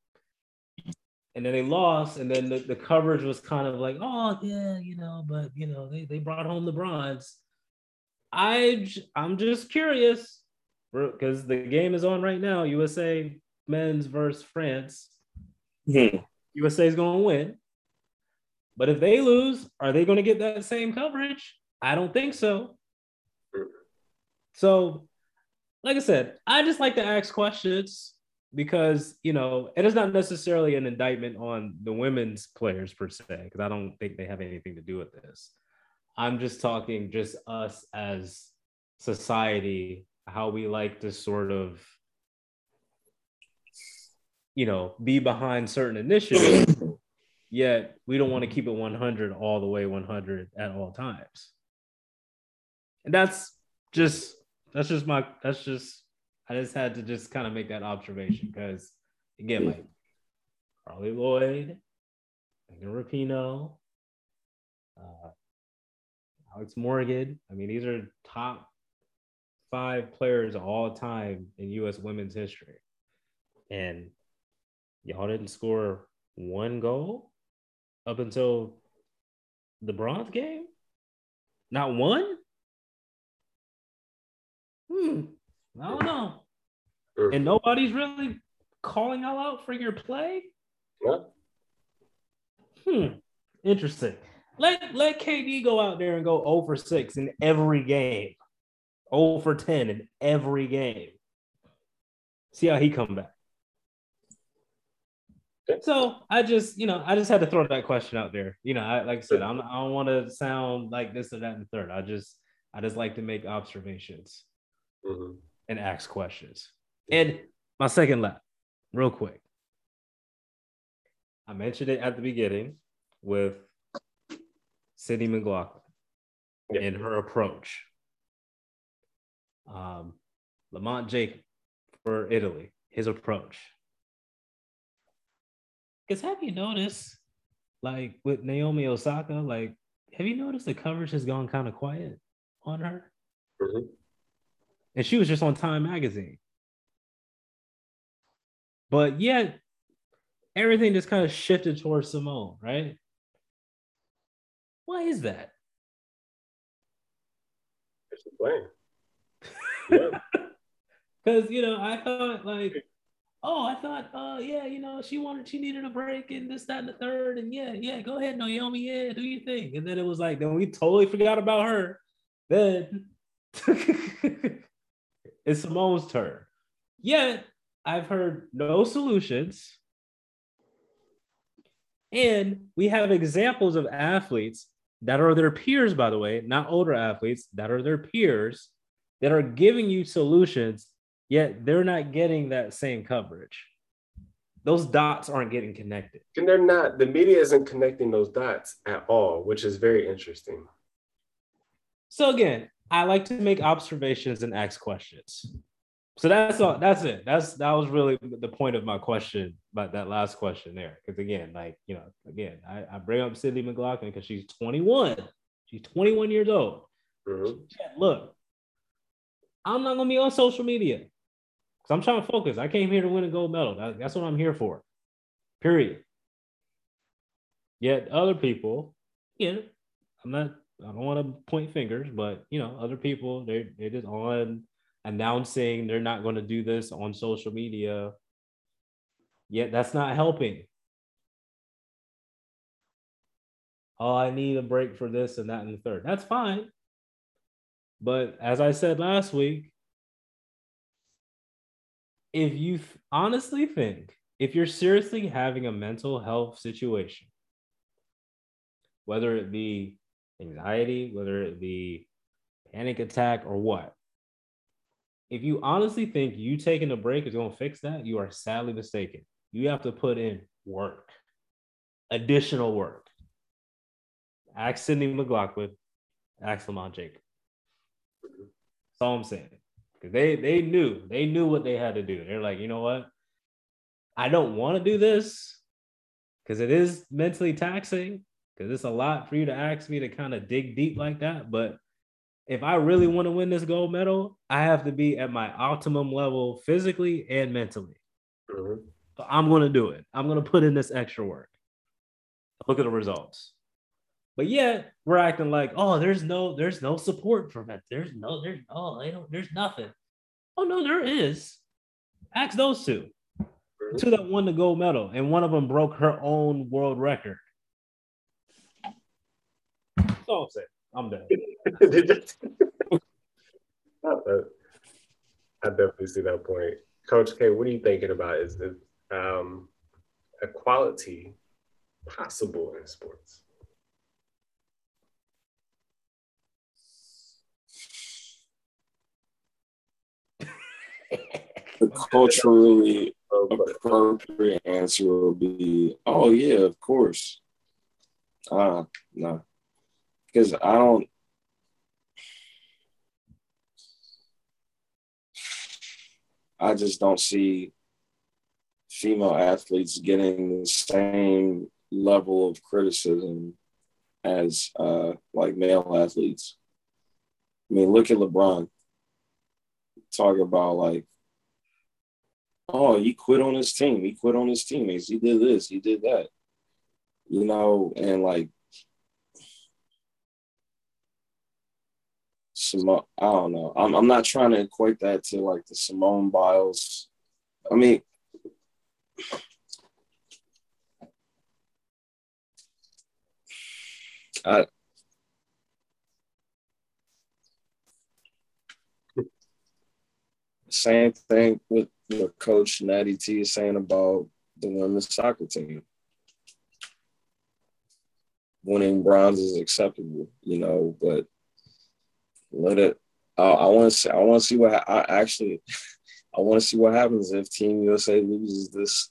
and then they lost, and then the, the coverage was kind of like, oh yeah, you know, but you know, they, they brought home the bronze. I I'm just curious because the game is on right now. USA men's versus France. Mm-hmm. USA is going to win, but if they lose, are they going to get that same coverage? I don't think so. So, like I said, I just like to ask questions because you know it is not necessarily an indictment on the women's players per se because i don't think they have anything to do with this i'm just talking just us as society how we like to sort of you know be behind certain initiatives yet we don't want to keep it 100 all the way 100 at all times and that's just that's just my that's just I just had to just kind of make that observation because again, like Carli Lloyd, Megan Rapinoe, uh, Alex Morgan. I mean, these are top five players all time in U.S. women's history, and y'all didn't score one goal up until the bronze game. Not one. Hmm. I don't know. And nobody's really calling all out for your play. Yeah. Hmm. Interesting. Let let KD go out there and go 0 for 6 in every game. 0 for 10 in every game. See how he come back. So I just, you know, I just had to throw that question out there. You know, I like I said, I'm, I don't want to sound like this or that and third. I just, I just like to make observations. Mm-hmm and ask questions. And my second lap, real quick. I mentioned it at the beginning with Sydney McLaughlin yeah. and her approach. Um, Lamont Jacob for Italy, his approach. Because have you noticed, like with Naomi Osaka, like, have you noticed the coverage has gone kind of quiet on her? Mm-hmm and she was just on Time Magazine. But yet, everything just kind of shifted towards Simone, right? Why is that? It's a plan. Because you know, I thought like, oh, I thought, uh, yeah, you know, she wanted, she needed a break, and this, that, and the third, and yeah, yeah, go ahead, Naomi, yeah, do your thing. And then it was like, then we totally forgot about her. Then It's Simone's turn. Yet I've heard no solutions. And we have examples of athletes that are their peers, by the way, not older athletes, that are their peers that are giving you solutions, yet they're not getting that same coverage. Those dots aren't getting connected. And they're not, the media isn't connecting those dots at all, which is very interesting. So, again, I like to make observations and ask questions. So that's all. That's it. That's that was really the point of my question, about that last question there. Because again, like you know, again, I, I bring up Sydney McLaughlin because she's 21. She's 21 years old. Mm-hmm. Look, I'm not gonna be on social media because I'm trying to focus. I came here to win a gold medal. That, that's what I'm here for. Period. Yet other people, you know, I'm not I don't want to point fingers, but you know, other people they're they're just on announcing they're not going to do this on social media. Yet that's not helping. Oh, I need a break for this and that and the third. That's fine. But as I said last week, if you honestly think, if you're seriously having a mental health situation, whether it be anxiety, whether it be panic attack or what. If you honestly think you taking a break is going to fix that, you are sadly mistaken. You have to put in work, additional work. Ask Sydney McLaughlin. Ask Lamont Jacob. That's all I'm saying. Because they they knew they knew what they had to do. They're like, you know what? I don't want to do this because it is mentally taxing. Because it's a lot for you to ask me to kind of dig deep like that. But if I really want to win this gold medal, I have to be at my optimum level physically and mentally. Mm-hmm. So I'm going to do it. I'm going to put in this extra work. Look at the results. But yet we're acting like, oh, there's no, there's no support for that. There's no, there's no, they don't, there's nothing. Oh no, there is. Ask those two. Two that won the gold medal, and one of them broke her own world record. That's all I'm saying. I'm done. I definitely see that point. Coach K, what are you thinking about? Is the um, equality possible in sports? The culturally appropriate answer will be, "Oh yeah, of course." Uh no, because I don't. I just don't see female athletes getting the same level of criticism as uh, like male athletes. I mean, look at LeBron. Talk about like, oh, he quit on his team. He quit on his teammates. He did this. He did that. You know, and like Simone, I don't know. I'm I'm not trying to equate that to like the Simone Biles. I mean, I same thing with what Coach Natty T is saying about the women's soccer team. Winning bronze is acceptable, you know, but let it. Uh, I want to see. I want to see what I actually. I want to see what happens if Team USA loses this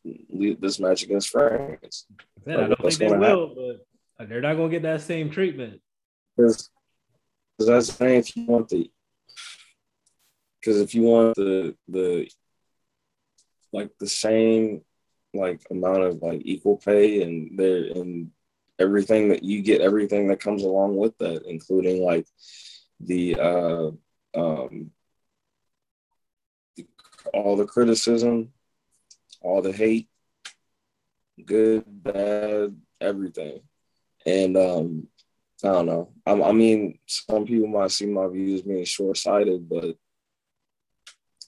this match against France. Man, I don't think they will, happen. but they're not going to get that same treatment. Because that's saying if you want the because if you want the the like the same like amount of like equal pay and there and everything that you get everything that comes along with that including like the uh um all the criticism all the hate good bad everything. And um i don't know. I, I mean some people might see my views being short-sighted but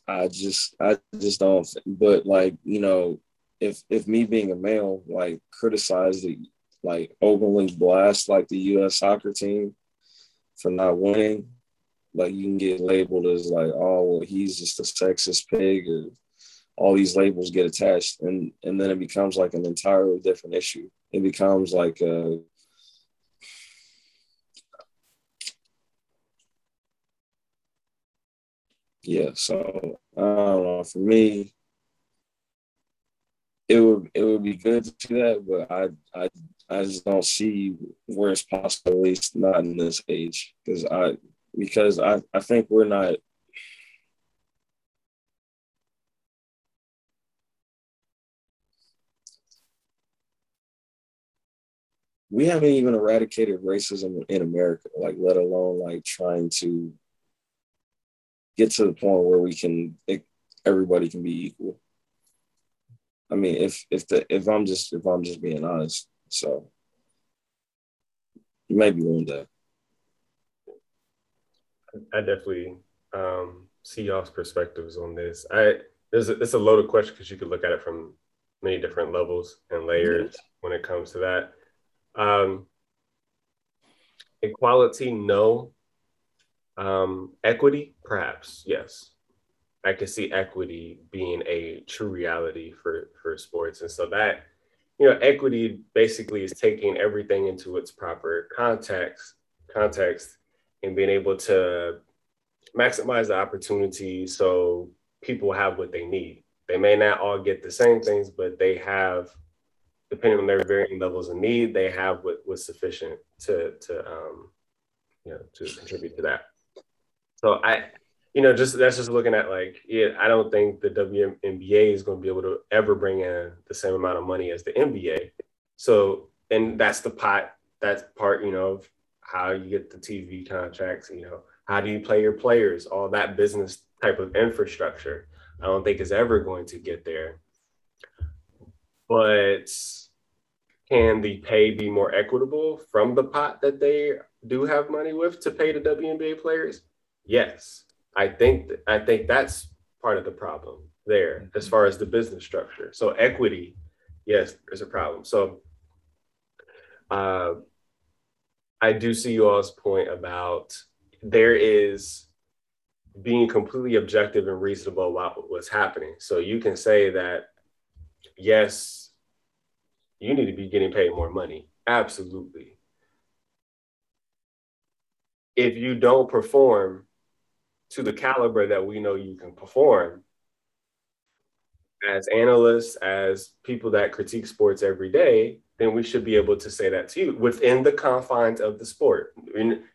I just I just don't but like you know if if me being a male like criticize the like openly blast like the US soccer team for not winning like you can get labeled as like oh well he's just a sexist pig or all these labels get attached and and then it becomes like an entirely different issue. It becomes like a yeah, so I don't know. For me, it would it would be good to see that, but I I I just don't see where it's possible, at least not in this age, because I because I I think we're not. We haven't even eradicated racism in America, like let alone like trying to get to the point where we can it, everybody can be equal. I mean, if if the if I'm just if I'm just being honest, so maybe one day. I definitely um, see y'all's perspectives on this. I there's a, it's a loaded question because you could look at it from many different levels and layers when it comes to that. Um, equality, no. Um, equity, perhaps, yes. I can see equity being a true reality for for sports, and so that you know, equity basically is taking everything into its proper context, context, and being able to maximize the opportunity so people have what they need. They may not all get the same things, but they have depending on their varying levels of need, they have what was sufficient to to um, you know to contribute to that. So I, you know, just that's just looking at like, yeah, I don't think the WNBA is going to be able to ever bring in the same amount of money as the NBA. So, and that's the pot. That's part, you know, of how you get the TV contracts. You know, how do you play your players? All that business type of infrastructure. I don't think is ever going to get there. But can the pay be more equitable from the pot that they do have money with to pay the WNBA players? Yes. I think I think that's part of the problem there as far as the business structure. So equity, yes, there's a problem. So uh, I do see you all's point about there is being completely objective and reasonable about what's happening. So you can say that, yes, you need to be getting paid more money. Absolutely. If you don't perform to the caliber that we know you can perform, as analysts, as people that critique sports every day, then we should be able to say that to you within the confines of the sport.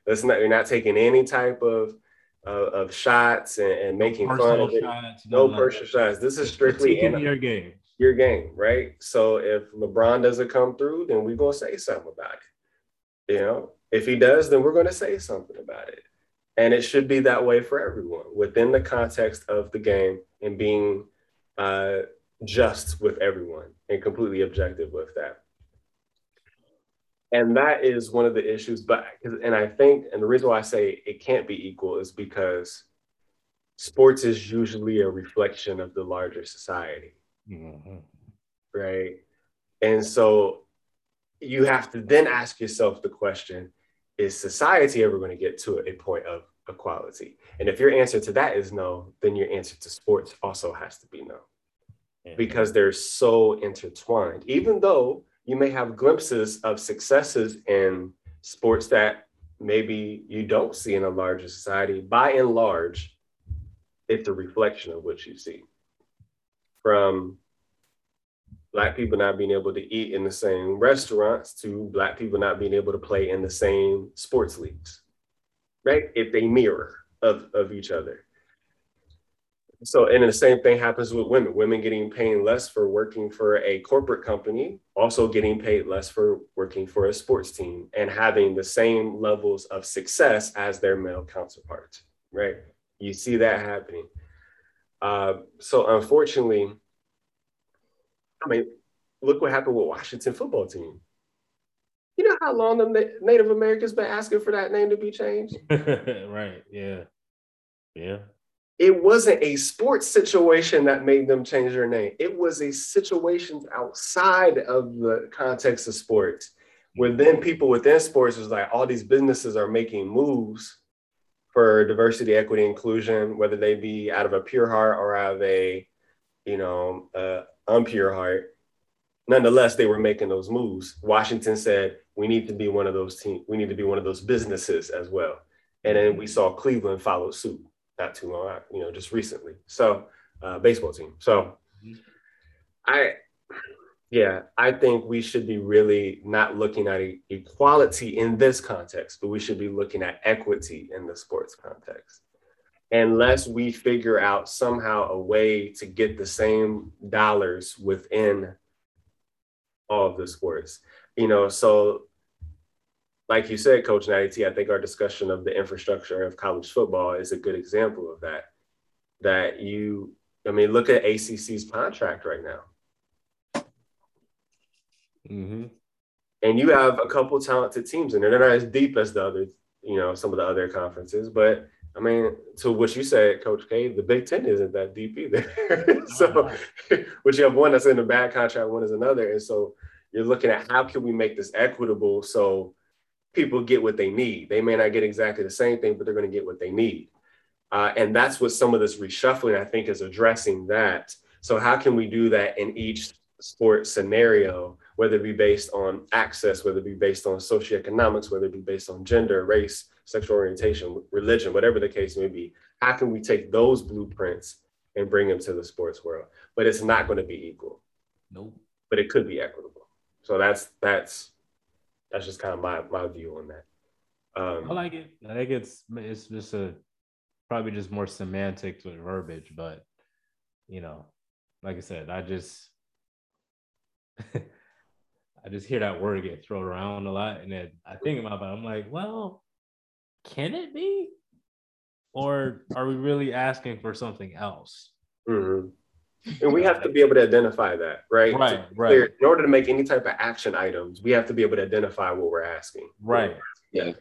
That's not, you're not taking any type of uh, of shots and, and making no fun of it. Shots, no, no personal shots. This is strictly in your game. Your game, right? So if LeBron doesn't come through, then we're gonna say something about it. You know, if he does, then we're gonna say something about it. And it should be that way for everyone within the context of the game and being uh, just with everyone and completely objective with that. And that is one of the issues but and i think and the reason why i say it can't be equal is because sports is usually a reflection of the larger society. Mm-hmm. right? And so you have to then ask yourself the question is society ever going to get to a point of equality and if your answer to that is no then your answer to sports also has to be no mm-hmm. because they're so intertwined even though you may have glimpses of successes in sports that maybe you don't see in a larger society. By and large, it's a reflection of what you see. From Black people not being able to eat in the same restaurants to Black people not being able to play in the same sports leagues, right? If they mirror of, of each other. So, and the same thing happens with women. Women getting paid less for working for a corporate company, also getting paid less for working for a sports team, and having the same levels of success as their male counterparts. Right? You see that happening. Uh, so, unfortunately, I mean, look what happened with Washington football team. You know how long the Native Americans been asking for that name to be changed? right. Yeah. Yeah it wasn't a sports situation that made them change their name. It was a situation outside of the context of sports, where then people within sports was like, all these businesses are making moves for diversity, equity, inclusion, whether they be out of a pure heart or out of a, you know, uh, unpure heart. Nonetheless, they were making those moves. Washington said, we need to be one of those teams. We need to be one of those businesses as well. And then we saw Cleveland follow suit not too long, you know, just recently. So, uh, baseball team. So, I, yeah, I think we should be really not looking at equality in this context, but we should be looking at equity in the sports context. Unless we figure out somehow a way to get the same dollars within all of the sports, you know, so like you said, Coach Natty T, I think our discussion of the infrastructure of college football is a good example of that. That you, I mean, look at ACC's contract right now. Mm-hmm. And you have a couple talented teams, and they're not as deep as the other, you know, some of the other conferences. But I mean, to what you said, Coach K, the Big Ten isn't that deep either. so, but you have one that's in a bad contract, one is another, and so you're looking at how can we make this equitable so people get what they need. They may not get exactly the same thing, but they're going to get what they need. Uh, and that's what some of this reshuffling, I think, is addressing that. So, how can we do that in each sport scenario, whether it be based on access, whether it be based on socioeconomics, whether it be based on gender, race, sexual orientation, religion, whatever the case may be? How can we take those blueprints and bring them to the sports world? But it's not going to be equal. Nope. But it could be equitable. So that's that's that's just kind of my my view on that. Um, I like it. I think it's it's just a probably just more semantics with verbiage, but you know, like I said, I just I just hear that word get thrown around a lot, and then I think about it. I'm like, well, can it be, or are we really asking for something else? Mm-hmm. And we have to be able to identify that, right? Right, right. In order to make any type of action items, we have to be able to identify what we're asking. Right. Yeah.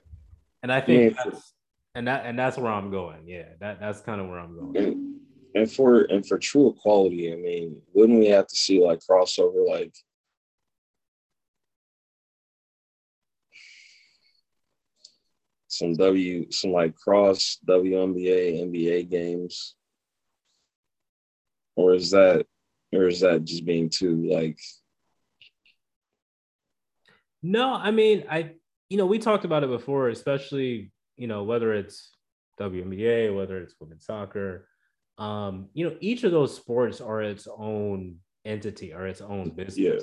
And I think yeah. that's and that and that's where I'm going. Yeah, that that's kind of where I'm going. And, and for and for true equality, I mean, wouldn't we have to see like crossover like some W, some like cross WNBA, NBA games, or is that, or is that just being too like? No, I mean, I, you know, we talked about it before, especially, you know, whether it's WNBA, whether it's women's soccer, um, you know, each of those sports are its own entity or its own business. Yeah.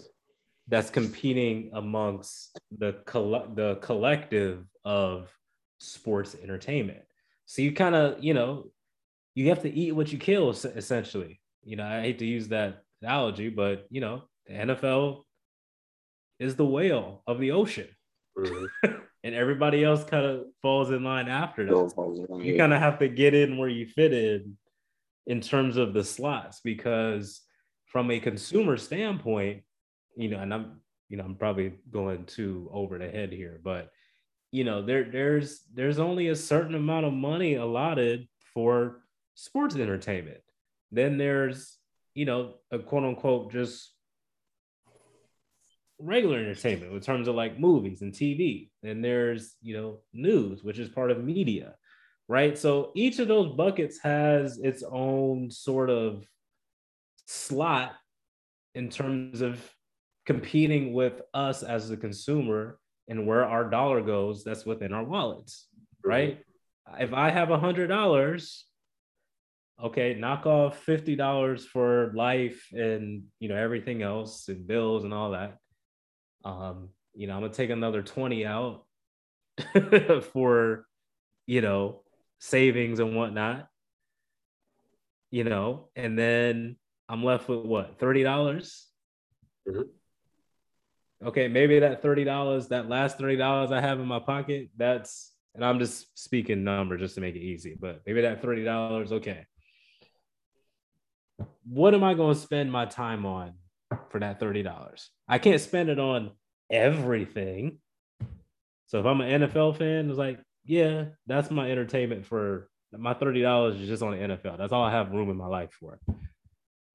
That's competing amongst the coll- the collective of sports entertainment. So you kind of, you know, you have to eat what you kill essentially. You know, I hate to use that analogy, but you know, the NFL is the whale of the ocean. Mm-hmm. and everybody else kind of falls in line after that. You kind of have to get in where you fit in in terms of the slots because from a consumer standpoint, you know, and I'm you know, I'm probably going too over the head here, but you know there there's there's only a certain amount of money allotted for sports entertainment. Then there's you know a quote unquote just regular entertainment in terms of like movies and tv and there's you know news which is part of media right? So each of those buckets has its own sort of slot in terms of competing with us as the consumer and where our dollar goes, that's within our wallets, right? If I have a hundred dollars, okay, knock off fifty dollars for life and you know everything else and bills and all that. Um, you know, I'm gonna take another 20 out for you know savings and whatnot. You know, and then I'm left with what, $30? dollars mm-hmm okay, maybe that $30, that last $30 I have in my pocket, that's, and I'm just speaking number just to make it easy, but maybe that $30, okay. What am I going to spend my time on for that $30? I can't spend it on everything. So if I'm an NFL fan, it's like, yeah, that's my entertainment for my $30 is just on the NFL. That's all I have room in my life for.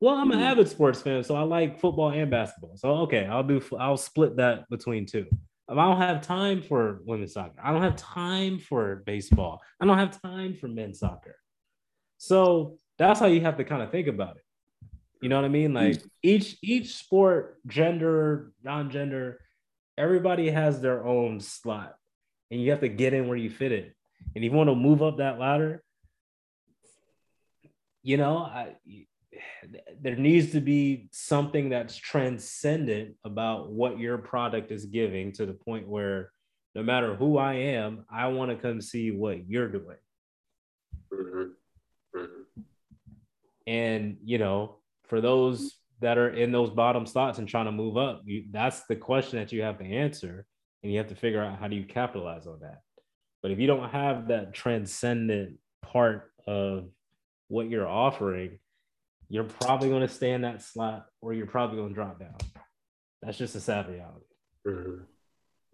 Well, I'm an mm-hmm. avid sports fan, so I like football and basketball. So okay, I'll do. I'll split that between two. I don't have time for women's soccer. I don't have time for baseball. I don't have time for men's soccer. So that's how you have to kind of think about it. You know what I mean? Like mm-hmm. each each sport, gender, non-gender, everybody has their own slot, and you have to get in where you fit in. And if you want to move up that ladder, you know, I there needs to be something that's transcendent about what your product is giving to the point where no matter who I am, I want to come see what you're doing. Mm-hmm. Mm-hmm. And, you know, for those that are in those bottom slots and trying to move up, you, that's the question that you have to answer. And you have to figure out how do you capitalize on that. But if you don't have that transcendent part of what you're offering, you're probably going to stay in that slot or you're probably going to drop down. That's just a sad reality. Mm-hmm.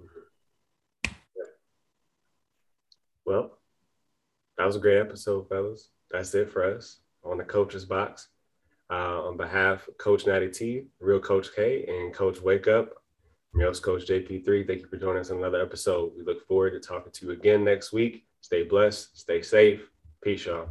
Mm-hmm. Well, that was a great episode, fellas. That's it for us on the coach's box. Uh, on behalf of Coach Natty T, Real Coach K, and Coach Wake Up, I'm your host, Coach JP3. Thank you for joining us on another episode. We look forward to talking to you again next week. Stay blessed, stay safe. Peace, y'all.